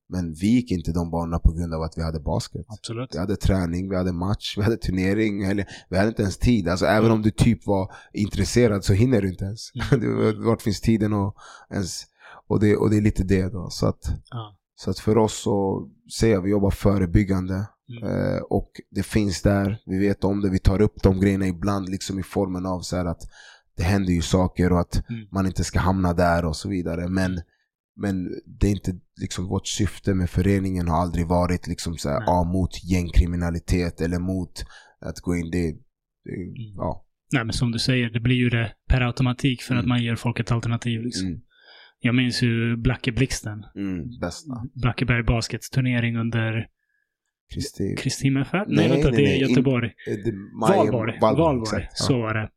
Men vi gick inte de banorna på grund av att vi hade basket. Absolut. Vi hade träning, vi hade match, vi hade turnering, eller, vi hade inte ens tid. Alltså, även om du typ var intresserad så hinner du inte ens. Mm. Vart finns tiden och ens... Och det, och det är lite det då. Så att, Ja. så att för oss så säger jag vi jobbar förebyggande. Mm. Eh, och det finns där, vi vet om det, vi tar upp de grejerna ibland liksom i formen av så att det händer ju saker och att Mm. man inte ska hamna där och så vidare. Men, men det är inte liksom vårt syfte med föreningen har aldrig varit liksom så här, ja, mot gängkriminalitet eller mot att gå in. Det, det Mm. ja. Nej, men som du säger, det blir ju det per automatik för att Mm. man ger folk ett alternativ. Liksom. Mm, Jag minns ju Blacke Blixten. mm, bästa. Blackeberg Baskets turnering under Kristi... Kristin MFF? Nej, Nej, vänta, nej, det är nej, in- Göteborg. eh, det- Maj- Valborg. Valborg. exakt, ja. Så var det.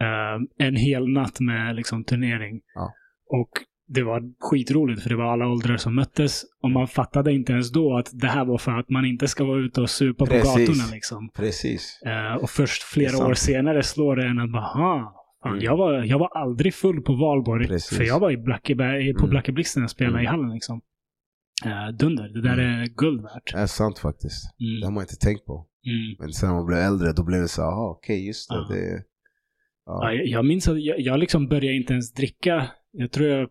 Eh, en hel natt med liksom turnering. Ja. Och det var skitroligt för det var alla åldrar som möttes. Och man fattade inte ens då att det här var för att man inte ska vara ute och supa Precis. på gatorna liksom. Precis. Eh, och först flera år senare slår det en att bara, "Ah, fan, Mm. jag, var, jag var aldrig full på valborg. Precis. För jag var i Blackeberg, på Mm. Blacke Blixten och spelade Mm. i hallen liksom. Eh, dunder. Det där Mm. är guld värt. Det är sant faktiskt. Det har Mm. man inte tänkt på. Mm. Men sen när man blev äldre, då blev det så aha, okej, just det. Ja. det Ja, ja. jag, minns att jag, jag liksom började inte ens dricka. Jag tror jag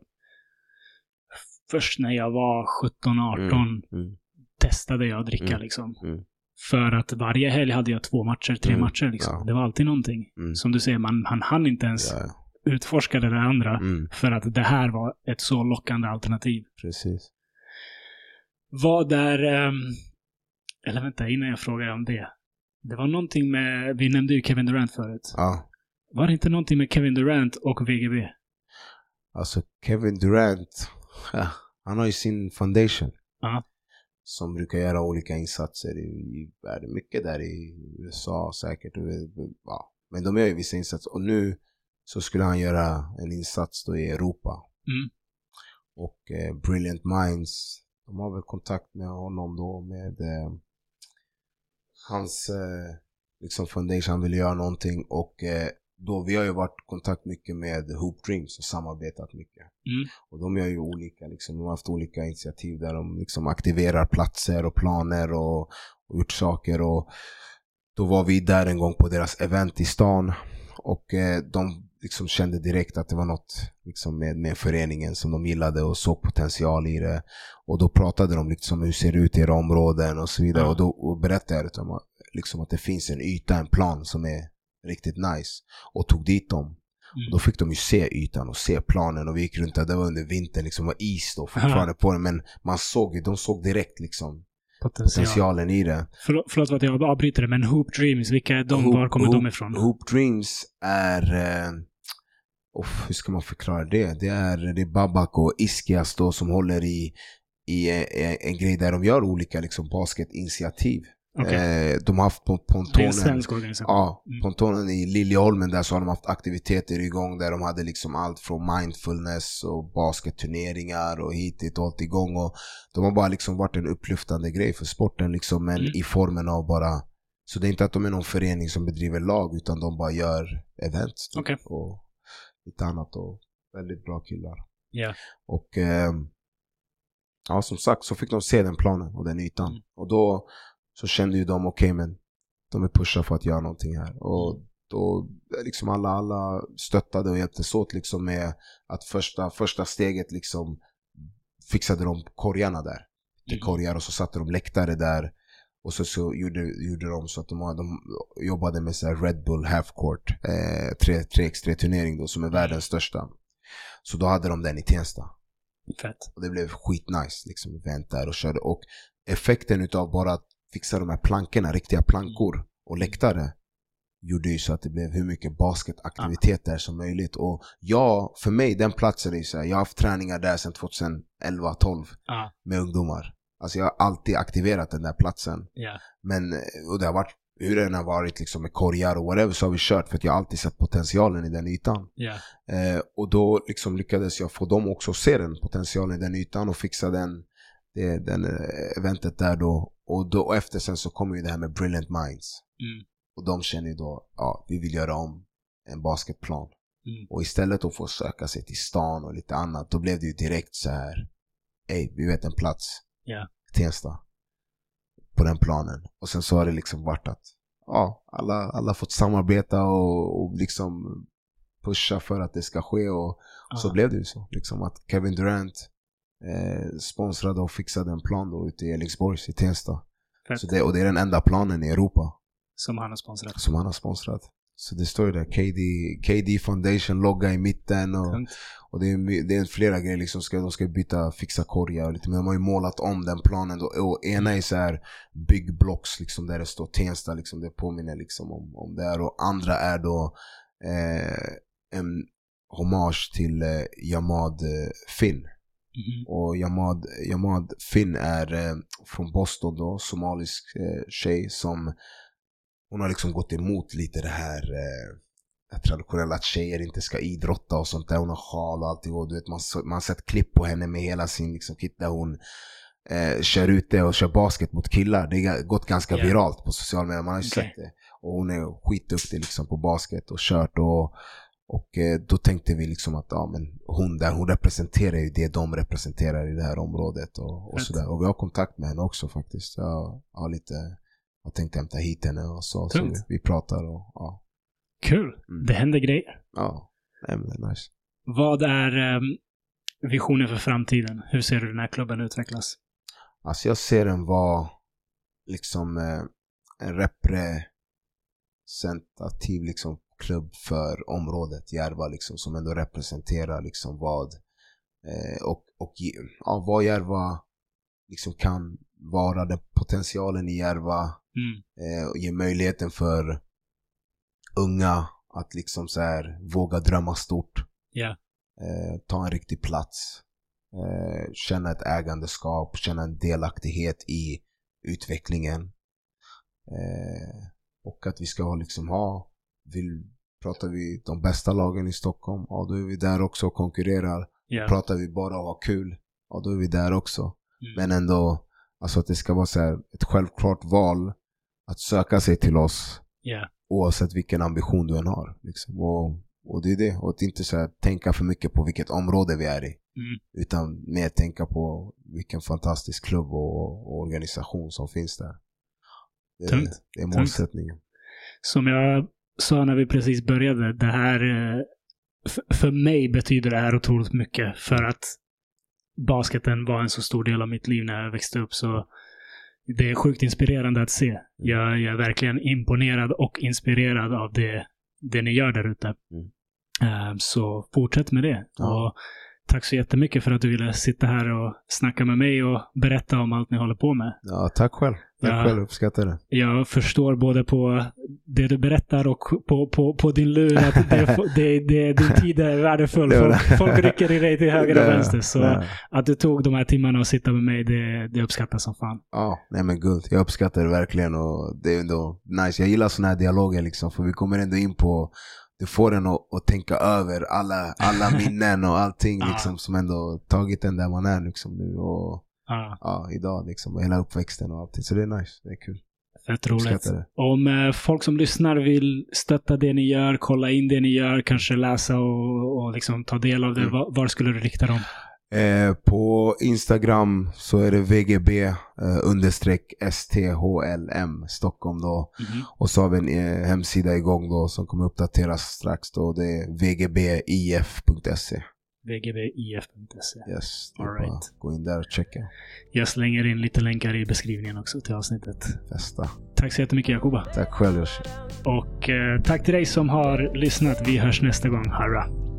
först när jag var 17, 18 Mm, mm. testade jag att dricka Mm. liksom. Mm. För att varje helg hade jag två matcher, tre Mm. matcher liksom. Ja. Det var alltid någonting. Mm. Som du säger, man, han hann inte ens utforska det där andra. mm, För att det här var ett så lockande alternativ. precis. Vad är... Um, eller vänta, innan jag frågar om det. Det var någonting med... Vi nämnde ju Kevin Durant förut. Ja. Var det inte någonting med Kevin Durant och VGB? Alltså Kevin Durant, han har ju sin foundation. Ja. Som brukar göra olika insatser i, i världen. Mycket där i USA säkert. Ja. Men de gör ju vissa insatser. Och nu så skulle han göra en insats då i Europa. Mm. Och eh, Brilliant Minds, de har väl kontakt med honom då med eh, hans eh, liksom foundation, han vill göra någonting och eh, då, vi har ju varit i kontakt mycket med Hoop Dreams och samarbetat mycket. Mm. Och de gör ju olika, liksom, de har haft olika initiativ där de liksom aktiverar platser och planer och, och gjort saker. Och då var vi där en gång på deras event i stan och eh, de liksom kände direkt att det var något liksom med, med föreningen som de gillade och såg potential i det. Och då pratade de liksom hur det ser ut i era områden och så vidare. Ja. Och då och berättade jag om liksom att det finns en yta, en plan som är riktigt nice. Och tog dit dem. Mm. Då fick de ju se ytan och se planen och vi gick runt där, det var under vintern, liksom var is då fortfarande på den. Men man såg ju, de såg direkt liksom Potential. potentialen i det. Förlåt, förlåt för att jag avbryter det, men Hoop Dreams, vilka är de? Var kommer de ifrån? Hoop Dreams är... Eh, oh, hur ska man förklara det? Det är, det är Babak och Iskias då som håller i, i en, en grej där de gör olika liksom, basketinitiativ. Okej. Eh, de har haft pontonen. Ja, Mm. pontonen i Liljeholmen där så har de haft aktiviteter igång där de hade liksom allt från mindfulness och basketturneringar och hit dit och allt igång. Och de har bara liksom varit en upplyftande grej för sporten liksom men Mm. i formen av bara så det är inte att de är någon förening som bedriver lag utan de bara gör events typ, Okej. och lite annat och väldigt bra killar. Ja. Och ehm, ja, som sagt så fick de se den planen och den ytan. Mm. Och då så kände ju de, okej men de är pusha för att göra någonting här. Mm. Och då liksom alla, alla stöttade och hjälptes åt liksom med att första, första steget liksom fixade de korgarna där. Till Mm. korgar och så satte de läktare där. Och så, så gjorde, gjorde de så att de, de jobbade med så här Red Bull Half Court, eh, 3x3 turnering då som är världens största. Så då hade de den i Tensta. Fett. Och det blev skitnice liksom event där och körde. Och effekten utav bara att fixa de här plankorna, riktiga plankor och läktare gjorde ju så att det blev hur mycket basketaktivitet där som möjligt. Och jag, för mig den platsen är ju så här, jag har haft träningar där sedan 2011-12 Ja. med ungdomar. Alltså jag har alltid aktiverat den där platsen. Ja. Men, eh, och det har varit, hur den har varit liksom med korgar och whatever så har vi kört för att jag har alltid sett potentialen i den ytan. Ja. Eh, och då liksom lyckades jag få dem också att se den potentialen i den ytan och fixa den, det, den eh, eventet där då. Och, då. och efter sen så kommer ju det här med Brilliant Minds. Mm. Och de känner ju då, ja, vi vill göra om en basketplan. Mm. Och istället att få söka sig till stan och lite annat, då blev det ju direkt så här. Ey, vi vet en plats. Ja. Tensta. På den planen. Och sen så har det liksom varit att, ja, alla, alla fått samarbeta och, och liksom pusha för att det ska ske och så Ja. blev det ju så. Liksom att Kevin Durant eh, sponsrade och fixade en plan då ute i Elixborgs i Tensta. Fett. Så det, och det är den enda planen i Europa Som han har sponsrat. som han har sponsrat. Så det står ju där, KD, KD Foundation logga i mitten och, och det, är, det är flera grejer liksom, ska, de ska byta, fixa korgar och lite, men de har ju målat om den planen då. Och ena är så här byggblocks liksom där det står Tensta liksom, det påminner liksom om, om det här. Och andra är då eh, en hommage till eh, Jamad eh, Finn. Mhm. Och Jamad, Jamad Finn är eh, från Boston då, somalisk eh, tjej som hon har liksom gått emot lite det här eh, traditionella att tjejer inte ska idrotta och sånt där. Hon har sjal och allting och du vet man, man har sett klipp på henne med hela sin liksom, kit där hon eh, kör ute och kör basket mot killar. Det har gått ganska Ja. viralt på sociala medier, man har ju Okej. sett det. Och hon är skitduktig liksom på basket och kört och och eh, då tänkte vi liksom att ja, men hon där, hon representerar ju det de representerar i det här området och, och sådär. Och vi har kontakt med henne också faktiskt. Jag har lite, jag tänkte hämta hit henne och så. så vi, vi pratar och ja. Kul. Mm. Det händer grejer. Ja, nej, men det är nice. Vad är ehm, visionen för framtiden? Hur ser du den här klubben utvecklas? Alltså jag ser den vara liksom eh, en representativ liksom klubb för området Järva liksom som ändå representerar liksom vad eh, och, och ja, vad Järva liksom kan vara den potentialen i Järva Mm. eh, och ge möjligheten för unga att liksom så här våga drömma stort. Ja. Eh, ta en riktig plats. Eh, känna ett ägandeskap, känna en delaktighet i utvecklingen. Eh, och att vi ska liksom ha, vill, pratar vi de bästa lagen i Stockholm, ja då är vi där också och konkurrerar. Ja. Pratar vi bara om att ha kul, ja då är vi där också. Mm. Men ändå, alltså att det ska vara så här, ett självklart val att söka sig till oss Ja. oavsett vilken ambition du än har. Liksom. Och, och det är det. Och att inte så här, tänka för mycket på vilket område vi är i. Mm. Utan mer tänka på vilken fantastisk klubb och, och organisation som finns där. Det, Tungt. det är målsättningen. Som jag sa när vi precis började, det här... eh, För mig betyder det här otroligt mycket. För att basketen var en så stor del av mitt liv när jag växte upp. Så det är sjukt inspirerande att se. Jag, jag är verkligen imponerad och inspirerad av det, det ni gör där ute. Mm. Eh, Så fortsätt med det. Ja. Och tack så jättemycket för att du ville sitta här och snacka med mig och berätta om allt ni håller på med. Ja, tack själv. Tack Ja. själv, uppskattar det. Jag förstår både på det du berättar och på, på, på din lur att det, det, det, din tid är värdefull. Folk, folk rycker i dig till höger och vänster. Så att du tog de här timmarna och sitta med mig, det, det uppskattas som fan. Ja, nej men guld. Jag uppskattar det verkligen och det är ändå nice. Jag gillar såna här dialoger liksom för vi kommer ändå in på det får en att, att tänka över alla, alla minnen och allting liksom som ändå tagit en där man är liksom nu och Ja, idag liksom. Hela uppväxten och allting. Så det är nice. Det är kul. fett roligt. Om eh, folk som lyssnar vill stötta det ni gör, kolla in det ni gör, kanske läsa och, och liksom ta del av det, Mm. var, var skulle du rikta dem? Eh, på Instagram så är det VGB eh, understreck STHLM Stockholm då. Mhm. Och så har vi en eh, hemsida igång då som kommer uppdateras strax då. Det är vgbif.se. vgbif.se. Yes, All right. gå in där och checka. Jag slänger in lite länkar i beskrivningen också till avsnittet. Festa. Tack så jättemycket Jakoba. Tack själv Yoshi. Och eh, tack till dig som har lyssnat. Vi hörs nästa gång. Harra.